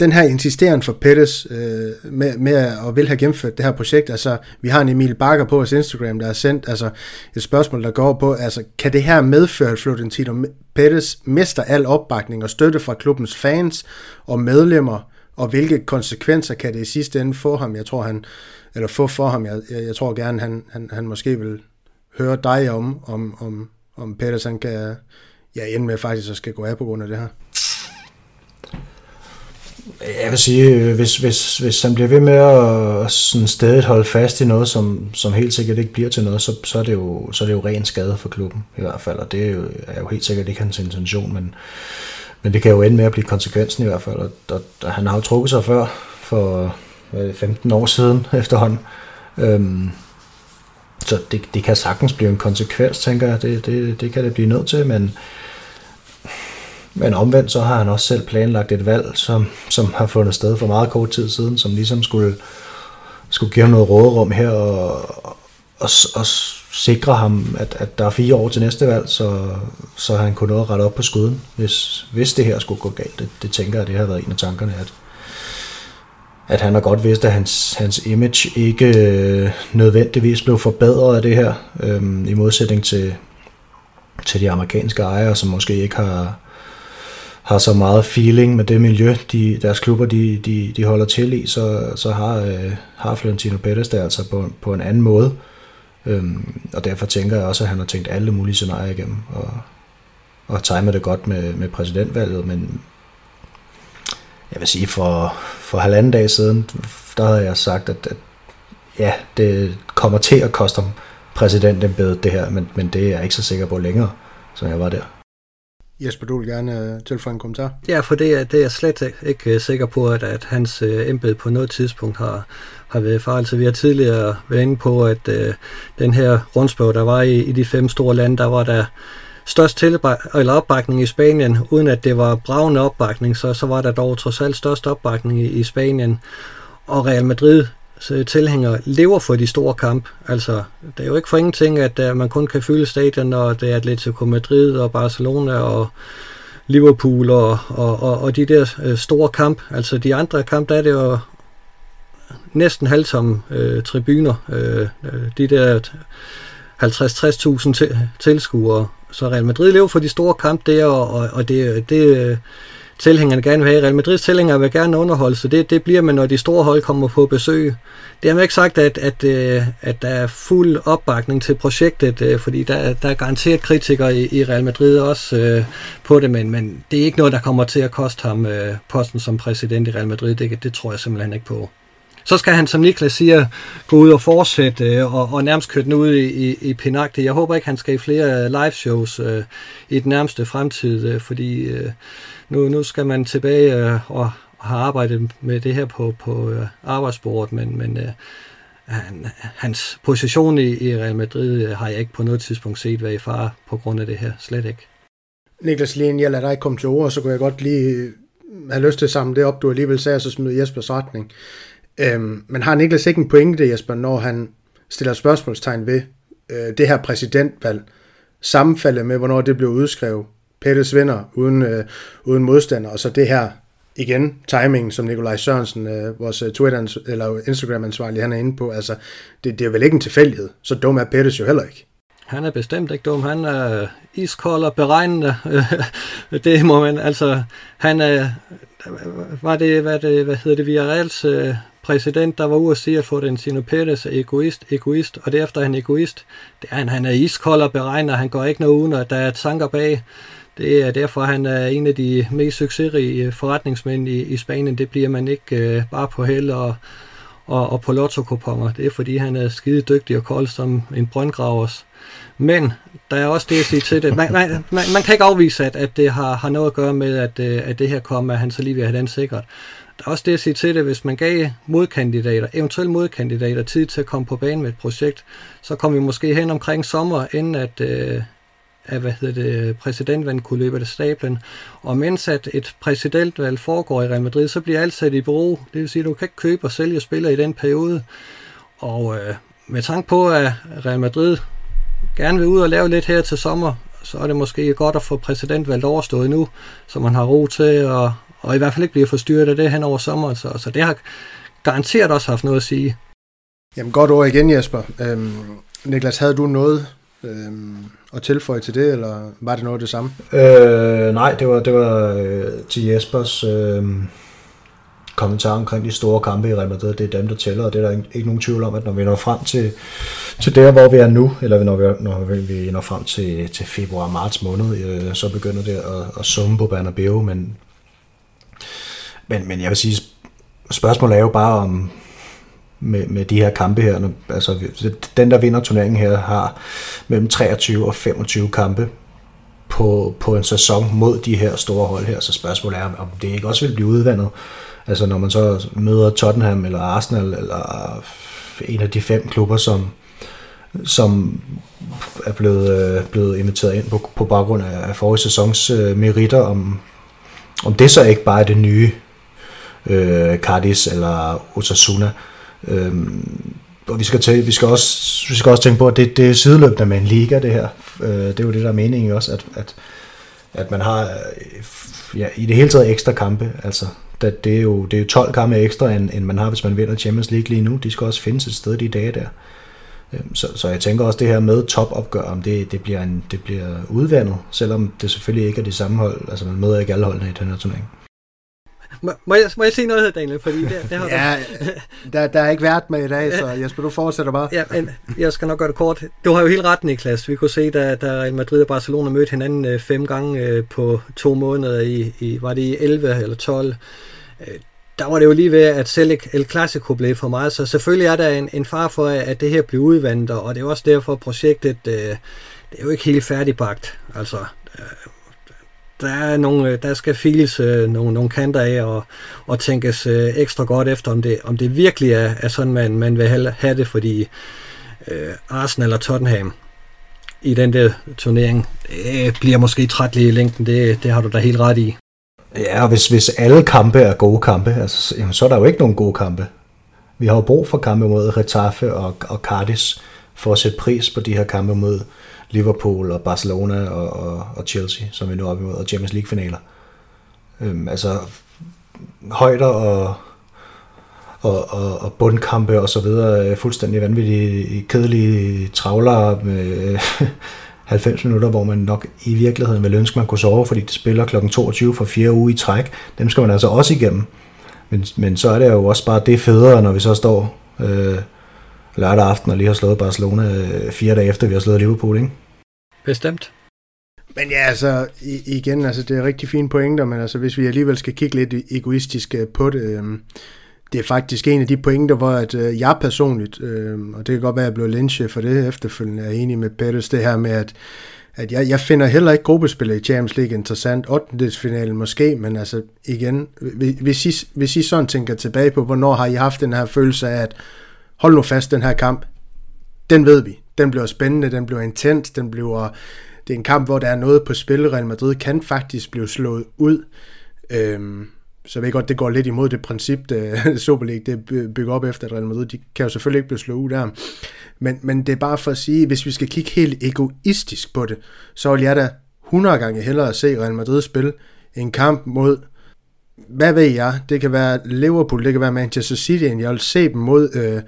[SPEAKER 1] den her insisteren for Pettis øh, med, med at vil have gennemført det her projekt, altså, vi har en Emil Bakker på vores Instagram, der har sendt altså, et spørgsmål, der går på, altså, kan det her medføre, at Florentino Pettis mister al opbakning og støtte fra klubbens fans og medlemmer, og hvilke konsekvenser kan det i sidste ende få ham? Jeg tror, han, eller få for ham, jeg, jeg, jeg tror gerne, han, han, han måske vil høre dig om, om, om, om Peters han kan ja, ende med faktisk at skal gå af på grund af det her.
[SPEAKER 2] Jeg vil sige, hvis, hvis, hvis han bliver ved med at sådan stadig holde fast i noget, som, som helt sikkert ikke bliver til noget, så, så, er det jo, så er det jo ren skade for klubben i hvert fald, og det er jo, er jo helt sikkert ikke hans intention, men, men det kan jo ende med at blive konsekvensen i hvert fald, og, og, og han har jo trukket sig før, for 15 år siden efterhånden, øhm, så det, det kan sagtens blive en konsekvens, tænker jeg. Det, det, det kan det blive nødt til, men, men omvendt så har han også selv planlagt et valg, som, som har fundet sted for meget kort tid siden, som ligesom skulle, skulle give ham noget råderum her, og, og, og sikre ham, at, at der er fire år til næste valg, så, så han kunne nå at rette op på skuden, hvis, hvis det her skulle gå galt. Det, det tænker jeg, det har været en af tankerne, at, at han har godt vidst, at hans, hans image ikke øh, nødvendigvis blev forbedret af det her, øh, i modsætning til, til de amerikanske ejere, som måske ikke har, har så meget feeling med det miljø, de, deres klubber de, de, de holder til i, så, så har, øh, har Florentino Pettis det altså på, på en anden måde. Øhm, og derfor tænker jeg også, at han har tænkt alle mulige scenarier igennem, og, og timer det godt med, med præsidentvalget, men jeg vil sige, for, for halvanden dag siden, der havde jeg sagt, at, at ja, det kommer til at koste ham præsidentembedet det her, men, men det er jeg ikke så sikker på længere, som jeg var der.
[SPEAKER 1] Jesper, du vil gerne uh, tilføje en kommentar?
[SPEAKER 3] Ja, for det er, det er jeg slet ikke uh, sikker på, at, at hans uh, embede på noget tidspunkt har, har været far. Altså, vi har tidligere været inde på, at uh, den her rundspørg, der var i, i de fem store lande, der var der størst eller opbakning i Spanien, uden at det var bravende opbakning, så, så var der dog trods alt størst opbakning i, i Spanien. Og Real Madrid øh, tilhængere lever for de store kamp. Altså, det er jo ikke for ingenting, at uh, man kun kan fylde stadion, når det er Atletico Madrid og Barcelona og Liverpool og, og, og, og de der uh, store kamp. Altså, de andre kamp, der er det jo næsten halvtomme uh, tribuner. Øh, de der 50-60.000 tilskuere. Så Real Madrid lever for de store kampe der, og, og det, det tilhængerne gerne vil have. Real Madrids tilhængere vil gerne underholde, så det, det bliver man, når de store hold kommer på besøg. Det har ikke sagt, at, at, øh, at der er fuld opbakning til projektet, øh, fordi der, der er garanteret kritikere i, i Real Madrid også øh, på det, men, men det er ikke noget, der kommer til at koste ham øh, posten som præsident i Real Madrid. Det, det tror jeg simpelthen ikke på. Så skal han, som Niklas siger, gå ud og fortsætte øh, og, og nærmest køre den ud i, i, i Pinagte. Jeg håber ikke, han skal i flere live shows øh, i den nærmeste fremtid, øh, fordi øh, nu, nu skal man tilbage øh, og har arbejdet med det her på, på øh, arbejdsbordet, men, men øh, han, hans position i, i Real Madrid øh, har jeg ikke på noget tidspunkt set være i fare på grund af det her. Slet ikke.
[SPEAKER 1] Niklas Lien, jeg lader dig komme til ord, så kunne jeg godt lige have lyst til at samle det op, du alligevel sagde, så smide Jespers retning. Øhm, men har Niklas ikke en pointe, Jesper, når han stiller spørgsmålstegn ved øh, det her præsidentvalg, sammenfaldet med, hvornår det blev udskrevet, Pettes vinder uden, øh, uden modstander, og så det her igen, timing, som Nikolaj Sørensen, øh, vores øh, Twitter- eller Instagram-ansvarlig, han er inde på, altså, det, det er vel ikke en tilfældighed. Så dum er Pettes jo heller ikke.
[SPEAKER 3] Han er bestemt ikke dum. Han er iskold og beregnende. det må man, altså, han er, var det, hvad, det, hvad hedder det, Villarreals øh, præsident, der var ude og sige, at Florentino Perez er egoist, egoist, og derefter er han egoist. Det er han, han er iskold og beregner, han går ikke noget uden, at der er tanker bag. Det er derfor, han er en af de mest succesrige forretningsmænd i, i Spanien. Det bliver man ikke øh, bare på held og, og, og på lotto -kuponer. Det er fordi, han er skide dygtig og kold som en brøndgravers. Men der er også det at sige til det. Man, man, man, man kan ikke afvise, at, at det har, har noget at gøre med, at, øh, at det her kommer, at han så lige vil have den sikkert. Også det at sige til det, hvis man gav modkandidater, eventuelle modkandidater, tid til at komme på banen med et projekt, så kommer vi måske hen omkring sommer, inden at, øh, at hvad hedder det, præsidentvalget kunne løbe af stablen. Og mens at et præsidentvalg foregår i Real Madrid, så bliver alt sat i bero. Det vil sige, at du kan ikke købe og sælge spillere i den periode. Og øh, med tanke på, at Real Madrid gerne vil ud og lave lidt her til sommer, så er det måske godt at få præsidentvalget overstået nu, så man har ro til at og i hvert fald ikke blive forstyrret af det hen over sommeren. Så, så det har garanteret også haft noget at sige.
[SPEAKER 1] Jamen godt ord igen, Jesper. Øhm, Niklas, havde du noget øhm, at tilføje til det, eller var det noget af det samme?
[SPEAKER 2] Øh, nej, det var, det var øh, til Jespers øh, kommentar omkring de store kampe i Real Madrid. Det er dem, der tæller, og det er der ikke, ikke nogen tvivl om, at når vi når frem til, til der, hvor vi er nu, eller når vi, når vi når frem til, til februar-marts måned, øh, så begynder det at, at summe på Bernabeu, men men, men jeg vil sige, spørgsmålet er jo bare om, med, med de her kampe her, altså den der vinder turneringen her har mellem 23 og 25 kampe på, på en sæson mod de her store hold her, så spørgsmålet er, om det ikke også vil blive udvandet. Altså når man så møder Tottenham eller Arsenal eller en af de fem klubber, som, som er blevet, øh, blevet inviteret ind på, på baggrund af forrige sæsons øh, meritter, om, om det så ikke bare er det nye øh, Cardis eller Osasuna. Øh, og vi skal, tæ- vi skal, også, vi skal også tænke på, at det, det er sideløbende med en liga, det her. Øh, det er jo det, der er meningen også, at, at, at man har øh, ja, i det hele taget ekstra kampe. Altså, det, det, er jo, det er jo 12 kampe ekstra, end, end man har, hvis man vinder Champions League lige nu. De skal også findes et sted de dage der. Øhm, så, så jeg tænker også det her med topopgør, om det, det, bliver en, det bliver udvandet, selvom det selvfølgelig ikke er de samme hold. Altså man møder ikke alle holdene i den her turnering.
[SPEAKER 3] Må, må, jeg, må jeg sige noget her, Daniel? Fordi det, det har
[SPEAKER 1] ja, der, der er ikke været med i dag, så Jesper, du fortsætter bare.
[SPEAKER 3] Ja, men jeg skal nok gøre det kort. Du har jo helt ret, Niklas. Vi kunne se, da, da Real Madrid og Barcelona mødte hinanden øh, fem gange øh, på to måneder i, i, var det i 11 eller 12. Øh, der var det jo lige ved, at selv El Clasico blev for meget, så selvfølgelig er der en, en far for, at det her bliver udvandet, og det er også derfor, at projektet, øh, det er jo ikke helt færdigbagt. Altså, der, er nogle, øh, der skal files øh, nogle, nogle kanter af og, og tænkes øh, ekstra godt efter, om det, om det virkelig er, er sådan, man, man vil have det, fordi øh, Arsenal og Tottenham i den der turnering det bliver måske trætlig i længden, det, det har du da helt ret i.
[SPEAKER 2] Ja, og hvis, hvis alle kampe er gode kampe, altså, jamen, så er der jo ikke nogen gode kampe. Vi har jo brug for kampe mod Retaffe og, og Cardis for at sætte pris på de her kampe mod Liverpool og Barcelona og, og, og Chelsea, som vi nu er op imod, og Champions League-finaler. Øhm, altså højder og, og, og, og bundkampe og så videre, øh, fuldstændig vanvittige, kedelige travler øh, med 90 minutter, hvor man nok i virkeligheden vil ønske, man kunne sove, fordi det spiller kl. 22 for fire uger i træk. Dem skal man altså også igennem. Men, men så er det jo også bare det federe, når vi så står øh, lørdag aften og lige har slået Barcelona øh, fire dage efter, vi har slået Liverpool, ikke?
[SPEAKER 3] Bestemt.
[SPEAKER 1] Men ja, altså igen, altså det er rigtig fine pointer, men altså hvis vi alligevel skal kigge lidt e- egoistisk øh, på det, øh, det er faktisk en af de pointer, hvor at, øh, jeg personligt, øh, og det kan godt være, at jeg blev lynchet for det efterfølgende, er enig med Pettis, det her med, at, at jeg, jeg finder heller ikke gruppespillet i Champions League interessant. 8. finalen måske, men altså igen, hvis I, hvis I sådan tænker tilbage på, hvornår har I haft den her følelse af, at hold nu fast, den her kamp, den ved vi. Den bliver spændende, den bliver intens, den bliver... Det er en kamp, hvor der er noget på spil. Real Madrid kan faktisk blive slået ud. Øhm, så jeg ved godt, det går lidt imod det princip, det Super League det bygger op efter, at Real Madrid, de kan jo selvfølgelig ikke blive slået ud der. Men, men det er bare for at sige, hvis vi skal kigge helt egoistisk på det, så vil jeg da 100 gange hellere se Real Madrid spille en kamp mod, hvad ved jeg, det kan være Liverpool, det kan være Manchester City, end jeg vil se dem mod øh,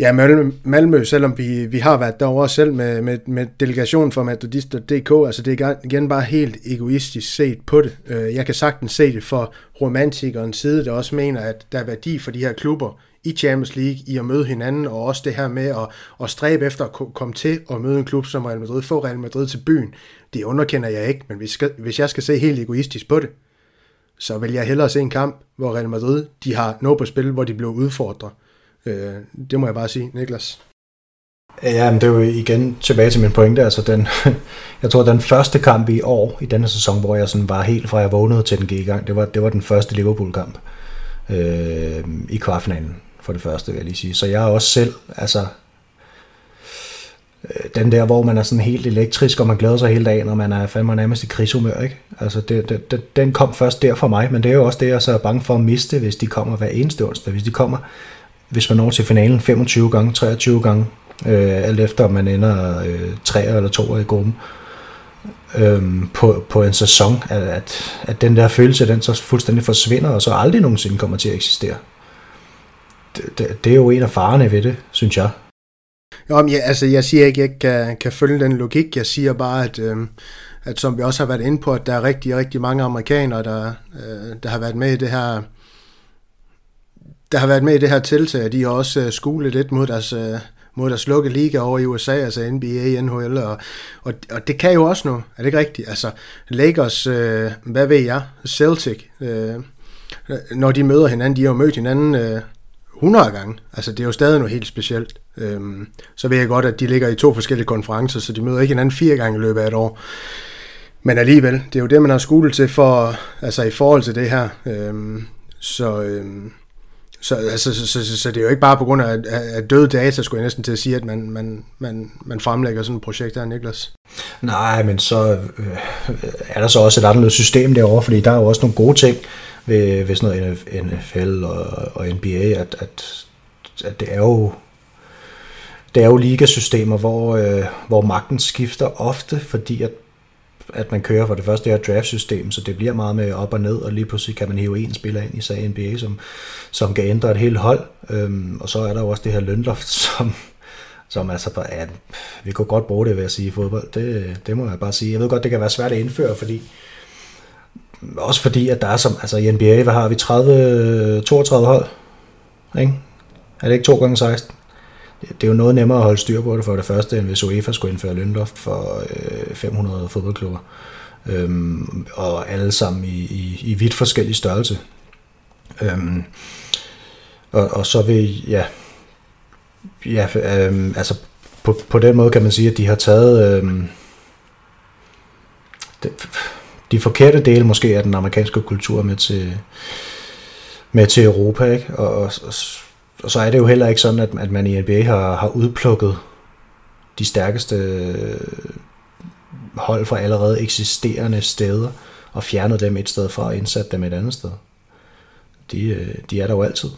[SPEAKER 1] Ja, Malmø, Malmø, selvom vi, vi har været derovre selv med, med, med delegationen for Madridister.dk, altså det er igen bare helt egoistisk set på det. Øh, jeg kan sagtens se det for romantikernes side, der også mener, at der er værdi for de her klubber i Champions League i at møde hinanden, og også det her med at, at stræbe efter at komme til at møde en klub som Real Madrid, få Real Madrid til byen. Det underkender jeg ikke, men hvis, skal, hvis jeg skal se helt egoistisk på det, så vil jeg hellere se en kamp, hvor Real Madrid de har noget på spil, hvor de bliver udfordret Øh, det må jeg bare sige, Niklas.
[SPEAKER 2] Ja, men det er jo igen tilbage til min pointe. Altså den, jeg tror, den første kamp i år, i denne sæson, hvor jeg sådan var helt fra jeg vågnede til den gik i gang, det var, det var den første Liverpool-kamp øh, i kvartfinalen, for det første, vil jeg lige sige. Så jeg er også selv, altså øh, den der, hvor man er sådan helt elektrisk, og man glæder sig hele dagen, og man er fandme nærmest i krigshumør, ikke? Altså, det, det, det, den kom først der for mig, men det er jo også det, jeg så er bange for at miste, hvis de kommer hver eneste onsdag. Hvis de kommer hvis man når til finalen 25 gange, 23 gange, øh, alt efter om man ender øh, 3 eller 2 i gruppen, øh, på, på en sæson, at, at, at den der følelse, den så fuldstændig forsvinder, og så aldrig nogensinde kommer til at eksistere. Det, det, det er jo en af farerne ved det, synes jeg.
[SPEAKER 1] Jo, men ja, altså, jeg siger ikke, at jeg ikke kan, kan følge den logik. Jeg siger bare, at, øh, at som vi også har været inde på, at der er rigtig, rigtig mange amerikanere, der, øh, der har været med i det her der har været med i det her tiltag, de har også uh, skulet lidt mod deres, uh, mod deres lukke liga over i USA, altså NBA, NHL, og, og, og det kan jo også noget, er det ikke rigtigt? Altså, Lakers, uh, hvad ved jeg, Celtic, uh, når de møder hinanden, de har jo mødt hinanden uh, 100 gange, altså det er jo stadig noget helt specielt. Um, så ved jeg godt, at de ligger i to forskellige konferencer, så de møder ikke hinanden fire gange i løbet af et år. Men alligevel, det er jo det, man har skulet til for, altså i forhold til det her. Um, så, um, så, altså, så, så, så, så det er jo ikke bare på grund af, af døde data, skulle jeg næsten til at sige, at man, man, man, man fremlægger sådan et projekt der, Niklas.
[SPEAKER 2] Nej, men så øh, er der så også et anderledes system derovre, fordi der er jo også nogle gode ting ved, ved sådan noget NFL og, og NBA, at, at at det er jo det er jo ligasystemer, hvor, øh, hvor magten skifter ofte, fordi at, at man kører for det første her draftsystem, så det bliver meget med op og ned, og lige pludselig kan man hive en spiller ind i sag NBA, som, som kan ændre et helt hold. Øhm, og så er der jo også det her lønloft, som, som altså, ja, vi kunne godt bruge det, ved at sige, i fodbold. Det, det må jeg bare sige. Jeg ved godt, det kan være svært at indføre, fordi også fordi, at der er som, altså i NBA, hvad har vi, 30, 32 hold? Ikke? Er det ikke 2 gange 16? Det er jo noget nemmere at holde styr på det for det første, end hvis UEFA skulle indføre lønloft for øh, 500 fodboldklubber. Øhm, og alle sammen i, i, i vidt forskellige størrelse. Øhm, og, og så vil, ja, ja øhm, altså på, på den måde kan man sige, at de har taget øhm, de, de forkerte dele måske af den amerikanske kultur med til, med til Europa, ikke? Og, og, og og så er det jo heller ikke sådan, at, at man i NBA har, har udplukket de stærkeste hold fra allerede eksisterende steder og fjernet dem et sted fra og indsat dem et andet sted. De, øh, de er der jo altid.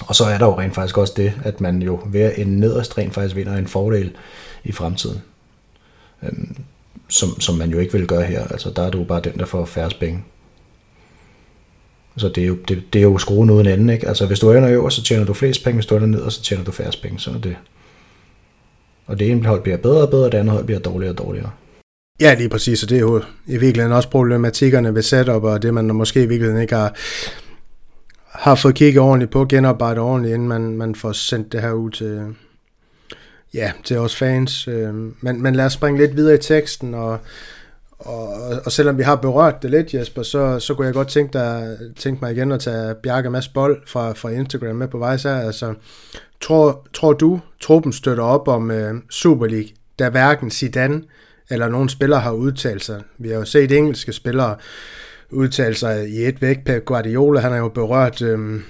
[SPEAKER 2] Og så er der jo rent faktisk også det, at man jo ved at ende nederst rent faktisk vinder en fordel i fremtiden. Øhm, som, som man jo ikke vil gøre her. Altså der er du bare den, der får færre penge. Så det er jo, det, det er jo skruen uden anden, ikke? Altså hvis du er øver, så tjener du flest penge, hvis du er ned, så tjener du færre penge, sådan er det. Og det ene hold bliver bedre og bedre, og det andet hold bliver dårligere og dårligere.
[SPEAKER 1] Ja, lige præcis, og det er jo i virkeligheden også problematikkerne ved setup, og det man måske i virkeligheden ikke har, har fået kigget ordentligt på, genarbejdet ordentligt, inden man, man får sendt det her ud til, ja, til os fans. Øh, men, men lad os springe lidt videre i teksten, og, og, og selvom vi har berørt det lidt, Jesper, så, så kunne jeg godt tænke, dig, tænke mig igen at tage Bjarke Mads Bold fra, fra Instagram med på vej Så, Altså, tror, tror du, truppen støtter op om øh, Super League, da hverken Zidane eller nogen spillere har udtalt sig? Vi har jo set engelske spillere udtale sig i et væk. Pep Guardiola, han har jo berørt Øh,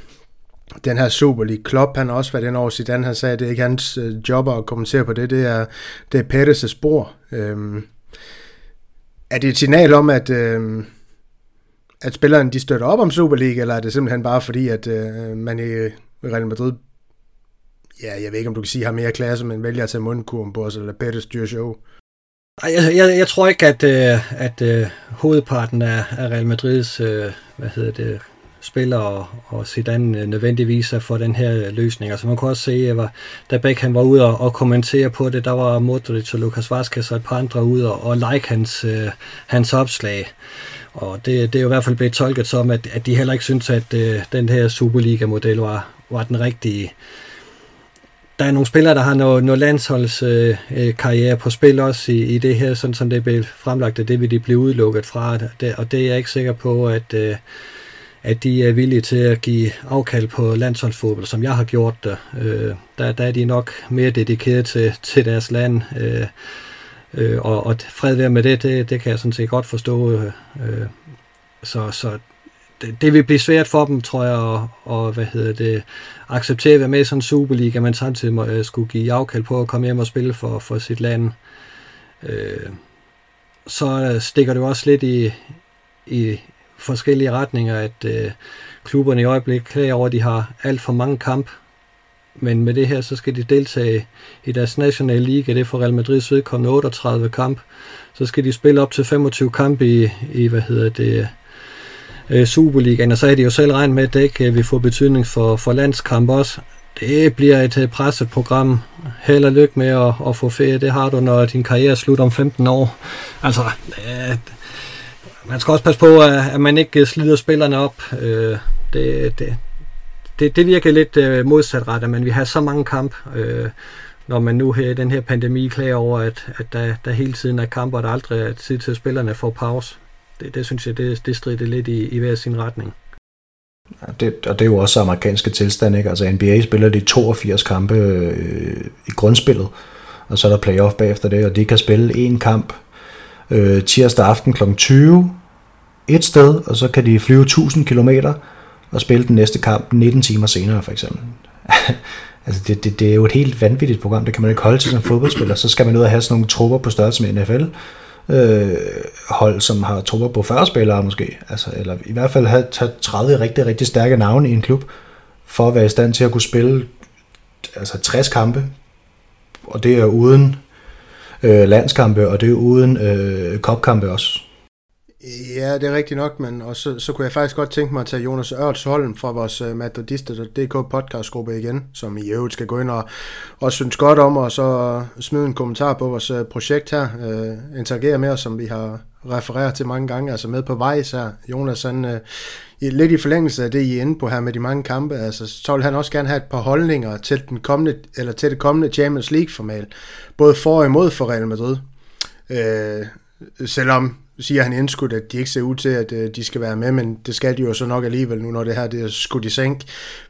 [SPEAKER 1] den her Super League Klopp, han har også været den over Zidane, han sagde, at det er ikke hans øh, job at kommentere på det, det er, det er Pettis' spor. Øhm, er det et signal om, at, øh, at spillerne de støtter op om Superliga, eller er det simpelthen bare fordi, at øh, man i Real Madrid, ja, jeg ved ikke, om du kan sige, har mere klasse, men vælger at tage mundkurven på os, eller Pettis styrer show?
[SPEAKER 3] Jeg, jeg, jeg tror ikke, at, øh, at, øh, hovedparten af, af Real Madrids øh, hvad hedder det, spiller og, Zidane øh, nødvendigvis er for den her løsning. Altså man kunne også se, øh, at da Beckham var ude og, og kommentere på det, der var Modric og Lucas Vazquez og et par andre ude og, og like hans, øh, hans opslag. Og det, det er jo i hvert fald blevet tolket som, at, at de heller ikke synes, at øh, den her Superliga-model var, var den rigtige. Der er nogle spillere, der har noget, noget landsholdskarriere øh, øh på spil også i, i det her, sådan som det blev fremlagt, at det vil de blive udelukket fra. Det, og det er jeg ikke sikker på, at, øh, at de er villige til at give afkald på landsholdsfodbold, som jeg har gjort det. Øh, der, der er de nok mere dedikeret til, til deres land. Øh, øh, og, og fred være med det, det, det kan jeg sådan set godt forstå. Øh, øh så, så det, det vil blive svært for dem, tror jeg, at, og, hvad hedder det, acceptere at være med i sådan en Superliga, men samtidig må, øh, skulle give afkald på at komme hjem og spille for, for sit land. Øh, så stikker det jo også lidt i, i, forskellige retninger, at øh, klubberne i øjeblikket klager over, at de har alt for mange kamp. Men med det her, så skal de deltage i deres nationale liga. Det er for Real Madrids vedkommende 38 kamp. Så skal de spille op til 25 kampe i, i hvad hedder det, øh, Superligaen. Og så er de jo selv regnet med, at det ikke øh, vil få betydning for, for landskamp også. Det bliver et øh, presset program. Held og lykke med at, at få ferie. Det har du, når din karriere slutter om 15 år. Altså, øh, man skal også passe på, at man ikke øh, slider spillerne op. Øh, det, det, det, det virker lidt øh, men vi har så mange kamp, øh, når man nu her i den her pandemi klager over, at, at der, der hele tiden er kampe, og der aldrig er tid til, at spillerne får pause. Det, det synes jeg, det, det strider lidt i, i hver sin retning.
[SPEAKER 2] Ja, det, og det er jo også amerikanske tilstand, ikke? Altså NBA spiller de 82 kampe øh, i grundspillet, og så er der playoff bagefter det, og de kan spille en kamp øh, tirsdag aften kl. 20 et sted, og så kan de flyve 1000 km og spille den næste kamp 19 timer senere for eksempel. altså det, det, det er jo et helt vanvittigt program, det kan man ikke holde til som fodboldspiller. Så skal man ud og have sådan nogle trupper på størrelse med NFL, øh, hold, som har trupper på 40 spillere måske, altså, eller i hvert fald have, have 30 rigtig, rigtig stærke navne i en klub, for at være i stand til at kunne spille altså 60 kampe, og det er uden øh, landskampe, og det er uden øh, kopkampe også.
[SPEAKER 1] Ja, det er rigtigt nok, men og så, så kunne jeg faktisk godt tænke mig at tage Jonas Ørts Holm fra vores øh, uh, Madridista.dk podcastgruppe igen, som i øvrigt skal gå ind og, og synes godt om, og så smide en kommentar på vores uh, projekt her, uh, interagere med os, som vi har refererer til mange gange, altså med på vej her. Jonas, han, øh, lidt i forlængelse af det, I er inde på her med de mange kampe, altså, så vil han også gerne have et par holdninger til, den kommende, eller til det kommende Champions League-format, både for og imod for Real Madrid. Øh, selvom siger han indskudt, at de ikke ser ud til, at øh, de skal være med, men det skal de jo så nok alligevel nu, når det her det er skudt i sænk.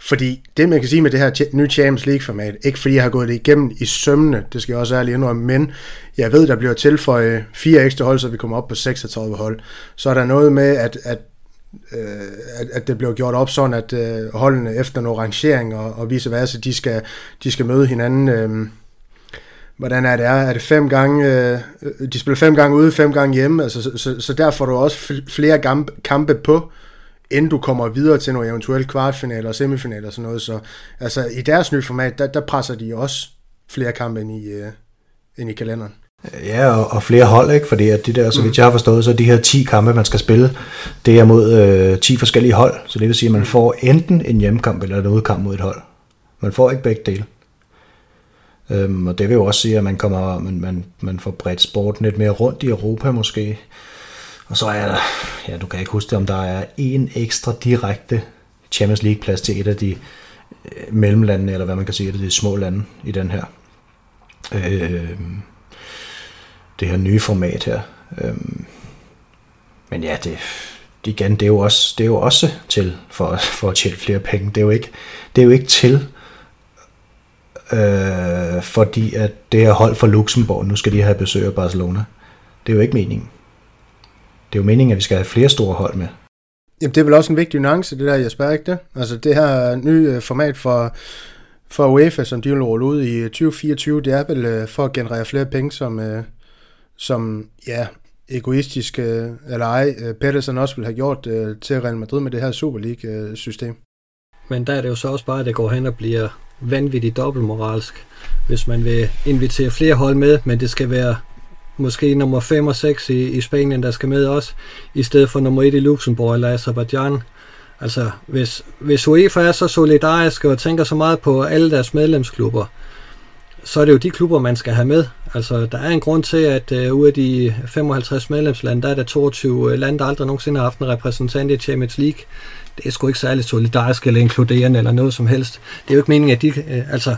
[SPEAKER 1] Fordi det, man kan sige med det her nye Champions League-format, ikke fordi jeg har gået det igennem i sømne, det skal jeg også ærligt indrømme, men jeg ved, der bliver tilføjet fire ekstra hold, så vi kommer op på 36 hold. Så er der noget med, at, at øh, at, at det blev gjort op sådan, at øh, holdene efter nogle rangeringer og, og vice versa, de skal, de skal møde hinanden øh, hvordan er det er. Er det fem gange, øh, de spiller fem gange ude, fem gange hjemme, altså, så, så, så der får du også flere kampe på, inden du kommer videre til nogle eventuelle kvartfinaler og semifinaler og sådan noget. Så altså, i deres nye format, der, der presser de også flere kampe ind i, øh, ind i kalenderen.
[SPEAKER 2] Ja, og, og flere hold, ikke? Fordi at de der, så vidt jeg har forstået, så de her 10 kampe, man skal spille, det er mod øh, 10 forskellige hold. Så det vil sige, at man får enten en hjemmekamp eller en udkamp mod et hold. Man får ikke begge dele. Øhm, og det vil jo også sige, at man, kommer, man, man, man får bredt sporten lidt mere rundt i Europa måske. Og så er der, ja du kan ikke huske det, om der er en ekstra direkte Champions League plads til et af de øh, mellemlandene, eller hvad man kan sige, et af de små lande i den her. Øh, det her nye format her. Øh, men ja, det, igen, det er jo også, det er jo også til for, for at tjene flere penge. Det er jo ikke, det er jo ikke til øh, fordi at det her hold fra Luxembourg, nu skal de have besøg af Barcelona. Det er jo ikke meningen. Det er jo meningen, at vi skal have flere store hold med.
[SPEAKER 1] Jamen, det er vel også en vigtig nuance, det der, jeg spørger ikke det? Altså, det her nye øh, format for, for UEFA, som de vil rulle ud i 2024, det er vel øh, for at generere flere penge, som, øh, som ja, egoistisk eller ej, Pedersen også vil have gjort til Real Madrid med det her Super League-system.
[SPEAKER 3] Men der er det jo så også bare, at det går hen og bliver vanvittigt dobbeltmoralsk, hvis man vil invitere flere hold med, men det skal være måske nummer 5 og 6 i, i Spanien, der skal med også, i stedet for nummer 1 i Luxembourg eller Azerbaijan. Altså, hvis, hvis UEFA er så solidarisk og tænker så meget på alle deres medlemsklubber, så er det jo de klubber, man skal have med. Altså, der er en grund til, at øh, ud af de 55 medlemslande, der er der 22 øh, lande, der aldrig nogensinde har haft en repræsentant i Champions League det er sgu ikke særlig solidarisk eller inkluderende eller noget som helst. Det er jo ikke meningen, at de, øh, altså,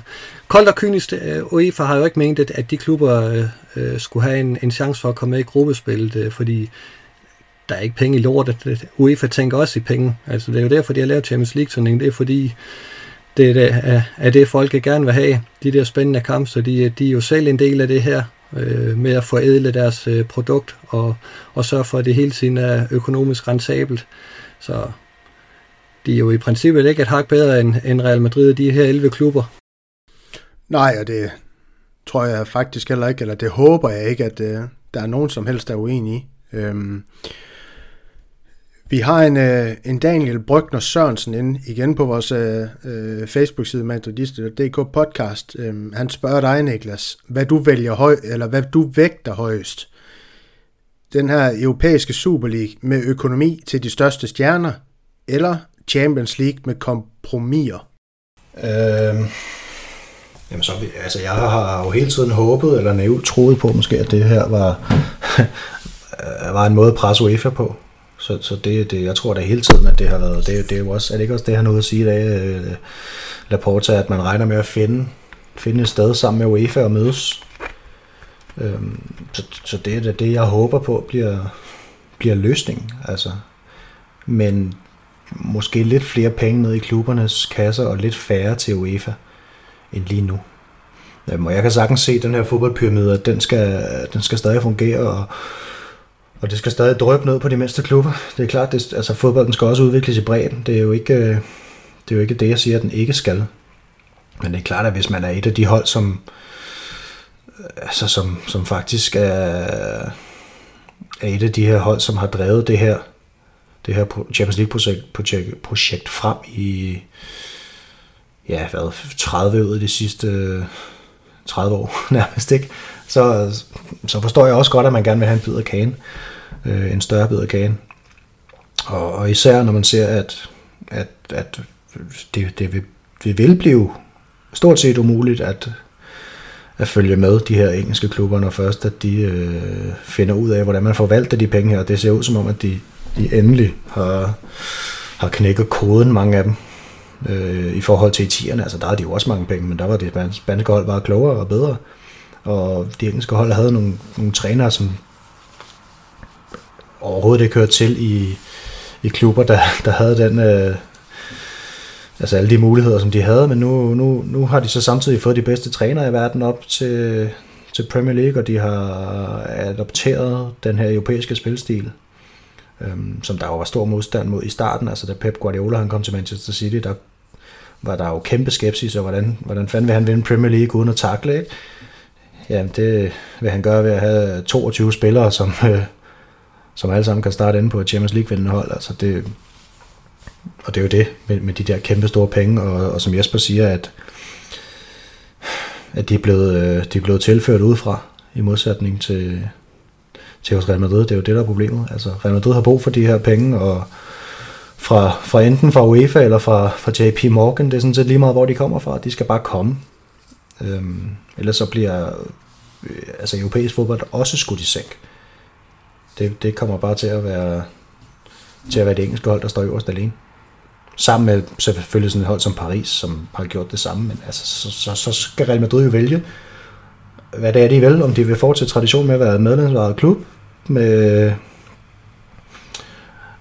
[SPEAKER 3] koldt og kynisk, øh, UEFA har jo ikke meningen, at de klubber øh, øh, skulle have en, en chance for at komme med i gruppespillet, øh, fordi der er ikke penge i lortet. UEFA tænker også i penge. Altså, det er jo derfor, de har lavet Champions League-turneringen. Det er fordi, det er, det, er det, folk gerne vil have. De der spændende kampe, så de, øh, de er jo selv en del af det her øh, med at forædle deres øh, produkt og, og sørge for, at det hele tiden er økonomisk rentabelt. Så de er jo i princippet ikke et hak bedre end, end Real Madrid, de her 11 klubber.
[SPEAKER 1] Nej, og det tror jeg faktisk heller ikke, eller det håber jeg ikke, at uh, der er nogen som helst, der er uenige i. Øhm, vi har en, uh, en Daniel Brygner Sørensen inde igen på vores uh, Facebook-side Madridiste.dk podcast. Øhm, han spørger dig, Niklas, hvad du vælger høj, eller hvad du vægter højst. Den her europæiske Super League med økonomi til de største stjerner, eller Champions League med kompromiser?
[SPEAKER 2] Øhm, jamen så, altså jeg har jo hele tiden håbet, eller naivt troet på måske, at det her var, var en måde at presse UEFA på. Så, så det, det, jeg tror da hele tiden, at det har været, det, det er jo også, er det ikke også det, han noget at sige i dag, øh, Laporta, at man regner med at finde, finde et sted sammen med UEFA og mødes. Øhm, så, så det er det, det, jeg håber på, bliver, bliver løsningen. Altså. Men måske lidt flere penge ned i klubbernes kasser og lidt færre til UEFA end lige nu. Øhm, og jeg kan sagtens se, at den her fodboldpyramide, at den skal, den skal stadig fungere, og, og det skal stadig drøbe ned på de mindste klubber. Det er klart, at altså, fodbolden skal også udvikles i bredden. Det er jo ikke øh, det, er jo ikke det jeg siger, at den ikke skal. Men det er klart, at hvis man er et af de hold, som, altså, som, som faktisk er, er et af de her hold, som har drevet det her det her Champions League projekt, projekt, projekt frem i, ja, hvad, 30 ud af de sidste øh, 30 år nærmest, ikke? Så, så forstår jeg også godt, at man gerne vil have en bid af kagen. Øh, en større bid af kagen. Og, og især når man ser, at, at, at det, det, vil, det vil blive stort set umuligt at, at følge med de her engelske klubber, når først at de øh, finder ud af, hvordan man forvalter de penge her. Det ser ud som om, at de, de endelig har, har knækket koden, mange af dem, øh, i forhold til i 10'erne. Altså der har de jo også mange penge, men der var det spanske hold bare klogere og bedre. Og de engelske hold havde nogle, nogle trænere, som overhovedet ikke hørte til i, i klubber, der, der havde den, øh, altså alle de muligheder, som de havde, men nu, nu, nu har de så samtidig fået de bedste trænere i verden op til, til Premier League, og de har adopteret den her europæiske spilstil, øhm, som der jo var stor modstand mod i starten, altså da Pep Guardiola han kom til Manchester City, der var der jo kæmpe skepsis, og hvordan, hvordan fanden vil han vinde Premier League uden at takle, ikke? Jamen det vil han gøre ved at have 22 spillere, som, øh, som alle sammen kan starte inde på et Champions League-vindende hold. Altså det, og det er jo det med, med de der kæmpe store penge, og, og som Jesper siger, at, at de, er blevet, øh, de er blevet tilført udefra, i modsætning til, til hos Real Madrid. Det er jo det, der er problemet. Altså, Real Madrid har brug for de her penge, og fra, fra enten fra UEFA eller fra, fra JP Morgan, det er sådan set lige meget, hvor de kommer fra. De skal bare komme. Øhm, ellers så bliver øh, altså europæisk fodbold også skudt i sænk. Det, det kommer bare til at være til at være det engelske hold, der står øverst alene. Sammen med selvfølgelig sådan et hold som Paris, som har gjort det samme, men altså, så, så, så skal Real Madrid jo vælge, hvad det er, de vil, om de vil fortsætte tradition med at være medlemsvaret klub, med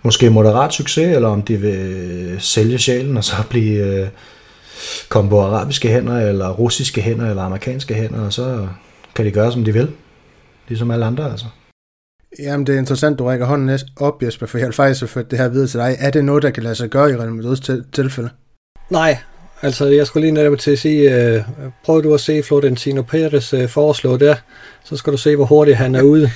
[SPEAKER 2] måske moderat succes, eller om de vil sælge sjælen og så blive øh, komme på arabiske hænder, eller russiske hænder, eller amerikanske hænder, og så kan de gøre, som de vil. Ligesom alle andre, altså.
[SPEAKER 1] Jamen, det er interessant, du rækker hånden op, Jesper, for jeg vil faktisk have ført det her videre til dig. Er det noget, der kan lade sig gøre i Real Madrid's tilfælde?
[SPEAKER 3] Nej, altså jeg skulle lige netop til at sige, øh, prøv du at se Florentino Perez øh, foreslå der, så skal du se, hvor hurtigt han er ude.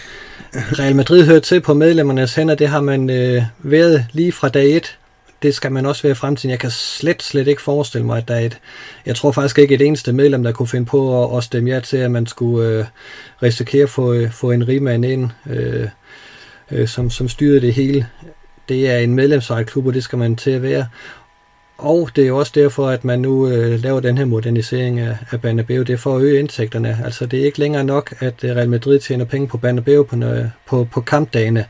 [SPEAKER 3] Real Madrid hører til på medlemmernes hænder, det har man øh, været lige fra dag 1. Det skal man også være i fremtiden. Jeg kan slet, slet ikke forestille mig, at der er et... Jeg tror faktisk ikke et eneste medlem, der kunne finde på at, at stemme ja til, at man skulle øh, risikere at få, øh, få en rigmand ind, øh, øh, som, som styrede det hele. Det er en medlemsejet klub, og det skal man til at være. Og det er jo også derfor, at man nu øh, laver den her modernisering af, af Banabeo. Det er for at øge indtægterne. Altså det er ikke længere nok, at øh, Real Madrid tjener penge på Banabeo på, på, på kampdagene.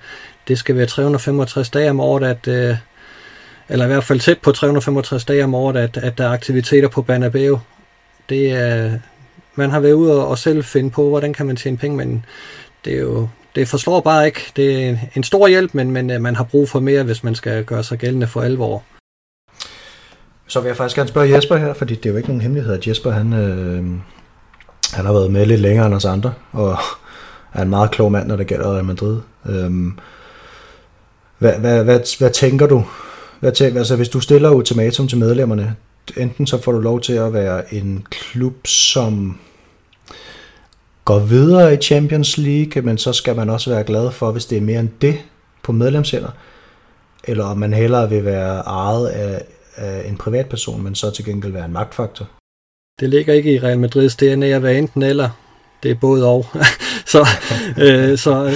[SPEAKER 3] Det skal være 365 dage om året, at, øh, eller i hvert fald tæt på 365 dage om året, at, at der er aktiviteter på Banabeo. Det er, man har været ude og, og selv finde på, hvordan kan man tjene penge, men det er jo det forslår bare ikke. Det er en stor hjælp, men, men øh, man har brug for mere, hvis man skal gøre sig gældende for alvor.
[SPEAKER 2] Så vil jeg faktisk gerne spørge Jesper her, fordi det er jo ikke nogen hemmelighed, at Jesper han, øh, han har været med lidt længere end os andre, og er en meget klog mand, når det gælder Real Madrid. Øh, hvad, hvad, hvad, hvad tænker du? Hvad tænker, altså, hvis du stiller ultimatum til medlemmerne, enten så får du lov til at være en klub, som går videre i Champions League, men så skal man også være glad for, hvis det er mere end det på medlemshænder, eller om man hellere vil være ejet af, en privatperson, men så til gengæld være en magtfaktor.
[SPEAKER 3] Det ligger ikke i Real Madrids DNA at være enten eller. Det er både og. så øh, så, øh,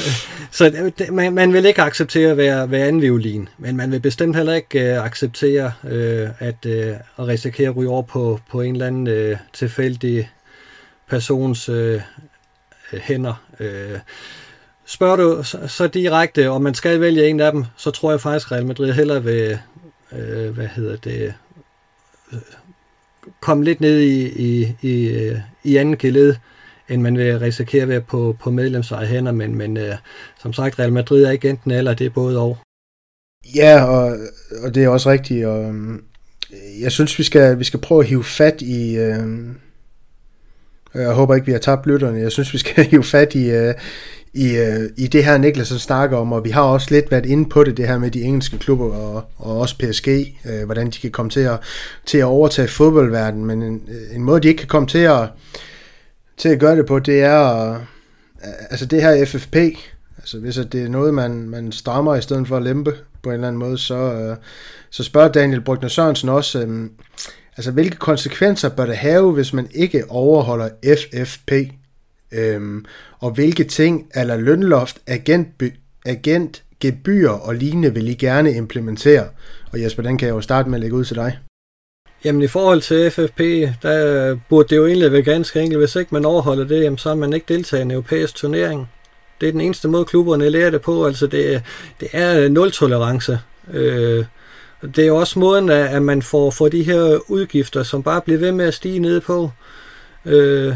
[SPEAKER 3] så det, man, man vil ikke acceptere at være, være anden violin, men man vil bestemt heller ikke øh, acceptere øh, at, øh, at risikere at ryge over på, på en eller anden øh, tilfældig persons øh, hænder. Øh, spørger du så, så direkte, om man skal vælge en af dem, så tror jeg faktisk, at Real Madrid hellere vil, øh, hvad hedder det, øh, komme lidt ned i, i, i, øh, i anden geled, end man vil risikere ved på, på medlemseje hænder, men, men øh, som sagt, Real Madrid er ikke enten eller, det er både og.
[SPEAKER 1] Ja, og, og det er også rigtigt, og øhm, jeg synes, vi skal, vi skal prøve at hive fat i, øh, jeg håber ikke, vi har tabt lytterne. Jeg synes, vi skal hive fat i, øh, i, øh, i det her, Niklas snakker om, og vi har også lidt været inde på det, det her med de engelske klubber og, og også PSG, øh, hvordan de kan komme til at, til at overtage fodboldverdenen, men en, øh, en måde, de ikke kan komme til at, til at gøre det på, det er øh, altså det her FFP, altså hvis det er noget, man, man strammer i stedet for at lempe på en eller anden måde, så, øh, så spørger Daniel Brygner Sørensen også, øh, Altså, hvilke konsekvenser bør det have, hvis man ikke overholder FFP? Øhm, og hvilke ting, eller lønloft, agent, agent, gebyr og lignende vil I gerne implementere? Og Jesper, den kan jeg jo starte med at lægge ud til dig.
[SPEAKER 3] Jamen i forhold til FFP, der burde det jo egentlig være ganske enkelt. Hvis ikke man overholder det, jamen, så er man ikke deltager i en europæisk turnering. Det er den eneste måde, klubberne lærer det på. Altså det, det er nul-tolerance. Øh, det er jo også måden, at man får, får de her udgifter, som bare bliver ved med at stige ned på. Øh,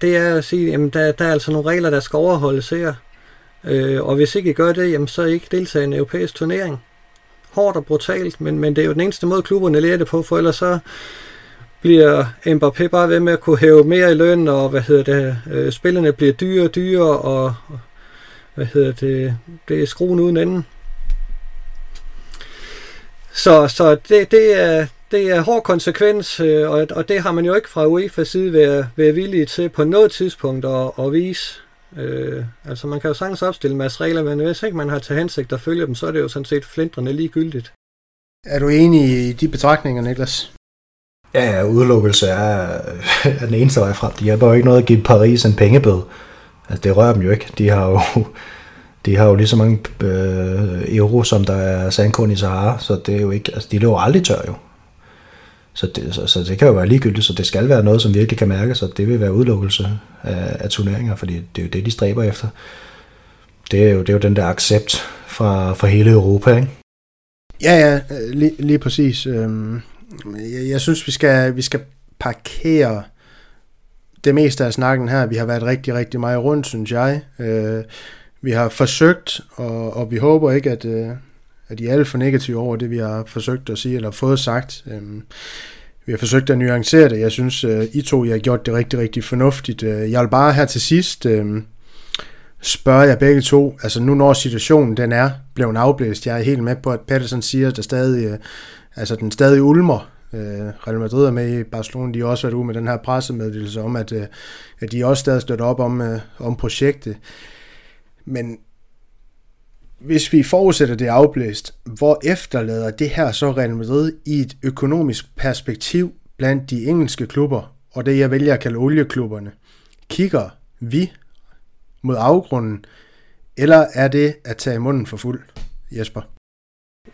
[SPEAKER 3] det er at sige, at der, der er altså nogle regler, der skal overholdes her. Øh, og hvis ikke I gør det, jamen, så er I ikke deltager i en europæisk turnering. Hårdt og brutalt, men, men det er jo den eneste måde, klubberne lærer det på, for ellers så bliver Mbappé bare ved med at kunne hæve mere i løn, og hvad hedder det, øh, spillerne bliver dyre og dyre, og hvad hedder det, det er skruen uden enden. Så, så det, det, er, det er hård konsekvens, øh, og, og det har man jo ikke fra UEFA's side været, været villige til på noget tidspunkt at, at vise. Øh, altså man kan jo sagtens opstille en masse regler, men hvis ikke man har til hensigt at følge dem, så er det jo sådan set flindrende ligegyldigt.
[SPEAKER 1] Er du enig i de betragtninger, Niklas?
[SPEAKER 2] Ja, ja, udelukkelse er, er den eneste vej frem. De hjælper jo ikke noget at give Paris en pengebød. Altså, det rører dem jo ikke. De har jo, de har jo lige så mange øh, euro, som der er sandkorn i Sahara, så det er jo ikke, altså, de løber aldrig tør jo. Så det, så, så det kan jo være ligegyldigt, så det skal være noget, som virkelig kan mærkes, og det vil være udelukkelse af, af turneringer, fordi det er jo det, de stræber efter. Det er jo, det er jo den der accept fra, fra hele Europa, ikke?
[SPEAKER 1] Ja, ja, lige, lige præcis. Øhm, jeg, jeg synes, vi skal, vi skal parkere det meste af snakken her. Vi har været rigtig, rigtig meget rundt, synes jeg. Øh, vi har forsøgt, og, og vi håber ikke, at, øh, at de er alt for negative over det, vi har forsøgt at sige, eller fået sagt. Øhm, vi har forsøgt at nuancere det. Jeg synes, øh, I to I har gjort det rigtig, rigtig fornuftigt. Øh, jeg vil bare her til sidst øh, spørge jer begge to, altså nu når situationen den er blevet afblæst, jeg er helt med på, at Patterson siger, at der stadig, øh, altså den stadig ulmer. Øh, Real Madrid er med i Barcelona, de har også været ude med den her pressemeddelelse om, at, øh, at de også stadig støtter op om, øh, om projektet. Men hvis vi forudsætter det afblæst, hvor efterlader det her så Real Madrid i et økonomisk perspektiv blandt de engelske klubber, og det jeg vælger at kalde olieklubberne? Kigger vi mod afgrunden, eller er det at tage munden for fuld, Jesper?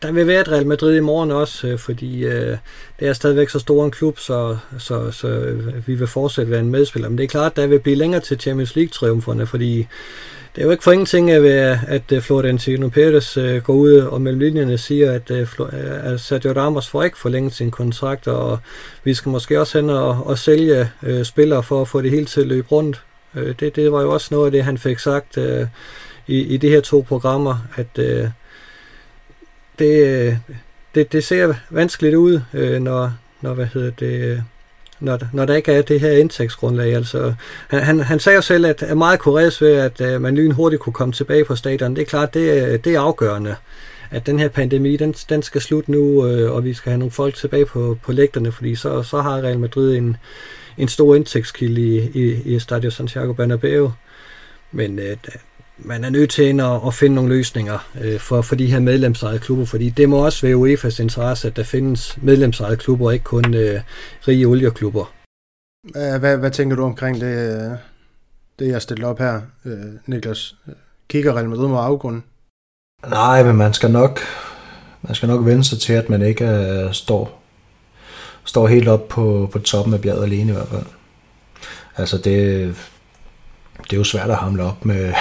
[SPEAKER 3] Der vil være et Real Madrid i morgen også, øh, fordi øh, det er stadigvæk så stor en klub, så, så, så øh, vi vil fortsætte være en medspiller. Men det er klart, at der vil blive længere til Champions League-triumferne, fordi det er jo ikke for ingenting, at, øh, at øh, Florentino Pérez øh, går ud og mellem linjerne siger, at, at Sergio Ramos får ikke forlænget sin kontrakt, og vi skal måske også hen og, og sælge øh, spillere for at få det hele til at løbe rundt. Øh, det, det var jo også noget af det, han fik sagt øh, i, i de her to programmer, at øh, det, det, det ser vanskeligt ud, øh, når, når hvad hedder det, når, når der ikke er det her indtægtsgrundlag. Altså, han, han, han sagde jo selv, at er meget kureret ved, at øh, man lynhurtigt kunne komme tilbage på stadion. Det er klart, det, øh, det er afgørende, at den her pandemi, den, den skal slutte nu, øh, og vi skal have nogle folk tilbage på, på lægterne, fordi så, så har Real Madrid en, en stor indtægtskilde i, i, i Stadio Santiago Bernabeu. Men øh, man er nødt til at, at finde nogle løsninger øh, for, for de her medlemsejede klubber, fordi det må også være UEFA's interesse, at der findes medlemsejede klubber, og ikke kun øh, rige olieklubber.
[SPEAKER 1] Hvad, hvad tænker du omkring det, det jeg stiller op her, øh, Niklas? Kigger Real Madrid mod afgrunden?
[SPEAKER 2] Nej, men man skal nok, man skal nok vende sig til, at man ikke uh, står, står helt op på, på toppen af bjerget alene i hvert fald. Altså det, det er jo svært at hamle op med,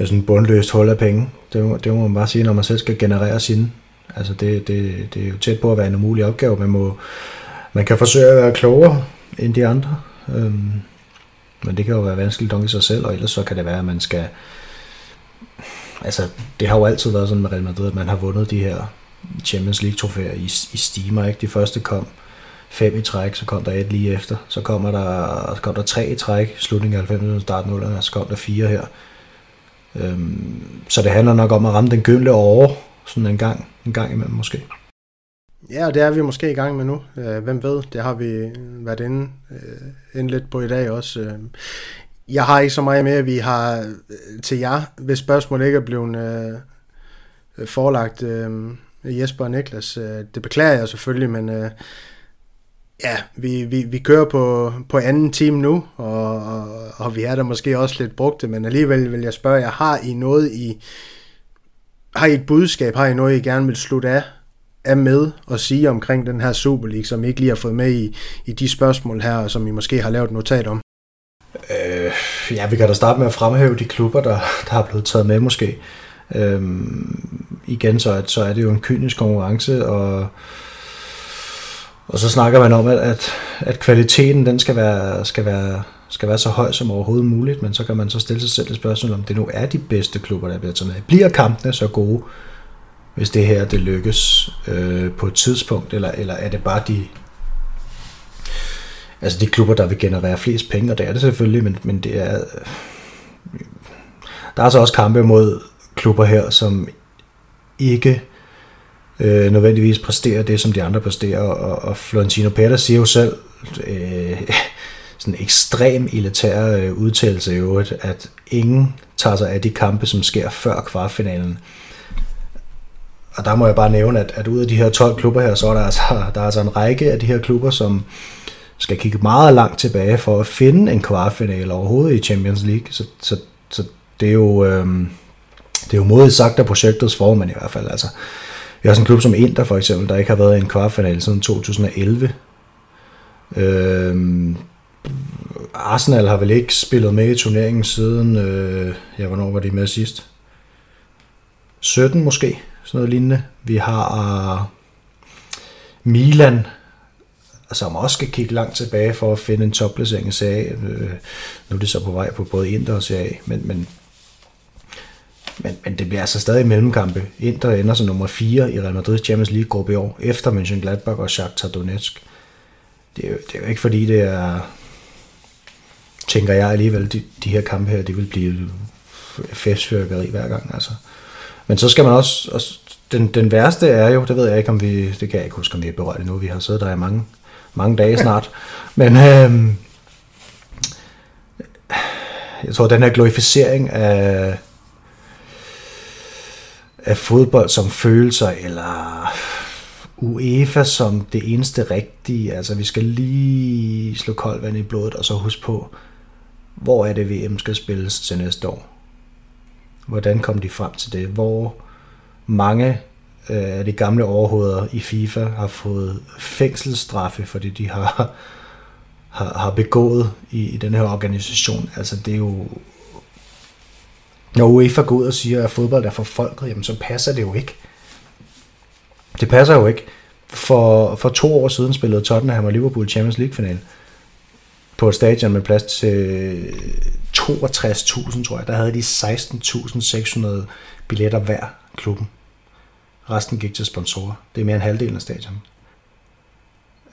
[SPEAKER 2] med sådan en bundløst hul af penge. Det, det må man bare sige, når man selv skal generere sine. Altså det, det, det er jo tæt på at være en umulig opgave. Man, må, man kan forsøge at være klogere end de andre. Øhm, men det kan jo være vanskeligt nok i sig selv, og ellers så kan det være, at man skal... Altså, det har jo altid været sådan med Real Madrid, at man har vundet de her Champions League trofæer i, i stimer, ikke? De første kom fem i træk, så kom der et lige efter. Så kommer der, så kom der tre i træk, slutningen af 90'erne, start 0'erne, så kom der fire her. Øhm, så det handler nok om at ramme den gyldne over, sådan en gang, en gang imellem måske.
[SPEAKER 1] Ja, og det er vi måske i gang med nu. Øh, hvem ved, det har vi været inde, øh, inde lidt på i dag også. Øh, jeg har ikke så meget mere, vi har til jer, hvis spørgsmålet ikke er blevet øh, forelagt øh, Jesper og Niklas. Det beklager jeg selvfølgelig, men øh, Ja, vi, vi, vi kører på, på anden time nu, og, og, og vi er der måske også lidt brugte, men alligevel vil jeg spørge jer, har I noget i, har I et budskab, har I noget, I gerne vil slutte af, af med og sige omkring den her Super League, som I ikke lige har fået med i, i de spørgsmål her, som I måske har lavet notat om?
[SPEAKER 2] Øh, ja, vi kan da starte med at fremhæve de klubber, der, der har blevet taget med måske. Øh, igen, så, så er det jo en kynisk konkurrence, og, og så snakker man om, at, at, at kvaliteten den skal være, skal, være, skal være så høj som overhovedet muligt, men så kan man så stille sig selv et spørgsmål, om det nu er de bedste klubber, der bliver taget med. Bliver kampene så gode, hvis det her det lykkes øh, på et tidspunkt, eller, eller er det bare de, altså de klubber, der vil generere flest penge, og det er det selvfølgelig, men, men det er, der er så også kampe mod klubber her, som ikke øh, nødvendigvis præsterer det, som de andre præsterer, og, og Florentino Pérez siger jo selv, øh, sådan en ekstrem elitær øh, udtalelse i øvrigt, at ingen tager sig af de kampe, som sker før kvartfinalen. Og der må jeg bare nævne, at, at ud af de her 12 klubber her, så er der altså, der er altså en række af de her klubber, som skal kigge meget langt tilbage for at finde en kvartfinale overhovedet i Champions League. Så, så, så det er jo... Øh, det er jo modigt sagt af projektets formand i hvert fald. Altså, vi har sådan en klub som Inter for eksempel, der ikke har været i en kvartfinale siden 2011. Øh, Arsenal har vel ikke spillet med i turneringen siden, øh, ja, hvornår var de med sidst? 17 måske, sådan noget lignende. Vi har øh, Milan, som også skal kigge langt tilbage for at finde en topplacering i Serie øh, Nu er det så på vej på både Inter og Serie men, men men, men det bliver altså stadig mellemkampe. Inter ender som nummer 4 i Real Madrid Champions League gruppe i år, efter Mönchengladbach og Shakhtar Donetsk. Det er, jo, det er jo ikke fordi, det er, tænker jeg alligevel, de, de her kampe her, de vil blive festfyrkeri hver gang. Altså. Men så skal man også, også den, den værste er jo, det ved jeg ikke, om vi, det kan jeg ikke huske, om vi har berørt endnu, vi har siddet der i mange, mange dage snart, men øhm, jeg tror, den her glorificering af, af fodbold som følelser, eller UEFA som det eneste rigtige. Altså, vi skal lige slå koldt vand i blodet, og så huske på, hvor er det VM skal spilles til næste år? Hvordan kom de frem til det? Hvor mange øh, af de gamle overhoveder i FIFA har fået fængselsstraffe, fordi de har, har, har begået i, i den her organisation. Altså, det er jo når UEFA går ud og siger, at fodbold er for folket, jamen så passer det jo ikke. Det passer jo ikke. For, for to år siden spillede Tottenham og Liverpool Champions League-final på et stadion med plads til øh, 62.000, tror jeg. Der havde de 16.600 billetter hver klubben. Resten gik til sponsorer. Det er mere end halvdelen af stadion.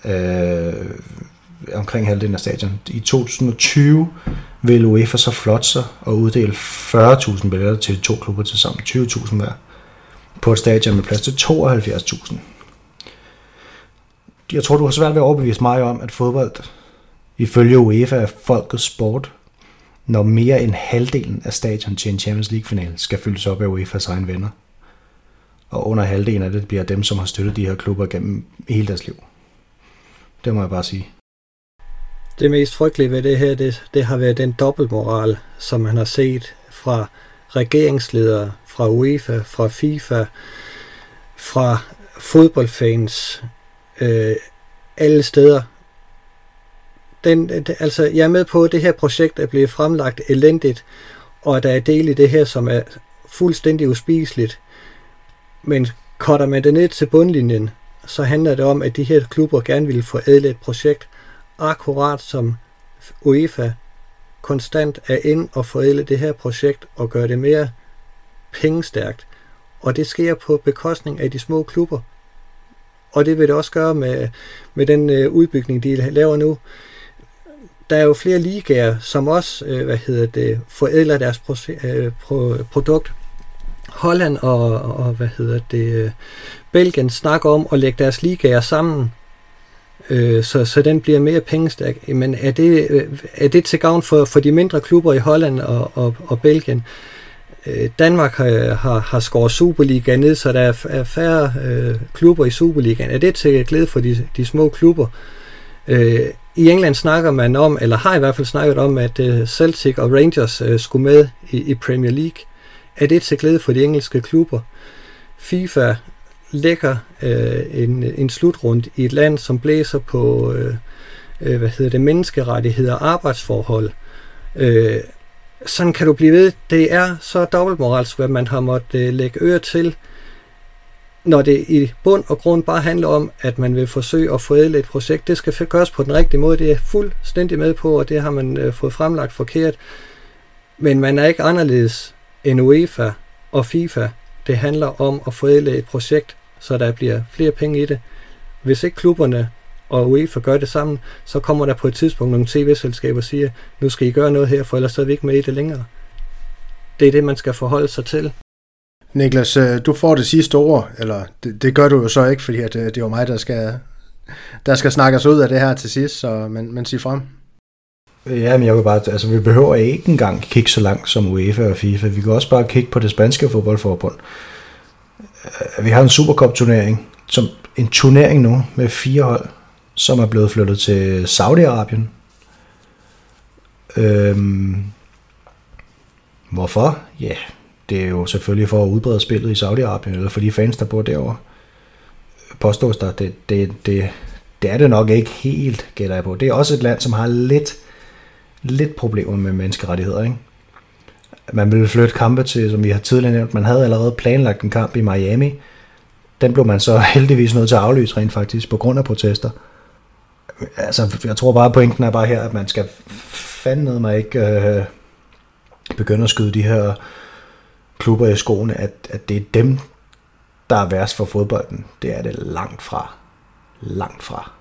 [SPEAKER 2] Øh, omkring halvdelen af stadion. I 2020 vil UEFA så flot sig og uddele 40.000 billetter til to klubber til sammen, 20.000 hver, på et stadion med plads til 72.000. Jeg tror, du har svært ved at overbevise mig om, at fodbold ifølge UEFA er folkets sport, når mere end halvdelen af stadion til en Champions League-final skal fyldes op af UEFA's egen venner. Og under halvdelen af det bliver dem, som har støttet de her klubber gennem hele deres liv. Det må jeg bare sige.
[SPEAKER 3] Det mest frygtelige ved det her, det, det har været den dobbeltmoral, som man har set fra regeringsledere, fra UEFA, fra FIFA, fra fodboldfans, øh, alle steder. Den, den, altså, jeg er med på, at det her projekt er blevet fremlagt elendigt, og at der er del i det her, som er fuldstændig uspiseligt. Men cutter man det ned til bundlinjen, så handler det om, at de her klubber gerne vil få et projekt, akkurat som UEFA konstant er ind og forædle det her projekt og gøre det mere pengestærkt. Og det sker på bekostning af de små klubber. Og det vil det også gøre med, med den øh, udbygning, de laver nu. Der er jo flere ligaer, som også øh, hvad hedder det, forædler deres pro, øh, pro, produkt. Holland og, og hvad hedder det, øh, Belgien snakker om at lægge deres ligaer sammen, øh, så, så den bliver mere pengestærk. Men er det, øh, er det til gavn for, for de mindre klubber i Holland og, og, og Belgien? Øh, Danmark har, har, har skåret Superliga ned, så der er færre øh, klubber i Superligaen. Er det til glæde for de, de små klubber? Øh, I England snakker man om, eller har i hvert fald snakket om, at øh, Celtic og Rangers øh, skulle med i, i Premier League. Er det til glæde for de engelske klubber? FIFA lægger øh, en, en slutrund i et land, som blæser på øh, øh, hvad hedder det, menneskerettigheder og arbejdsforhold. Øh, sådan kan du blive ved. Det er så dobbeltmoralsk, hvad man har måttet øh, lægge øre til, når det i bund og grund bare handler om, at man vil forsøge at forædle et projekt. Det skal gøres på den rigtige måde. Det er fuldstændig med på, og det har man øh, fået fremlagt forkert. Men man er ikke anderledes end UEFA og FIFA. Det handler om at forædle et projekt, så der bliver flere penge i det. Hvis ikke klubberne og UEFA gør det sammen, så kommer der på et tidspunkt nogle tv-selskaber og siger, nu skal I gøre noget her, for ellers er vi ikke med i det længere. Det er det, man skal forholde sig til.
[SPEAKER 1] Niklas, øh, du får det sidste ord, eller det, det gør du jo så ikke, fordi at, øh, det er jo mig, der skal, der skal snakkes ud af det her til sidst, så, men, men sig frem.
[SPEAKER 2] Ja, men jeg vil bare, altså vi behøver ikke engang kigge så langt som UEFA og FIFA. Vi kan også bare kigge på det spanske fodboldforbund. Øh, vi har en Supercup-turnering, som en turnering nu med fire hold, som er blevet flyttet til Saudi-Arabien. Øhm, hvorfor? Ja, det er jo selvfølgelig for at udbrede spillet i Saudi-Arabien, eller for de fans, der bor derovre. Påstås der, det, det, det, det er det nok ikke helt, gætter jeg på. Det er også et land, som har lidt, lidt problemer med menneskerettigheder, ikke? Man ville flytte kampe til, som vi har tidligere nævnt, man havde allerede planlagt en kamp i Miami. Den blev man så heldigvis nødt til at aflyse rent faktisk, på grund af protester. Altså, jeg tror bare, pointen er bare her, at man skal fandme mig ikke øh, begynde at skyde de her klubber i skoene, at, at det er dem, der er værst for fodbolden. Det er det langt fra. Langt fra.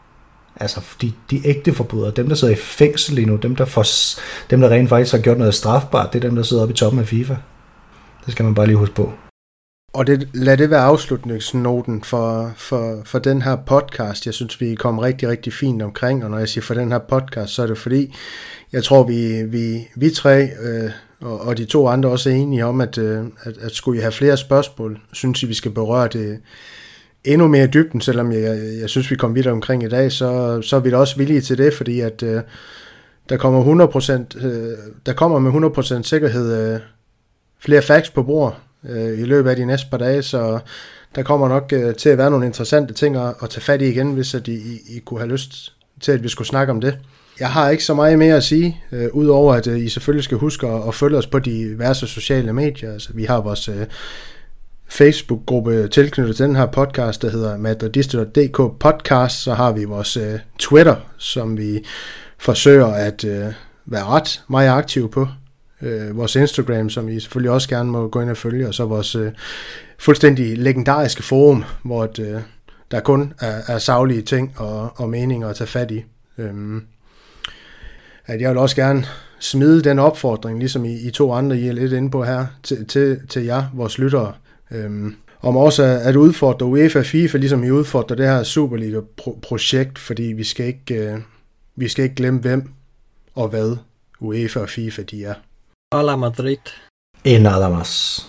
[SPEAKER 2] Altså, de, de ægte forbrydere, dem der sidder i fængsel lige nu, dem der, får, dem der rent faktisk har gjort noget strafbart, det er dem, der sidder oppe i toppen af FIFA. Det skal man bare lige huske på.
[SPEAKER 1] Og det, lad det være afslutningsnoten for, for, for den her podcast. Jeg synes, vi kom rigtig, rigtig fint omkring, og når jeg siger for den her podcast, så er det fordi, jeg tror, vi, vi, vi tre øh, og, og de to andre også er enige om, at, øh, at, at skulle I have flere spørgsmål, synes I, vi skal berøre det endnu mere i dybden, selvom jeg, jeg synes, vi kom vidt omkring i dag, så, så er vi da også villige til det, fordi at øh, der kommer 100%, øh, der kommer med 100% sikkerhed øh, flere facts på bord øh, i løbet af de næste par dage, så der kommer nok øh, til at være nogle interessante ting at, at tage fat i igen, hvis at I, I, I kunne have lyst til, at vi skulle snakke om det. Jeg har ikke så meget mere at sige, øh, udover at øh, I selvfølgelig skal huske at, at følge os på diverse sociale medier. Altså, vi har vores øh, Facebook-gruppe tilknyttet til den her podcast, der hedder madridister.dk podcast. Så har vi vores øh, Twitter, som vi forsøger at øh, være ret meget aktive på. Øh, vores Instagram, som I selvfølgelig også gerne må gå ind og følge, og så vores øh, fuldstændig legendariske forum, hvor et, øh, der kun er, er savlige ting og, og meninger at tage fat i. Øhm, at jeg vil også gerne smide den opfordring, ligesom I, I to andre, I er lidt inde på her, til, til, til jer, vores lyttere, øhm, om også at udfordre UEFA og FIFA, ligesom I udfordrer det her Superliga-projekt, fordi vi skal ikke, øh, vi skal ikke glemme, hvem og hvad UEFA og FIFA de er.
[SPEAKER 3] Hola Madrid.
[SPEAKER 2] Y nada más.